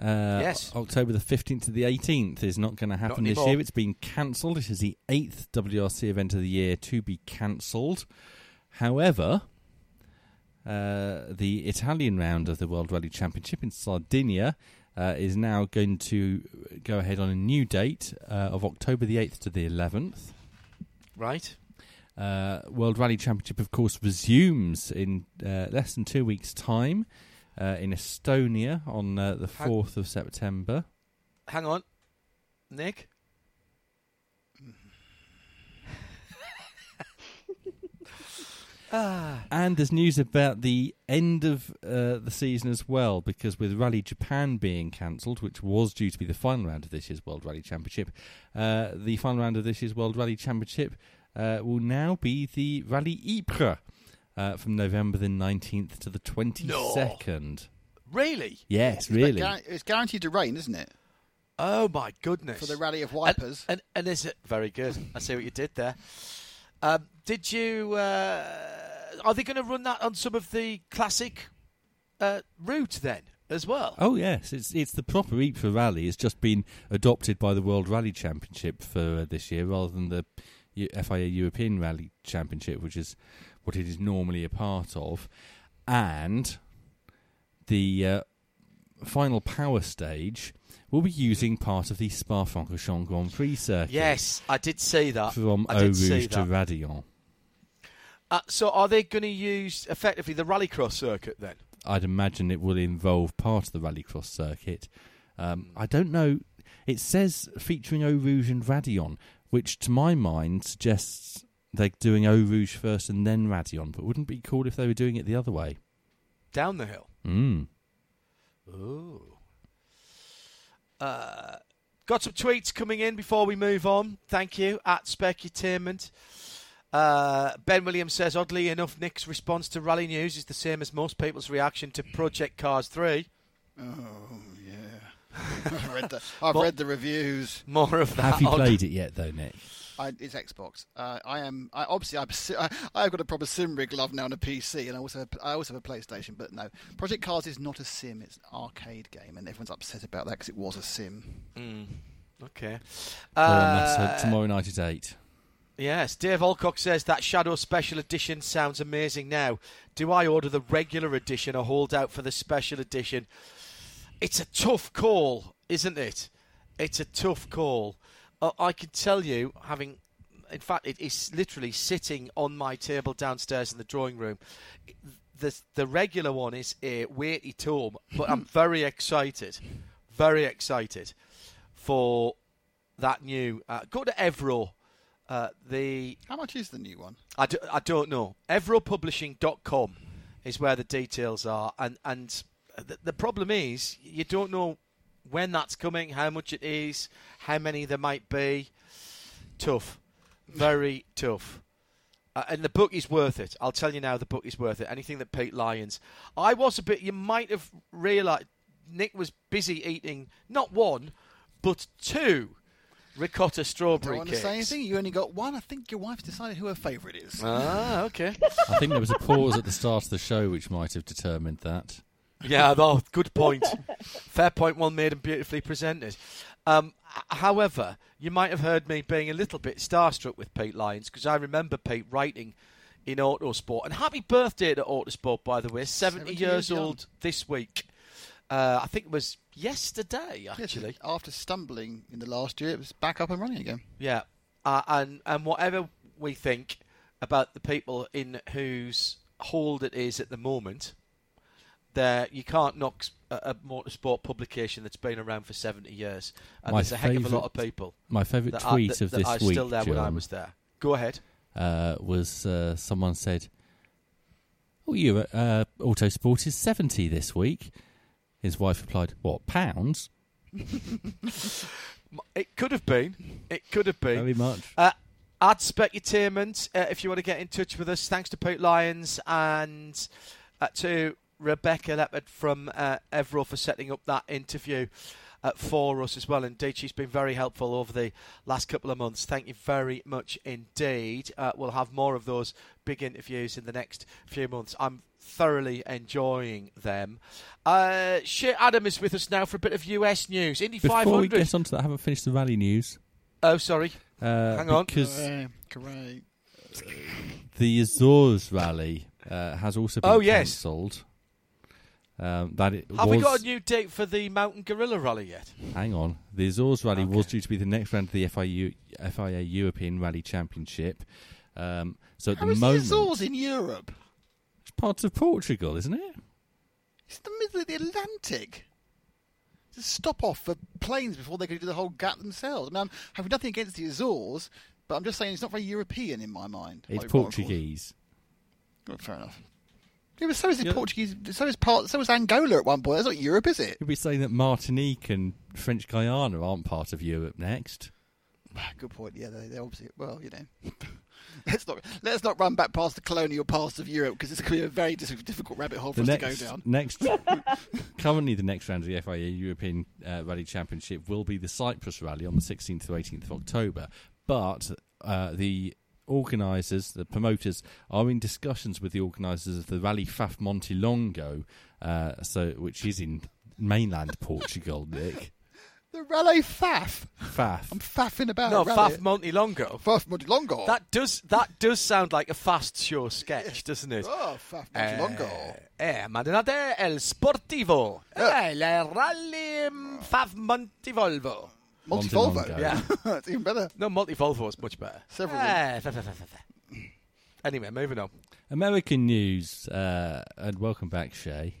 Speaker 2: Uh,
Speaker 1: yes.
Speaker 2: October the 15th to the 18th is not going to happen this year. It's been cancelled. It is the eighth WRC event of the year to be cancelled. However, uh, the Italian round of the World Rally Championship in Sardinia uh, is now going to go ahead on a new date uh, of October the 8th to the 11th.
Speaker 1: Right.
Speaker 2: Uh, World Rally Championship, of course, resumes in uh, less than two weeks' time uh, in Estonia on uh, the 4th of September.
Speaker 1: Hang on. Nick?
Speaker 2: Ah. [LAUGHS] And there's news about the end of uh, the season as well, because with Rally Japan being cancelled, which was due to be the final round of this year's World Rally Championship, uh, the final round of this year's World Rally Championship uh, will now be the Rally Ypres uh, from November the 19th to the 22nd.
Speaker 1: No. Really?
Speaker 2: Yes, really.
Speaker 3: It's guaranteed to rain, isn't it?
Speaker 1: Oh my goodness!
Speaker 3: For the Rally of Wipers,
Speaker 1: and, and, and is it very good? I see what you did there. Um, did you? Uh, are they going to run that on some of the classic uh, route then as well?
Speaker 2: Oh yes, it's it's the proper Ypres rally. It's just been adopted by the World Rally Championship for uh, this year, rather than the FIA European Rally Championship, which is what it is normally a part of, and the uh, final power stage will be using part of the Spa-Francorchamps Grand Prix circuit.
Speaker 1: Yes, I did see that.
Speaker 2: From
Speaker 1: I
Speaker 2: Eau Rouge to Raidillon.
Speaker 1: Uh, so are they going to use effectively the rallycross circuit then?
Speaker 2: I'd imagine it will involve part of the rallycross circuit. Um, I don't know. It says featuring Eau Rouge and Raidillon, which to my mind suggests they're doing Eau Rouge first and then Raidillon. But wouldn't it be cool if they were doing it the other way?
Speaker 1: Down the hill.
Speaker 2: Mm.
Speaker 1: Ooh. Uh, got some tweets coming in before we move on. Thank you at Specutainment. Uh, ben Williams says, oddly enough, Nick's response to Rally News is the same as most people's reaction to Project Cars 3.
Speaker 3: Oh, yeah. [LAUGHS] [LAUGHS] I've, read the, I've read the reviews.
Speaker 1: More of that.
Speaker 2: Have you played it yet, though, Nick?
Speaker 3: I, it's Xbox. Uh, I am. I, obviously, I, I, have got a proper sim rig love now on a PC, and I also have, I also have a PlayStation. But no, Project Cars is not a sim; it's an arcade game, and everyone's upset about that because it was a sim.
Speaker 1: Mm. Okay.
Speaker 2: Uh, well, tomorrow night at eight.
Speaker 1: Yes, Dave Alcock says that Shadow Special Edition sounds amazing. Now, do I order the regular edition or hold out for the special edition? It's a tough call, isn't it? It's a tough call. Uh, I can tell you, having, in fact, it is literally sitting on my table downstairs in the drawing room. The the regular one is a weighty tome, but I'm [LAUGHS] very excited, very excited for that new. Uh, go to Evro. Uh, the
Speaker 3: how much is the new one?
Speaker 1: I, do, I don't know. EvroPublishing.com is where the details are, and and the, the problem is you don't know when that's coming, how much it is, how many there might be. Tough. Very tough. Uh, and the book is worth it. I'll tell you now, the book is worth it. Anything that Pete Lyons. I was a bit. You might have realised Nick was busy eating not one, but two ricotta strawberry.
Speaker 3: Don't
Speaker 1: strawberry
Speaker 3: want to
Speaker 1: cakes.
Speaker 3: say anything. You only got one. I think your wife's decided who her favourite is.
Speaker 1: Ah, okay. [LAUGHS]
Speaker 2: I think there was a pause at the start of the show which might have determined that.
Speaker 1: Yeah, though, good point. Fair point, well made and beautifully presented. Um, however, you might have heard me being a little bit starstruck with Pete Lyons because I remember Pete writing in Autosport. And happy birthday to Autosport, by the way. 70,
Speaker 3: 70
Speaker 1: years old this week. Uh, I think it was yesterday,
Speaker 3: Yes,
Speaker 1: actually.
Speaker 3: after stumbling in the last year, it was back up and running again.
Speaker 1: Yeah, uh, and and whatever we think about the people in whose hold it is at the moment, there you can't knock a motorsport publication that's been around for seventy years, and
Speaker 2: My
Speaker 1: there's a heck of a lot of people
Speaker 2: My favourite
Speaker 1: that, are,
Speaker 2: tweet
Speaker 1: that,
Speaker 2: of
Speaker 1: that
Speaker 2: this
Speaker 1: are
Speaker 2: week,
Speaker 1: still there when I was there. Go ahead.
Speaker 2: uh, was uh, someone said, "Oh, you uh, Autosport is seventy this week." His wife replied, "What pounds?" [LAUGHS]
Speaker 1: It could have been. It could have been.
Speaker 2: Very much.
Speaker 1: Uh, Add Specutainment, uh, if you want to get in touch with us. Thanks to Pete Lyons and uh, to Rebecca Leopard from uh, Evro for setting up that interview uh, for us as well. Indeed, she's been very helpful over the last couple of months. Thank you very much indeed. Uh, we'll have more of those big interviews in the next few months. I'm thoroughly enjoying them. Uh, Shea Adam is with us now for a bit of US news. Indy
Speaker 2: Before
Speaker 1: 500.
Speaker 2: we get on to that, I haven't finished the rally news.
Speaker 1: oh, sorry.
Speaker 2: Uh,
Speaker 1: Hang on.
Speaker 2: because
Speaker 3: Hooray, hooray.
Speaker 2: the Azores rally uh, has also been
Speaker 1: Oh, yes.
Speaker 2: cancelled. Um, that it
Speaker 1: Have
Speaker 2: was,
Speaker 1: we got a new date for the Mountain Gorilla Rally yet?
Speaker 2: Hang on. The Azores Rally was due to be the next round of the FIU, FIA European Rally Championship. Um, so at
Speaker 3: How
Speaker 2: the
Speaker 3: is
Speaker 2: moment,
Speaker 3: the Azores in Europe?
Speaker 2: it's part of Portugal, isn't it?
Speaker 3: It's the middle of the Atlantic. Just stop off for planes before they can do the whole gap themselves. I mean, I'm having nothing against the Azores, but I'm just saying it's not very European in my mind.
Speaker 2: It's
Speaker 3: Might be wrong, of course.
Speaker 2: Portuguese.
Speaker 3: Fair enough. Yeah, but so is the
Speaker 2: Yeah.
Speaker 3: Portuguese. So is part. So is Angola at one point. That's not Europe, is it?
Speaker 2: You'll be saying that Martinique and French Guyana aren't part of Europe next.
Speaker 3: Good point. Yeah, they, they're obviously. Well, you know. [LAUGHS] let's not let's not run back past the colonial past of Europe because it's going to be a very difficult rabbit hole for
Speaker 2: The
Speaker 3: us
Speaker 2: next,
Speaker 3: to go down.
Speaker 2: next, [LAUGHS] [LAUGHS] currently the next round of the FIA European uh, Rally Championship will be the Cyprus Rally on the 16th to 18th of October. But uh, the organisers, the promoters, are in discussions with the organisers of the Rally Faf Montelongo, uh, so which is in mainland Portugal. [LAUGHS] Nick
Speaker 3: The Rally Faf.
Speaker 2: Faf.
Speaker 3: I'm faffing about.
Speaker 1: no, Faf Monty Longo.
Speaker 3: Faf Montelongo.
Speaker 1: That does that does sound like a fast show sketch, [LAUGHS] doesn't it?
Speaker 3: Oh, Faf Montelongo.
Speaker 1: Eh, Madonate el Sportivo. Eh, le Rally mm, Faf Montivolvo.
Speaker 3: Multivolvo.
Speaker 2: Montelongo.
Speaker 1: Yeah. [LAUGHS]
Speaker 3: it's even better.
Speaker 1: No, Multivolvo is much better.
Speaker 3: Several of
Speaker 1: Eh, fa- fa- fa- fa- fa. Anyway, moving on.
Speaker 2: American news, uh, and welcome back, Shea.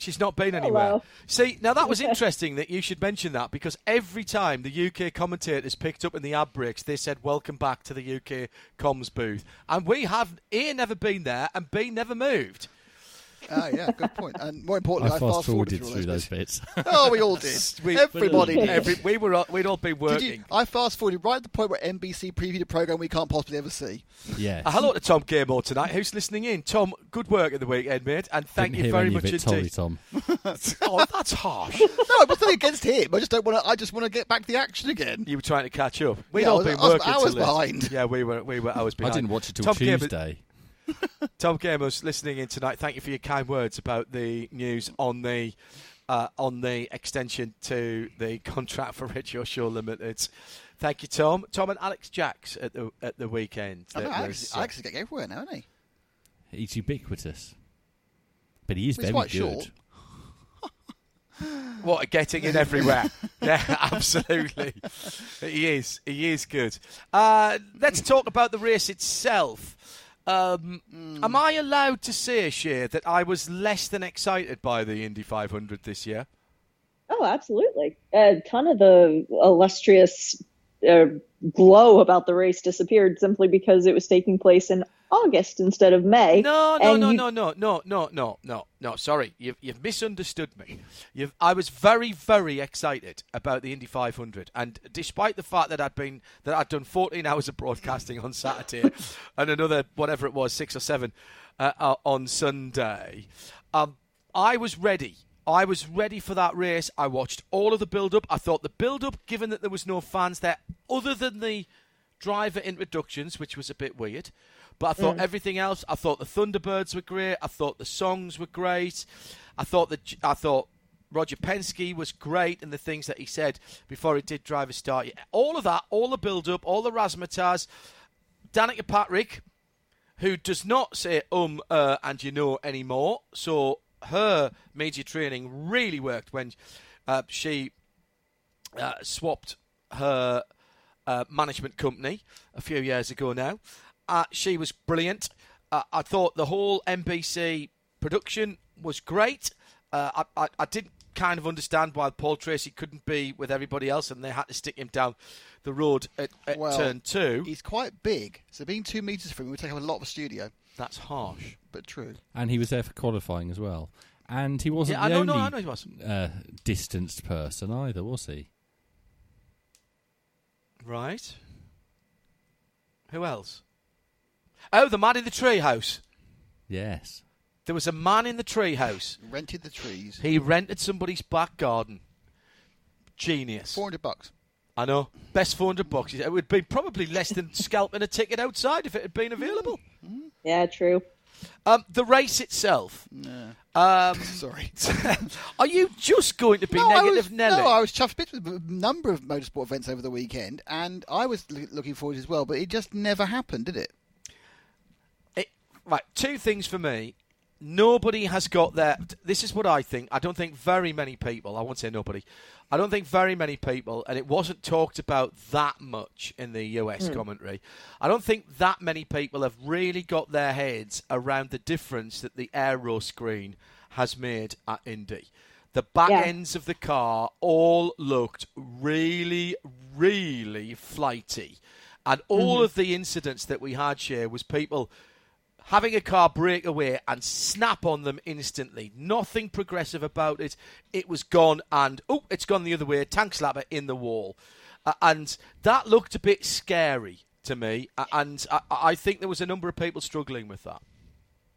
Speaker 1: She's not been anywhere.
Speaker 5: Hello.
Speaker 1: See, now that was interesting that you should mention that because every time the UK commentators picked up in the ad breaks, they said, Welcome back to the UK comms booth. And we have A, never been there, and B, never moved.
Speaker 3: Ah, yeah, good point. And more importantly, I,
Speaker 2: fast
Speaker 3: forwarded
Speaker 2: forwarded through those
Speaker 3: bits.
Speaker 2: bits. [LAUGHS]
Speaker 3: Oh, we all did. [LAUGHS]
Speaker 1: We-
Speaker 3: Everybody did.
Speaker 1: Every, we were, all- we'd all been
Speaker 3: Did
Speaker 1: working.
Speaker 3: you, I fast forwarded right at the point where NBC previewed a program we can't possibly ever see.
Speaker 2: Yeah.
Speaker 1: Uh, hello to Tom Gilmore tonight, who's listening in. Tom, good work at the weekend, mate, and thank
Speaker 2: Didn't
Speaker 1: you
Speaker 2: hear
Speaker 1: very
Speaker 2: any
Speaker 1: much
Speaker 2: of it,
Speaker 1: indeed.
Speaker 2: Tom. [LAUGHS]
Speaker 1: oh, that's harsh.
Speaker 3: No, it wasn't against him. I just don't want to. I just want to get back to the action again.
Speaker 1: You were trying to catch up. We'd
Speaker 3: Yeah,
Speaker 1: all
Speaker 3: was-
Speaker 1: been
Speaker 3: I was
Speaker 1: working
Speaker 3: hours
Speaker 1: till late.
Speaker 3: behind.
Speaker 1: Yeah, we were. We were hours
Speaker 2: I
Speaker 1: behind.
Speaker 2: I didn't watch it till
Speaker 1: Tom Gilmore-
Speaker 2: Tuesday. [LAUGHS]
Speaker 1: Tom Gamer's listening in tonight. Thank you for your kind words about the news on the uh, on the extension to the contract for Radio Show Limited. Thank you, Tom. Tom and Alex Jacques at the at the weekend.
Speaker 3: I know, Alex,
Speaker 1: was, uh,
Speaker 3: Alex is getting everywhere now, isn't he?
Speaker 2: He's ubiquitous. But he is
Speaker 3: He's
Speaker 2: very
Speaker 3: quite
Speaker 2: good.
Speaker 3: short. [LAUGHS]
Speaker 1: What getting in everywhere? [LAUGHS] yeah, absolutely. He is. He is good. Uh, let's talk about the race itself. Um, Am I allowed to say, Shea, that I was less than excited by the Indy 500 this year?
Speaker 5: Oh, absolutely. A ton of the illustrious uh, glow about the race disappeared simply because it was taking place in August instead of May.
Speaker 1: No, no, no,
Speaker 5: you-
Speaker 1: no, no, no, no, no, no, no. Sorry, you've you've misunderstood me. You've, I was very, very excited about the Indy 500, and despite the fact that I'd been that I'd done 14 [LAUGHS] hours of broadcasting on Saturday [LAUGHS] and another whatever it was, six or seven uh, uh, on Sunday, um, I was ready I was ready for that race. I watched all of the build up. I thought the build up, given that there was no fans there, other than the driver introductions, which was a bit weird, but I thought
Speaker 5: Mm.
Speaker 1: everything else. I thought the Thunderbirds were great. I thought the songs were great. I thought that I thought Roger Penske was great and the things that he said before he did driver start. All of that, all the build up, all the razzmatazz. Danica Patrick, who does not say um uh, and you know anymore, so her media training really worked when uh, she uh, swapped her uh, management company a few years ago now. Uh, she was brilliant. Uh, I thought the whole NBC production was great. Uh, I, I, I didn't kind of understand why Paul Tracy couldn't be with everybody else and they had to stick him down the road at, at
Speaker 3: Well,
Speaker 1: turn two.
Speaker 3: He's quite big, so being two metres from him would take up a lot of the studio,
Speaker 1: That's harsh.
Speaker 3: but true.
Speaker 2: And he was there for qualifying as well. And he wasn't
Speaker 1: Yeah, I
Speaker 2: the
Speaker 1: know,
Speaker 2: only
Speaker 1: no, I know he was.
Speaker 2: Uh, distanced person either, was he?
Speaker 1: Right. Who else? Oh, the man in the treehouse.
Speaker 2: Yes.
Speaker 1: There was a man in the treehouse.
Speaker 3: Rented the trees.
Speaker 1: He rented somebody's back garden. Genius.
Speaker 3: 400 bucks.
Speaker 1: I know. Best 400 bucks. It would be probably less than [LAUGHS] scalping a ticket outside if it had been available.
Speaker 5: Yeah, true.
Speaker 1: Um, the race itself.
Speaker 3: No.
Speaker 1: Um, [LAUGHS]
Speaker 3: Sorry. [LAUGHS]
Speaker 1: are you just going to be
Speaker 3: no, I
Speaker 1: negative,
Speaker 3: was,
Speaker 1: Nelly?
Speaker 3: No, I was chuffed a bit with a number of motorsport events over the weekend, and I was l- looking forward as well, but it just never happened, did it?
Speaker 1: Right, two things for me. Nobody has got their. This is what I think. I don't think very many people. I won't say nobody. I don't think very many people, and it wasn't talked about that much in the US hmm. commentary. I don't think that many people have really got their heads around the difference that the aero screen has made at Indy. The back
Speaker 5: Yeah.
Speaker 1: ends of the car all looked really, really flighty. And all mm-hmm. of the incidents that we had here was people having a car break away and snap on them instantly. Nothing progressive about it. It was gone and, oh, it's gone the other way. Tank slapper in the wall. Uh, and that looked a bit scary to me. Uh, and I, I think there was a number of people struggling with that.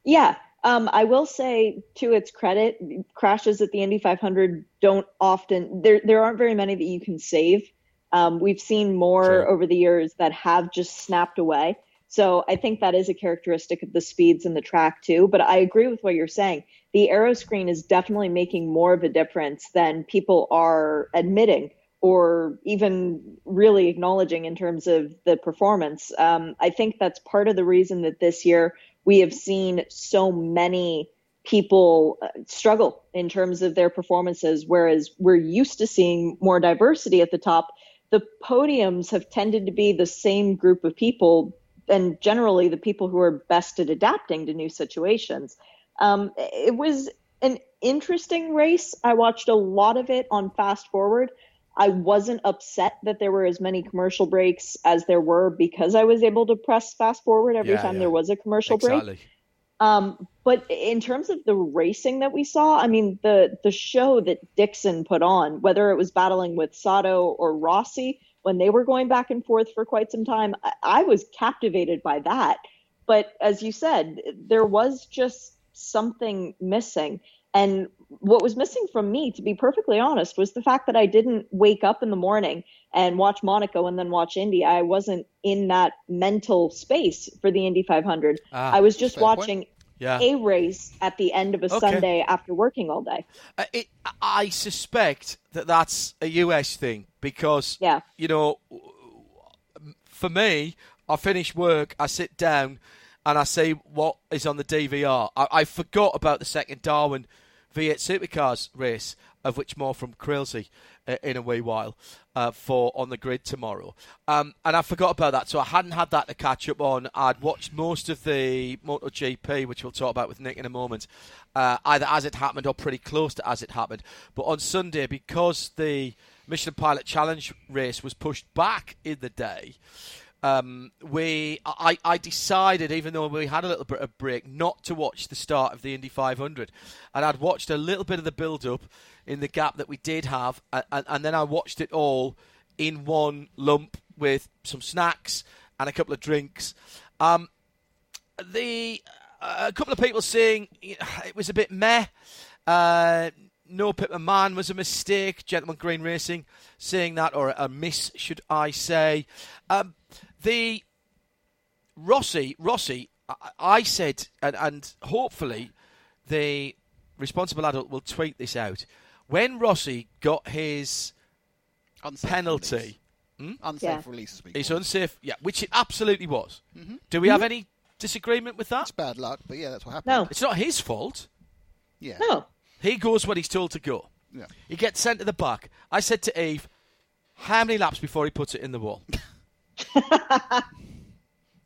Speaker 5: Yeah. Um, I will say, to its credit, crashes at the Indy 500 don't often. There, there aren't very many that you can save. Um, we've seen more
Speaker 1: Sure.
Speaker 5: over the years that have just snapped away. So I think that is a characteristic of the speeds and the track too. But I agree with what you're saying. The aero screen is definitely making more of a difference than people are admitting or even really acknowledging in terms of the performance. Um, I think that's part of the reason that this year we have seen so many people uh, struggle in terms of their performances, whereas we're used to seeing more diversity at the top. The podiums have tended to be the same group of people, and generally the people who are best at adapting to new situations. Um, it was an interesting race. I watched a lot of it on fast forward. I wasn't upset that there were as many commercial breaks as there were because I was able to press fast forward every
Speaker 1: Yeah,
Speaker 5: time
Speaker 1: yeah.
Speaker 5: there was a commercial break.
Speaker 1: Exactly.
Speaker 5: Um, but in terms of the racing that we saw, I mean, the the show that Dixon put on, whether it was battling with Sato or Rossi when they were going back and forth for quite some time, I, I was captivated by that. But as you said, there was just something missing. And what was missing from me, to be perfectly honest, was the fact that I didn't wake up in the morning and watch Monaco and then watch Indy. I wasn't in that mental space for the Indy 500.
Speaker 1: Ah,
Speaker 5: I was just
Speaker 3: watching point.
Speaker 1: Yeah.
Speaker 5: a race at the end of a
Speaker 1: Okay.
Speaker 5: Sunday after working all day.
Speaker 1: Uh, it, I suspect that that's a US thing because,
Speaker 5: Yeah.
Speaker 1: you know, for me, I finish work, I sit down, and I see what is on the DVR. I, I forgot about the second Darwin V8 Supercars race, of which more from Krilsey uh, in a wee while uh, for on the grid tomorrow. Um, and I forgot about that, so I hadn't had that to catch up on. I'd watched most of the MotoGP, which we'll talk about with Nick in a moment, uh, either as it happened or pretty close to as it happened. But on Sunday, because the Michelin Pilot Challenge race was pushed back in the day, um, we I, I decided, even though we had a little bit of break, not to watch the start of the Indy 500, and I'd watched a little bit of the build-up in the gap that we did have, and, and, then I watched it all in one lump with some snacks and a couple of drinks. Um, the uh, a couple of people saying [SIGHS] it was a bit meh. Uh, no Pit Man was a mistake. Gentleman Green Racing saying that, or a miss, should I say? Um, the Rossi, Rossi, I, I said, and, and hopefully the responsible adult will tweet this out. When Rossi got his
Speaker 3: Unsafe
Speaker 1: penalty,
Speaker 3: release.
Speaker 1: Hmm?
Speaker 3: Unsafe
Speaker 5: Yeah.
Speaker 3: release, as we
Speaker 1: it's unsafe. Yeah, which it absolutely was.
Speaker 3: Mm-hmm.
Speaker 1: Do we have any disagreement with that?
Speaker 3: It's bad luck, but yeah, that's what happened.
Speaker 5: No,
Speaker 1: It's not his fault.
Speaker 3: Yeah.
Speaker 5: no.
Speaker 1: He goes when he's told to go.
Speaker 3: Yeah.
Speaker 1: He gets sent to the back. I said to Eve, how many laps before he puts it in the wall? [LAUGHS] [LAUGHS]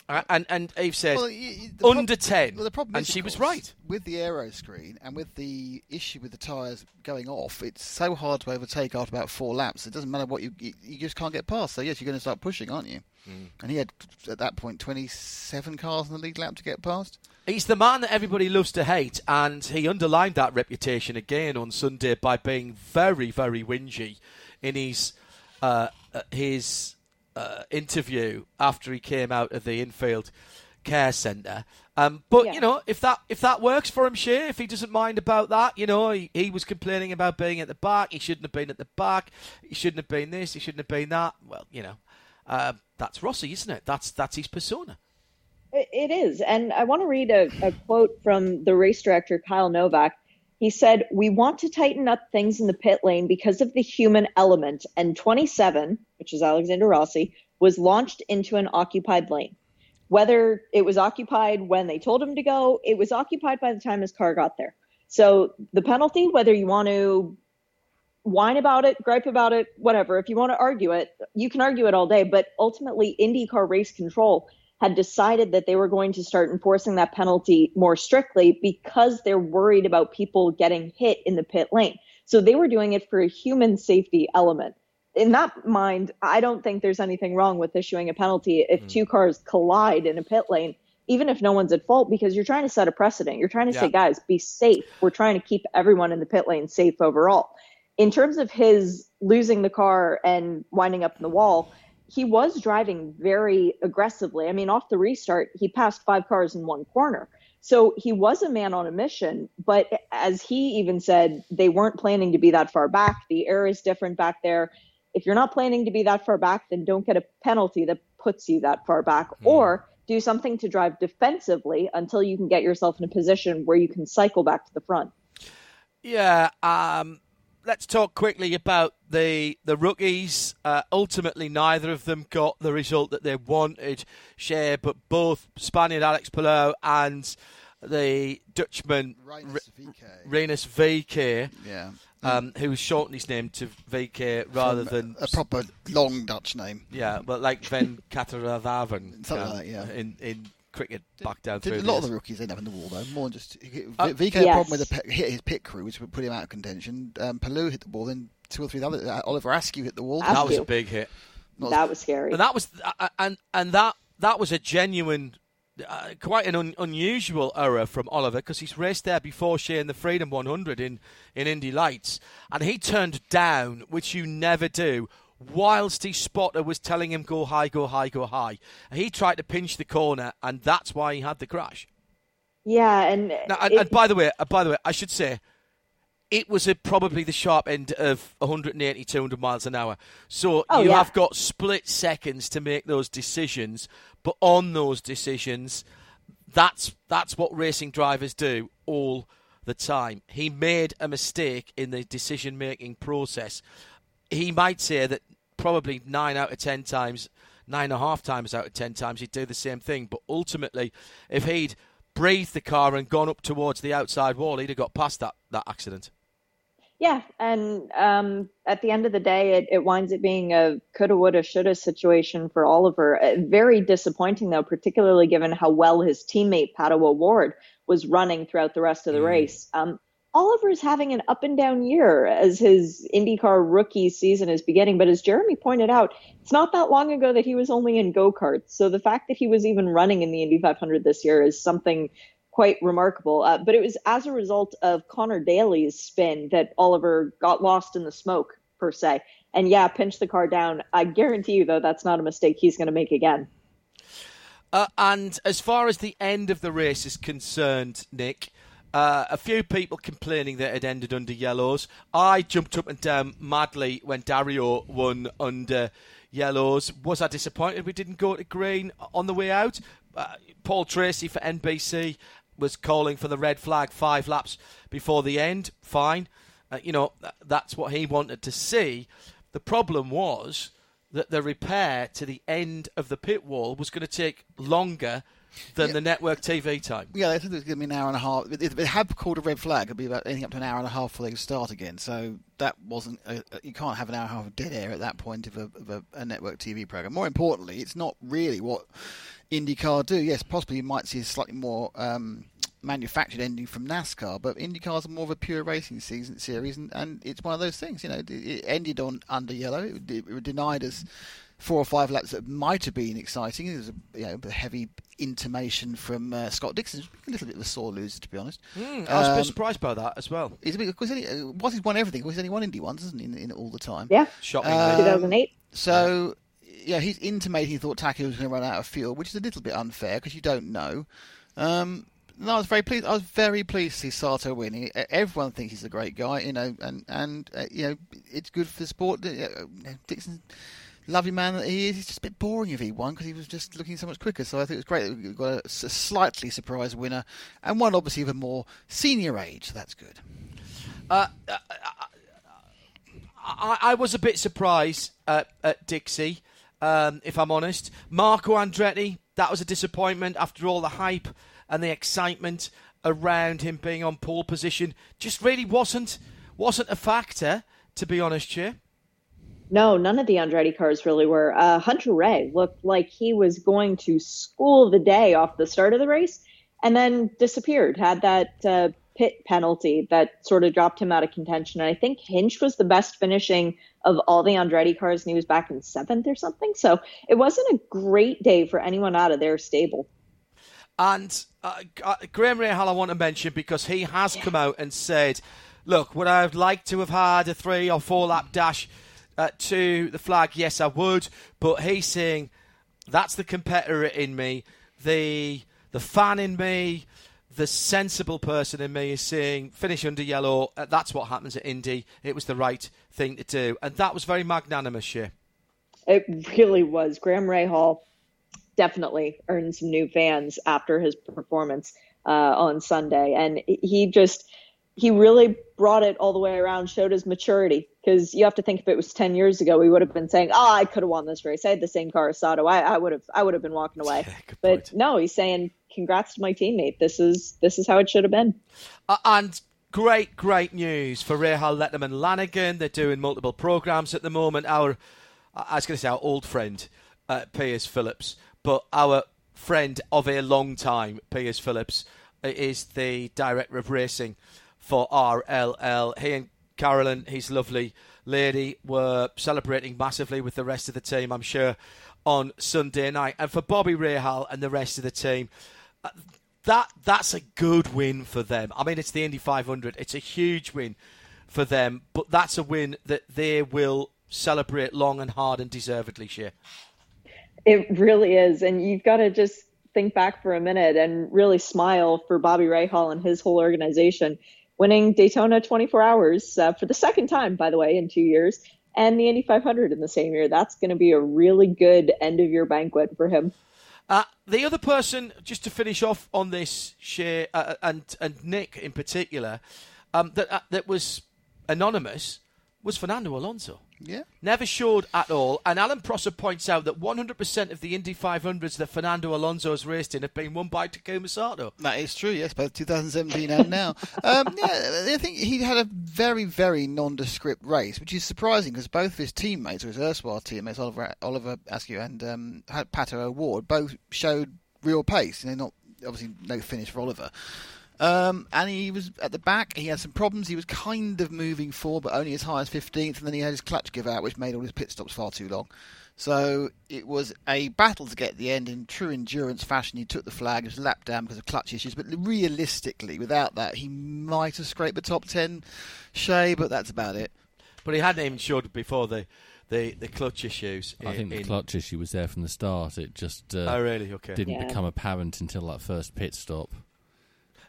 Speaker 1: Uh, and and Eve said,
Speaker 3: Well, the prob-
Speaker 1: under 10.
Speaker 3: Well, the problem
Speaker 1: and
Speaker 3: is,
Speaker 1: she was right.
Speaker 3: With the aero screen and with the issue with the tyres going off, it's so hard to overtake after about four laps. It doesn't matter what you you, you just can't get past. So yes, you're going to start pushing, aren't you?
Speaker 1: Hmm.
Speaker 3: And he had at that point 27 cars in the lead lap to get past.
Speaker 1: He's the man that everybody loves to hate, and he underlined that reputation again on Sunday by being very, very whingy in his uh, uh, his uh, interview after he came out of the infield care centre. Um, but
Speaker 5: Yeah.
Speaker 1: you know, if that if that works for him, Shea, if he doesn't mind about that, you know, he, he was complaining about being at the back. He shouldn't have been at the back. He shouldn't have been this. He shouldn't have been that. Well, you know, uh, that's Rossi, isn't it? That's that's his persona.
Speaker 5: It it is. And I want to read a, a quote from the race director, Kyle Novak. He said, We want to tighten up things in the pit lane because of the human element. And 27, which is Alexander Rossi, was launched into an occupied lane. Whether it was occupied when they told him to go, it was occupied by the time his car got there. So the penalty, whether you want to whine about it, gripe about it, whatever, if you want to argue it, you can argue it all day. But ultimately, IndyCar race control had decided that they were going to start enforcing that penalty more strictly because they're worried about people getting hit in the pit lane. So they were doing it for a human safety element. In that mind, I don't think there's anything wrong with issuing a penalty if mm. two cars collide in a pit lane, even if no one's at fault, because you're trying to set a precedent. You're trying to say, guys, be safe. We're trying to keep everyone in the pit lane safe overall. In terms of his losing the car and winding up in the wall, he was driving very aggressively. I mean, off the restart, he passed five cars in one corner. So he was a man on a mission, but as he even said, they weren't planning to be that far back. The air is different back there. If you're not planning to be that far back, then don't get a penalty that puts you that far back, or do something to drive defensively until you can get yourself in a position where you can cycle back to the front.
Speaker 1: Yeah, um, let's talk quickly about the the rookies. Uh, ultimately, neither of them got the result that they wanted. Shea, but both Spaniard Alex Palou and the Dutchman
Speaker 3: Rinus VeeKay.
Speaker 1: Rinus VeeKay,
Speaker 3: Yeah.
Speaker 1: Um, who shortened his name to VeeKay rather
Speaker 3: From
Speaker 1: than
Speaker 3: a proper long Dutch name.
Speaker 1: yeah, but like Ven [LAUGHS] Kateravaven
Speaker 3: Something like that, yeah.
Speaker 1: in in cricket back down
Speaker 3: Did
Speaker 1: through
Speaker 3: a lot of the rookies end up in the wall though. More than just VeeKay
Speaker 1: Uh,
Speaker 3: had a problem with the pit, hit his pit crew, which would put him out of contention. Um, Palou hit the ball, then two or three other. Uh, Oliver Askew hit the wall.
Speaker 5: Askew.
Speaker 1: That was a big hit.
Speaker 3: Not-
Speaker 5: That was scary.
Speaker 1: and that was uh, and and that that was a genuine uh, quite an un- unusual error from Oliver because he's raced there before sharing the Freedom 100 in in Indy Lights. And he turned down which you never do whilst his spotter was telling him go high go high go high. He tried to pinch the corner and that's why he had the crash.
Speaker 5: Yeah, and,
Speaker 1: now, and,
Speaker 5: it-
Speaker 1: and by the way uh, by the way I should say it was a, probably the sharp end of 180, 200 miles an hour. So
Speaker 5: Oh,
Speaker 1: you
Speaker 5: yeah.
Speaker 1: have got split seconds to make those decisions. But on those decisions, that's that's what racing drivers do all the time. He made a mistake in the decision making process. He might say that probably nine out of ten times, nine and a half times out of ten times, he'd do the same thing. But ultimately, if he'd breathed the car and gone up towards the outside wall, he'd have got past that, that accident.
Speaker 5: Yeah, and um, at the end of the day, it, it winds up being a coulda, woulda, shoulda situation for Oliver. Uh, very disappointing, though, particularly given how well his teammate Pato O'Ward was running throughout the rest of the race. Um, Oliver's having an up and down year as his IndyCar rookie season is beginning. But as Jeremy pointed out, it's not that long ago that he was only in go karts. So the fact that he was even running in the Indy 500 this year is something quite remarkable. Uh, but it was as a result of Conor Daly's spin that Oliver got lost in the smoke, per se. And yeah, pinch the car down. I guarantee you, though, that's not a mistake he's going to make again.
Speaker 1: Uh, and as far as the end of the race is concerned, Nick, Uh, a few people complaining that it ended under yellows. I jumped up and down madly when Dario won under yellows. Was I disappointed we didn't go to green on the way out? Uh, Paul Tracy for NBC was calling for the red flag five laps before the end. Fine. Uh, you know, that's what he wanted to see. The problem was that the repair to the end of the pit wall was going to take longer than
Speaker 3: Yeah.
Speaker 1: the network TV time.
Speaker 3: Yeah, they said it was going to be an hour and a half. If they had called a red flag, it'd be about anything up to an hour and a half before they could start again. So that wasn't. A- you can't have an hour and a half of dead air at that point of a, of a, a network TV program. More importantly, it's not really what IndyCar do. Yes, possibly you might see a slightly more um, manufactured ending from NASCAR, but IndyCar's are more of a pure racing season series, and, and it's one of those things. You know, it, it ended on under yellow. It, it, it denied us four or five laps that might have been exciting. There was a, you know, a heavy intimation from uh, Scott Dixon. A little bit of a sore loser, to be honest.
Speaker 1: Mm, I was a bit
Speaker 3: Um,
Speaker 1: surprised by that as well.
Speaker 3: He's a bit, because he, uh, he's won everything. Because he's only won Indy once, isn't he, in, in all the time?
Speaker 5: Yeah,
Speaker 1: Shockingly.
Speaker 3: Um,
Speaker 5: 2008.
Speaker 3: So, yeah, he's intimating he thought Taki was going to run out of fuel, which is a little bit unfair because you don't know. Um, no, I was very pleased. I was very pleased to see Sato win. He- Everyone thinks he's a great guy, you know, and and uh, you know it's good for the sport. Uh, Dixon, lovely man that he is. He's just a bit boring if he won because he was just looking so much quicker. So I think it was great that we got a slightly surprised winner and one obviously of a more senior age. So that's good.
Speaker 1: Uh, uh, I, I was a bit surprised at, at Dixie, um, if I'm honest. Marco Andretti, that was a disappointment after all the hype and the excitement around him being on pole position. Just really wasn't wasn't a factor, to be honest, here.
Speaker 5: No, none of the Andretti cars really were. Uh, Hunter-Reay looked like he was going to school the day off the start of the race and then disappeared, had that uh, pit penalty that sort of dropped him out of contention. And I think Hinch was the best finishing of all the Andretti cars, and he was back in seventh or something. So it wasn't a great day for anyone out of their stable.
Speaker 1: And uh, uh, Graham Rahal, I want to mention because he has come out and said, "Look, would I have liked to have had a three or four lap dash uh, to the flag? Yes, I would." But he's saying that's the competitor in me, the the fan in me, the sensible person in me is saying finish under yellow. Uh, that's what happens at Indy. It was the right thing to do, and that was very magnanimous. Yeah.
Speaker 5: It really was. Graham Rahal definitely earned some new fans after his performance uh, on Sunday, and he just he really brought it all the way around, showed his maturity. Because you have to think if it was ten years ago, we would have been saying, "Oh, I could have won this race. I had the same car as Sato. I, I would have I would have been walking away." [LAUGHS]
Speaker 1: Yeah,
Speaker 5: but
Speaker 1: point.
Speaker 5: no, he's saying, "Congrats to my teammate. This is this is how it should have been."
Speaker 1: Uh, and great, great news for Rahal Letterman Lanigan. They're doing multiple programs at the moment. Our, I was going to say our old friend, uh, Piers Phillips, but our friend of a long time, Piers Phillips, uh, is the director of racing for RLL. He and Carolyn, his lovely lady, were celebrating massively with the rest of the team, I'm sure, on Sunday night. And for Bobby Rahal and the rest of the team, that that's a good win for them. I mean, it's the Indy 500. It's a huge win for them, but that's a win that they will celebrate long and hard and deservedly. Shea.
Speaker 5: It really is. And you've got to just think back for a minute and really smile for Bobby Rahal and his whole organization winning Daytona 24 hours uh, for the second time, by the way, in two years, and the Indy 500 in the same year. That's going to be a really good end of year banquet for him.
Speaker 1: Uh, the other person, just to finish off on this, Shea uh, and and Nick in particular, um, that uh, that was anonymous, was Fernando Alonso.
Speaker 3: Yeah.
Speaker 1: Never showed at all. And Alan Prosser points out that 100% of the Indy 500s that Fernando Alonso has raced in have been won by Takuma Sato.
Speaker 3: That is true, yes, both 2017 and now. um, yeah, I think he had a very, very nondescript race, which is surprising because both of his teammates, or his erstwhile teammates, Oliver, Oliver Askew and um, Pato O'Ward, both showed real pace. You know, not obviously no finish for Oliver. Um, and he was at the back. He had some problems. He was kind of moving forward, but only as high as 15th. And then he had his clutch give out, which made all his pit stops far too long. So it was a battle to get to the end in true endurance fashion. He took the flag. He was lapped down because of clutch issues. But realistically, without that, he might have scraped the top 10, Shea, but that's about it.
Speaker 1: But he hadn't even showed before the, the, the clutch issues.
Speaker 2: I
Speaker 1: in-
Speaker 2: think the
Speaker 1: in-
Speaker 2: clutch issue was there from the start. It just uh,
Speaker 1: Oh, really? Okay.
Speaker 2: didn't
Speaker 5: Yeah.
Speaker 2: become apparent until that first pit stop.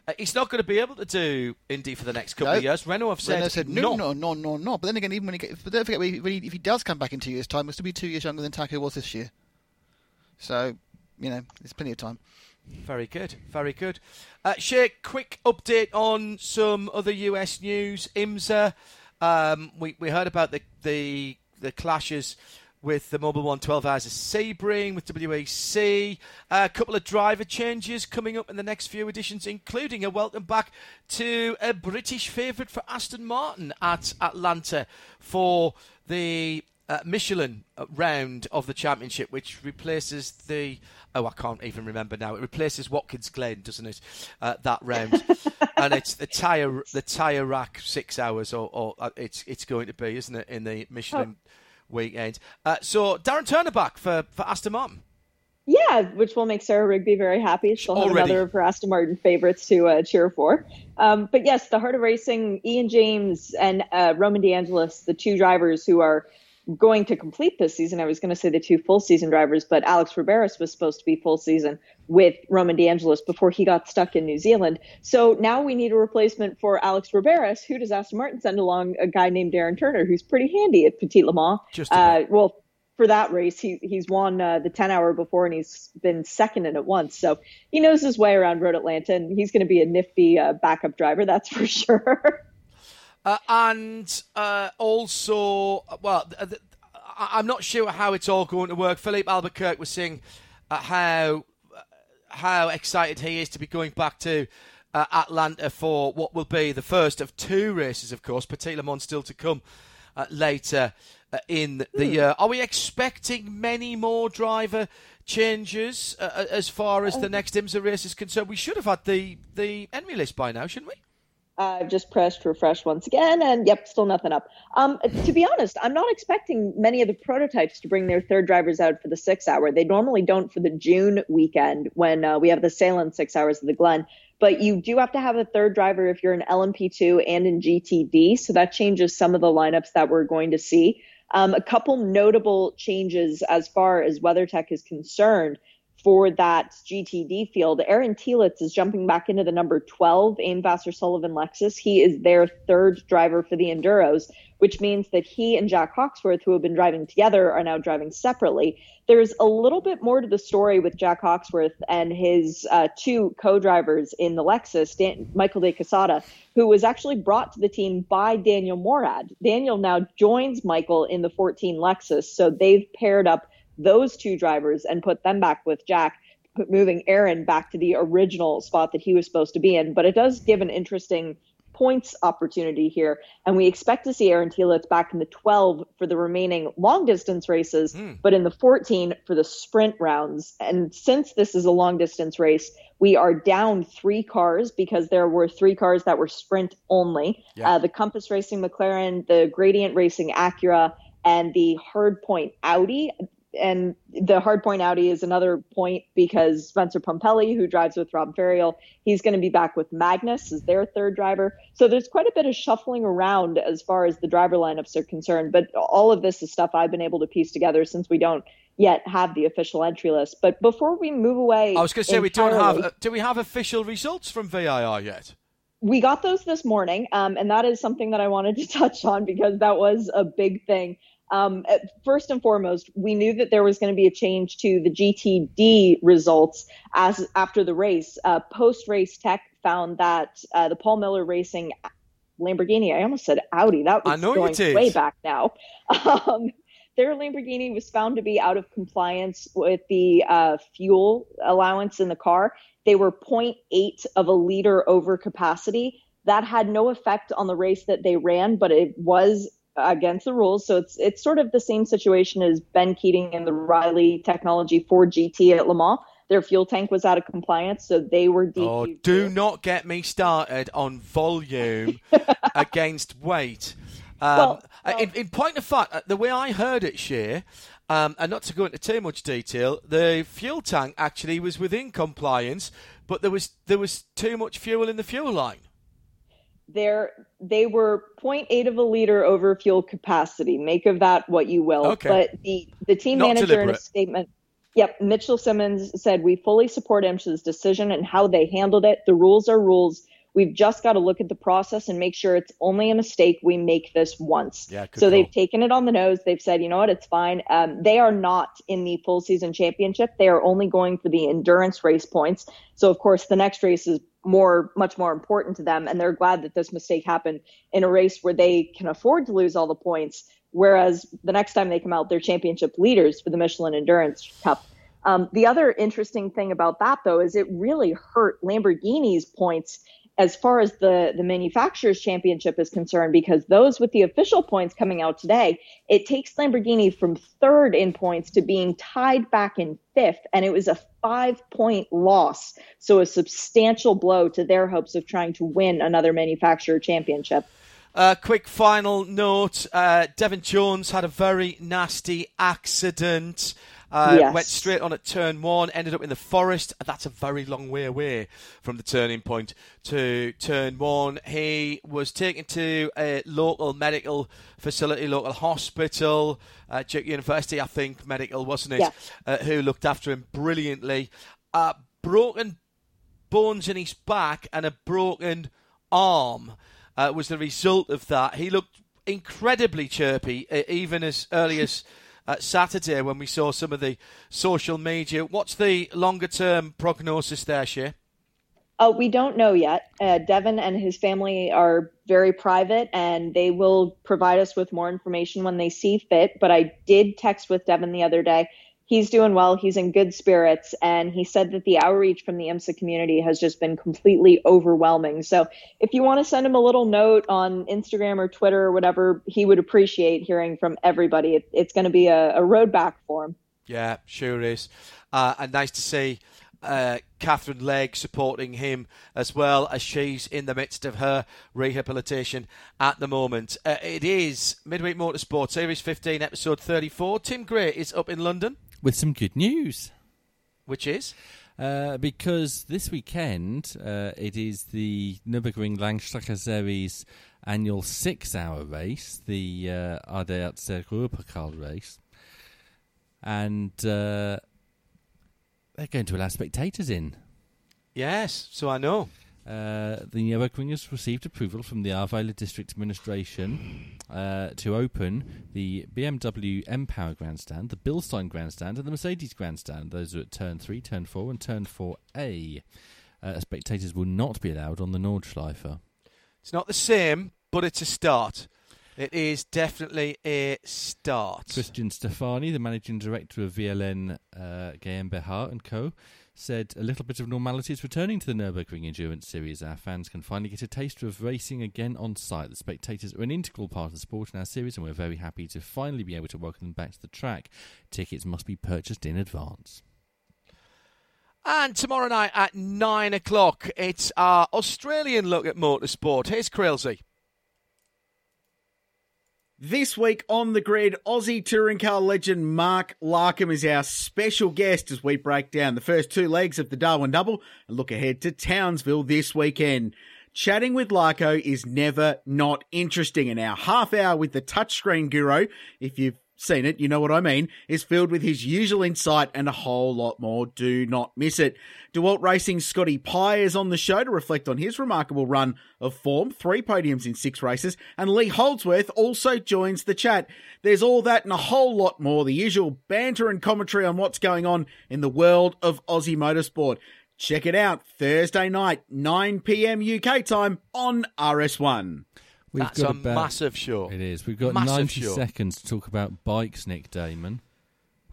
Speaker 1: Uh, he's not going to be able to do Indy for the next couple
Speaker 3: No.
Speaker 1: of years. Renault have said,
Speaker 3: Renault said no, no, no, no, no. But then again, even when he but don't forget, when he, when he, if he does come back in two years' time, he'll still be two years younger than Taco was this year. So, you know, there's plenty of time.
Speaker 1: Very good, very good. Uh, Shea quick update on some other US news. IMSA, um, we we heard about the the the clashes with the Mobil One 12 hours of Sebring, with WEC, a couple of driver changes coming up in the next few editions, including a welcome back to a British favourite for Aston Martin at Atlanta for the uh, Michelin round of the championship, which replaces the oh I can't even remember now. It replaces Watkins Glen, doesn't it? Uh, that round, [LAUGHS] and it's the tire the tire rack six hours, or, or uh, it's it's going to be, isn't it, in the Michelin weekend? Uh, so Darren Turner back for for Aston Martin.
Speaker 5: Yeah, which will make Sarah Rigby very happy. She'll have
Speaker 1: Already.
Speaker 5: another of her Aston Martin favorites to uh, cheer for. Um, but yes, the heart of racing, Ian James and uh, Roman DeAngelis, the two drivers who are going to complete this season. I was going to say the two full season drivers, but Alex Riberas was supposed to be full season with Roman DeAngelis before he got stuck in New Zealand. So now we need a replacement for Alex Riberas. Who does Aston Martin send along? A guy named Darren Turner, who's pretty handy at Petit Le Mans.
Speaker 1: Just
Speaker 5: uh, well, for that race, he he's won uh, the 10 hour before and he's been second in it once. So he knows his way around Road Atlanta and he's going to be a nifty uh, backup driver, that's for [LAUGHS] sure.
Speaker 1: Uh, and uh, also, well, th- th- I- I'm not sure how it's all going to work. Filipe Albuquerque was saying uh, how how excited he is to be going back to uh, Atlanta for what will be the first of two races, of course. Petit Le Mans still to come uh, later uh, in the year. Are we expecting many more driver changes uh, as far as the next IMSA race is concerned? We should have had the, the entry list by now, shouldn't we?
Speaker 5: I've just pressed refresh once again, and yep, still nothing up. Um, to be honest, I'm not expecting many of the prototypes to bring their third drivers out for the six hour. They normally don't for the June weekend when uh, we have the Sahlen six hours of the Glen. But you do have to have a third driver if you're in LMP2 and in GTD, so that changes some of the lineups that we're going to see. Um, a couple notable changes as far as WeatherTech is concerned for that GTD field. Aaron Telitz is jumping back into the number 12 AIM Vasser Sullivan Lexus. He is their third driver for the Enduros, which means that he and Jack Hawksworth, who have been driving together, are now driving separately. There's a little bit more to the story with Jack Hawksworth and his uh, two co-drivers in the Lexus, Dan- Michael de Quesada, who was actually brought to the team by Daniel Morad. Daniel now joins Michael in the 14 Lexus, so they've paired up those two drivers and put them back with Jack, moving Aaron back to the original spot that he was supposed to be in. But it does give an interesting points opportunity here. And we expect to see Aaron Telitz back in the 12 for the remaining long distance races, but in the 14 for the sprint rounds. And since this is a long distance race, we are down three cars because there were three cars that were sprint only.
Speaker 1: Yeah.
Speaker 5: Uh, the Compass Racing McLaren, the Gradient Racing Acura, and the Hardpoint Audi and the Hardpoint Audi is another point because Spencer Pumpelly, who drives with Rob Ferriol, he's going to be back with Magnus as their third driver. So there's quite a bit of shuffling around as far as the driver lineups are concerned. But all of this is stuff I've been able to piece together since we don't yet have the official entry list. But before we move away,
Speaker 1: I was going to say we don't have. Uh, do we have official results from VIR yet?
Speaker 5: we got those this morning, um, and that is something that I wanted to [LAUGHS] touch on because that was a big thing. Um, first and foremost, we knew that there was going to be a change to the GTD results as after the race. Uh, Post race tech found that uh, the Paul Miller Racing Lamborghini, I almost said Audi, that was going way back now. [LAUGHS] Um, their Lamborghini was found to be out of compliance with the uh, fuel allowance in the car. They were 0.8 of a liter over capacity. That had no effect on the race that they ran, but it was against the rules. So it's it's sort of the same situation as Ben Keating and the Riley Technology Ford GT at Le Mans. Their fuel tank was out of compliance, so they were DQ'd.
Speaker 1: Oh, do not get me started on volume [LAUGHS] against weight. Um,
Speaker 5: Well,
Speaker 1: uh, in, in point of fact, uh, the way I heard it, Shea, um, and not to go into too much detail, the fuel tank actually was within compliance, but there was there was too much fuel in the fuel line.
Speaker 5: They're, they were 0.8 of a liter over fuel capacity. Make of that what you will.
Speaker 1: Okay.
Speaker 5: But the, the team
Speaker 1: Not
Speaker 5: manager in a statement, Yep, Mitchell Simmons said we fully support IMSA's decision and how they handled it. The rules are rules. We've just got to look at the process and make sure it's only a mistake. We make this once.
Speaker 1: Yeah,
Speaker 5: so
Speaker 1: call.
Speaker 5: they've taken it on the nose. They've said, you know what, it's fine. Um, they are not in the full season championship. They are only going for the endurance race points. So of course, the next race is more, much more important to them, and they're glad that this mistake happened in a race where they can afford to lose all the points. Whereas the next time they come out, they're championship leaders for the Michelin Endurance Cup. Um, the other interesting thing about that, though, is it really hurt Lamborghini's points as far as the the manufacturers championship is concerned because those with the official points coming out today it takes lamborghini from third in points to being tied back in fifth and it was a five point loss so a substantial blow to their hopes of trying to win another manufacturer championship
Speaker 1: Uh, quick final note: uh, Devin Jones had a very nasty accident. Uh,
Speaker 5: Yes.
Speaker 1: Went straight on at turn one, ended up in the forest. That's a very long way away from the turning point to turn one. He was taken to a local medical facility, local hospital, uh, Duke University, I think, medical, wasn't it?
Speaker 5: Yeah.
Speaker 1: Uh, who looked after him brilliantly. Uh, broken bones in his back and a broken arm uh, was the result of that. He looked incredibly chirpy, uh, even as early as uh, Saturday when we saw some of the social media. What's the longer term prognosis there, Shea?
Speaker 5: Uh, we don't know yet. Uh, Devin and his family are very private and they will provide us with more information when they see fit. But I did text with Devin the other day. He's doing well. He's in good spirits. And he said that the outreach from the IMSA community has just been completely overwhelming. So if you want to send him a little note on Instagram or Twitter or whatever, he would appreciate hearing from everybody. It, it's going to be a, a road back for him.
Speaker 1: Yeah, sure is. Uh, and nice to see uh, Catherine Legg supporting him as well as she's in the midst of her rehabilitation at the moment. Uh, it is Midweek Motorsport Series 15, Episode 34. Tim Gray is up in London,
Speaker 2: With some good news.
Speaker 1: which is.
Speaker 2: Uh, because this weekend uh, it is the Nürburgring Langstrecke Series annual six-hour race, the uh, ADAC Ruhrpokal race, and uh, they're going to allow spectators in.
Speaker 1: Yes, so I know.
Speaker 2: Uh, the Nürburgringers received approval from the Ahrweiler District Administration uh, to open the BMW M Power Grandstand, the Bilstein Grandstand, and the Mercedes Grandstand. Those are at Turn 3, Turn 4, and Turn 4A. Uh, spectators will not be allowed on the Nordschleife.
Speaker 1: It's not the same, but it's a start. It is definitely a start.
Speaker 2: Christian Stefani, the managing director of VLN uh, GmbH and Co., said a little bit of normality is returning to the Nürburgring Endurance Series. Our fans can finally get a taste of racing again on site. The spectators are an integral part of the sport in our series, and we're very happy to finally be able to welcome them back to the track. Tickets must be purchased in advance.
Speaker 1: And tomorrow night at nine o'clock, it's our Australian look at motorsport. Here's Krilsey.
Speaker 9: This week on the grid, Aussie touring car legend Mark Larkham is our special guest as we break down the first two legs of the Darwin Double and look ahead to Townsville this weekend. Chatting with Larko is never not interesting, and our half hour with the touchscreen guru, if you've seen it, you know what I mean, is filled with his usual insight and a whole lot more. Do not miss it. DeWalt Racing's Scotty Pye is on the show to reflect on his remarkable run of form, three podiums in six races, and Lee Holdsworth also joins the chat. There's all that and a whole lot more, the usual banter and commentary on what's going on in the world of Aussie motorsport. Check it out Thursday night, 9 p.m. UK time on RS1.
Speaker 2: We've
Speaker 1: That's
Speaker 2: got
Speaker 1: a
Speaker 2: about-
Speaker 1: massive show.
Speaker 2: It is. We've got
Speaker 1: Massive
Speaker 2: 90
Speaker 1: show.
Speaker 2: seconds to talk about bikes, Nick Daman.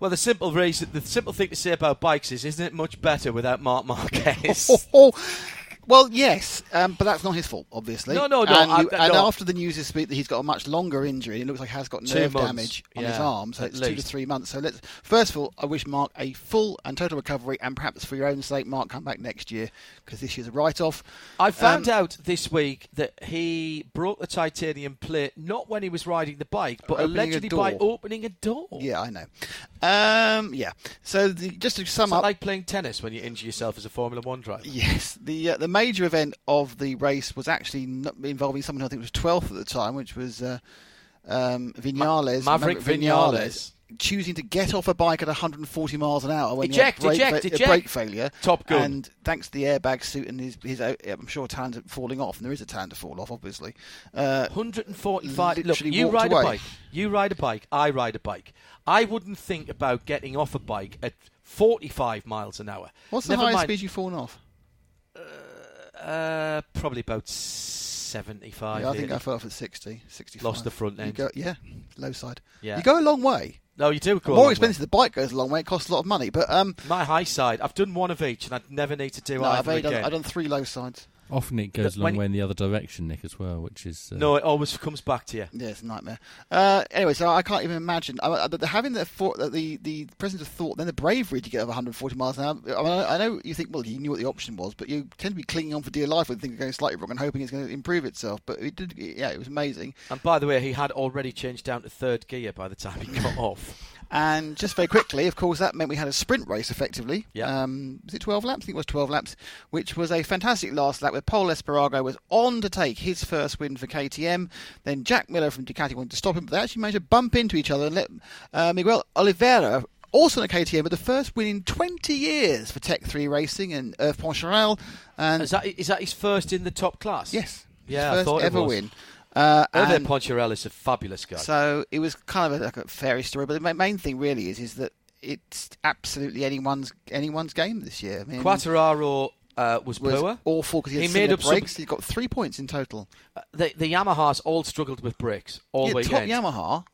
Speaker 1: Well, the simple reason, the simple thing to say about bikes is, isn't it much better without Marc [LAUGHS] Marquez? [LAUGHS]
Speaker 3: Well, yes, um, but that's not his fault, obviously.
Speaker 1: No, no, no,
Speaker 3: And,
Speaker 1: I-
Speaker 3: you- and
Speaker 1: no.
Speaker 3: after the news this week that he's got a much longer injury, it looks like he has got nerve damage on his
Speaker 1: yeah,
Speaker 3: arm, so it's two to three months. So let's first of all, I wish Marc a full and total recovery, and perhaps for your own sake, Marc, come back next year because this year's a write-off.
Speaker 1: I found
Speaker 3: Um,
Speaker 1: out this week that he broke the titanium plate not when he was riding the bike, but allegedly by opening a door.
Speaker 3: Yeah, I know. Um, yeah. So the, just to sum up,
Speaker 1: like playing tennis when you injure yourself as a Formula One driver.
Speaker 3: Yes, the uh, the major event of the race was actually involving someone I think was 12th at the time, which was uh, um, Vinales.
Speaker 1: Maverick Vinales.
Speaker 3: choosing to get off a bike at 140 miles an hour when
Speaker 1: Eject,
Speaker 3: you have brake,
Speaker 1: eject,
Speaker 3: fa-
Speaker 1: eject.
Speaker 3: brake failure.
Speaker 1: Top Gun.
Speaker 3: And thanks to the airbag suit and his, his uh, I'm sure talent falling off, and there is a talent to fall off, obviously. Uh,
Speaker 1: 145. Look, you ride
Speaker 3: away.
Speaker 1: a bike. You ride a bike. I ride a bike. I wouldn't think about getting off a bike at 45 miles an hour.
Speaker 3: what's the
Speaker 1: Never
Speaker 3: highest
Speaker 1: mind-
Speaker 3: speed you've fallen off?
Speaker 1: Uh, probably about 75.
Speaker 3: Yeah, I think
Speaker 1: 80.
Speaker 3: I fell off at 60, 65.
Speaker 1: Lost the front
Speaker 3: You
Speaker 1: end.
Speaker 3: go, yeah, low side.
Speaker 1: Yeah.
Speaker 3: You go a long way.
Speaker 1: No, you do go
Speaker 3: More
Speaker 1: long way.
Speaker 3: expensive. The bike goes a long way. It costs a lot of money. But um,
Speaker 1: My high side. I've done one of each, and I'd never need to do
Speaker 3: no,
Speaker 1: either
Speaker 3: I've only done. I've done three low sides.
Speaker 2: Often it goes a
Speaker 1: When
Speaker 2: long way in the other direction, Nick, as well, which is uh,
Speaker 1: No, it always comes back to you.
Speaker 3: Yeah, it's a nightmare. Uh, anyway, so I can't even imagine I, I, the- having the, thought, the the presence of thought, then the bravery to get over 140 miles an hour. I, mean, I, I know you think, well, you knew what the option was, but you tend to be clinging on for dear life when things are going slightly wrong and hoping it's going to improve itself. But it did, yeah, it was amazing.
Speaker 1: And by the way, he had already changed down to third gear by the time he got [LAUGHS] off.
Speaker 3: And just very quickly, of course, that meant we had a sprint race effectively.
Speaker 1: Yeah.
Speaker 3: Um, was it 12 laps? I think it was 12 laps, which was a fantastic last lap where Pol Espargaro was on to take his first win for KTM. Then Jack Miller from Ducati wanted to stop him, but they actually managed to bump into each other and let uh, Miguel Oliveira. Also on a KTM, but the first win in 20 years for Tech 3 Racing and Hervé Poncharal. And
Speaker 1: Is that, is that his first in the top class?
Speaker 3: yes,
Speaker 1: Yeah,
Speaker 3: his first
Speaker 1: thought it
Speaker 3: ever
Speaker 1: was.
Speaker 3: win. Uh,
Speaker 1: Hervé
Speaker 3: and-
Speaker 1: Poncharal is a fabulous guy.
Speaker 3: so it was kind of a, like a fairy story, but the main thing really is is that it's absolutely anyone's anyone's game this year. I mean,
Speaker 1: Quartararo uh, was,
Speaker 3: was
Speaker 1: poor.
Speaker 3: awful because he,
Speaker 1: He made up some-
Speaker 3: breaks. He got three points in total.
Speaker 1: Uh, the, the Yamahas all struggled with brakes all
Speaker 3: yeah, top. Yamaha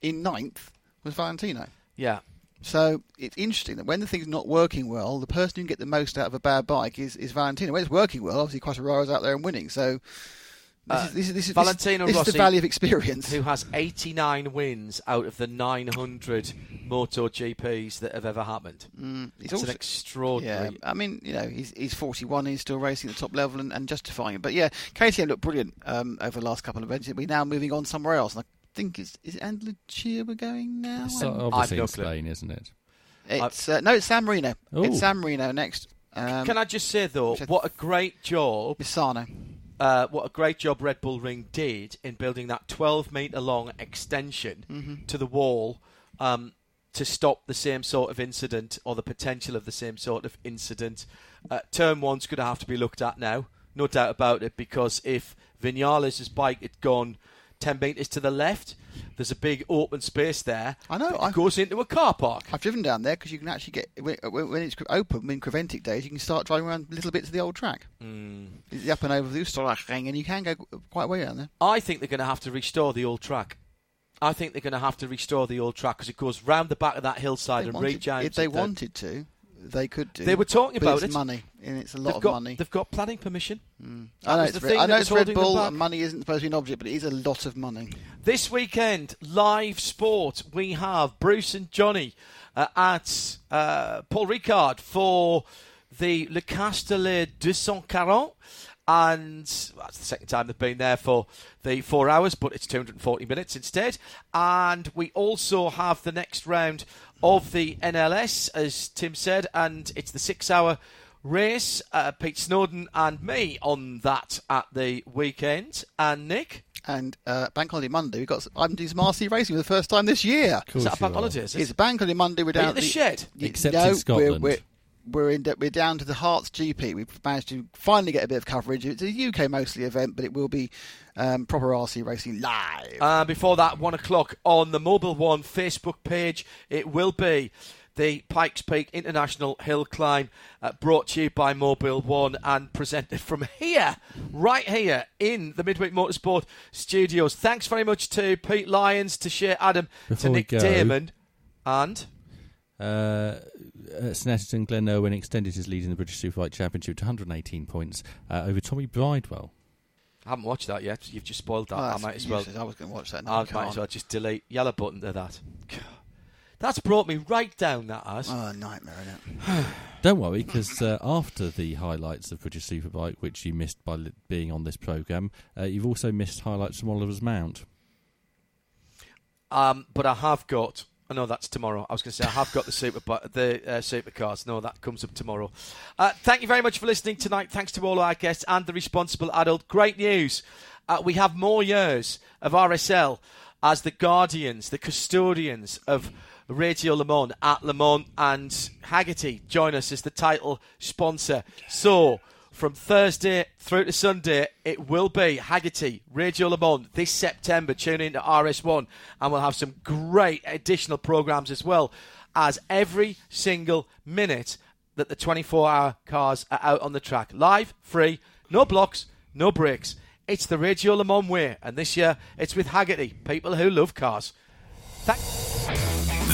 Speaker 3: in ninth was Valentino.
Speaker 1: yeah.
Speaker 3: So it's interesting that when the thing's not working well, the person who can get the most out of a bad bike is, is Valentino. When it's working well, obviously Quartararo's out there and winning. So
Speaker 1: Uh,
Speaker 3: this is, this is,
Speaker 1: Valentino
Speaker 3: this, this is
Speaker 1: Rossi,
Speaker 3: the value of experience.
Speaker 1: who has 89 wins out of the 900 Moto GPs that have ever happened.
Speaker 3: Mm, he's
Speaker 1: It's
Speaker 3: also-
Speaker 1: an extraordinary.
Speaker 3: Yeah, I mean, you know, he's he's 41, he's still racing at the top level and, and justifying it. But yeah, KTM looked brilliant um, over the last couple of events. We're now moving on somewhere else. And I think it's is it Andalucia we're going now.
Speaker 2: it's
Speaker 3: I'm-
Speaker 2: obviously
Speaker 1: no
Speaker 2: in. Spain, isn't it?
Speaker 3: It's uh, no, it's San Marino.
Speaker 2: Ooh.
Speaker 3: It's San Marino next. Um,
Speaker 1: Can I just say though, what a great job!
Speaker 3: Misano.
Speaker 1: Uh, what a great job Red Bull Ring did in building that 12 metre long extension
Speaker 3: Mm-hmm.
Speaker 1: to the wall um, to stop the same sort of incident or the potential of the same sort of incident. Uh, turn one's going to have to be looked at now, no doubt about it, because if Vinales' bike had gone 10 metres to the left, there's a big open space there.
Speaker 3: I know,
Speaker 1: that
Speaker 3: I-
Speaker 1: goes into a car park.
Speaker 3: I've driven down there because you can actually get when, when it's open in Creventic days. You can start driving around little bits of the old track.
Speaker 1: Hmm.
Speaker 3: It's up and over the Österreichring, and you can go quite way down there.
Speaker 1: I think they're going to have to restore the old track. I think they're going to have to restore the old track because it goes round the back of that hillside
Speaker 3: They
Speaker 1: and
Speaker 3: wanted-
Speaker 1: rejoins.
Speaker 3: if they wanted to, they could do.
Speaker 1: They were talking
Speaker 3: but
Speaker 1: about
Speaker 3: it's
Speaker 1: it.
Speaker 3: money, and it's a lot
Speaker 1: they've
Speaker 3: of
Speaker 1: got,
Speaker 3: money.
Speaker 1: They've got planning permission.
Speaker 3: I know it's, Red- I know it's Red Bull, and money isn't supposed to be an object, but it is a lot of money.
Speaker 1: This weekend, live sport, we have Bruce and Johnny uh, at uh, Paul Ricard for the Le Castellet 240. And that's the second time they've been there for the four hours, but it's 240 minutes instead. And we also have the next round of the NLS, as Tim said, and it's the six hour race. Uh, Pete Snowden and me on that at the weekend. And Nick?
Speaker 3: And uh, Bank Holiday Monday, we've got I'm doing some RC racing for the first time this year.
Speaker 2: Of course
Speaker 1: Is that a bank holiday? Is it?
Speaker 3: It's Bank Holiday Monday. We're down
Speaker 1: at the shed?
Speaker 2: Except
Speaker 3: no,
Speaker 2: in Scotland.
Speaker 3: We're, we're, we're in. We're down to the Hearts GP. We've managed to finally get a bit of coverage. It's a UK mostly event, but it will be um, proper RC racing live.
Speaker 1: Uh, before that, one o'clock on the Mobil One Facebook page, it will be the Pikes Peak International Hill Climb, uh, brought to you by Mobil One and presented from here, right here in the Midweek Motorsport studios. Thanks very much to Pete Lyons, to Shea Adam, to
Speaker 2: Before we
Speaker 1: Nick
Speaker 2: go-
Speaker 1: Daman, and
Speaker 2: Uh, uh, Snetterton Glenn Irwin extended his lead in the British Superbike Championship to 118 points uh, over Tommy Bridewell.
Speaker 1: I haven't watched that yet. You've just spoiled that.
Speaker 3: Oh,
Speaker 1: I might as well.
Speaker 3: useless. I was going to watch that. No,
Speaker 1: I
Speaker 3: I
Speaker 1: might as well just delete yellow button to that. [SIGHS] That's brought me right down. That has.
Speaker 3: Oh, nightmare, isn't it? [SIGHS]
Speaker 2: Don't worry, because uh, after the highlights of British Superbike, which you missed by li- being on this programme, uh, you've also missed highlights from Oliver's Mount.
Speaker 1: Um, but I have got. I know that's tomorrow. I was going to say I have got the super the uh, supercars. No, that comes up tomorrow. Uh, thank you very much for listening tonight. Thanks to all our guests and the responsible adult. Great news. Uh, we have more years of RSL as the guardians, the custodians of Radio Le Mans at Le Mans and Hagerty join us as the title sponsor. So, from Thursday through to Sunday, it will be Hagerty, Radio Le Mans this September. Tune in to RS1 and we'll have some great additional programmes as well as every single minute that the 24 hour cars are out on the track. Live, free, no blocks, no breaks. It's the Radio Le Mans way, and this year it's with Hagerty, people who love cars.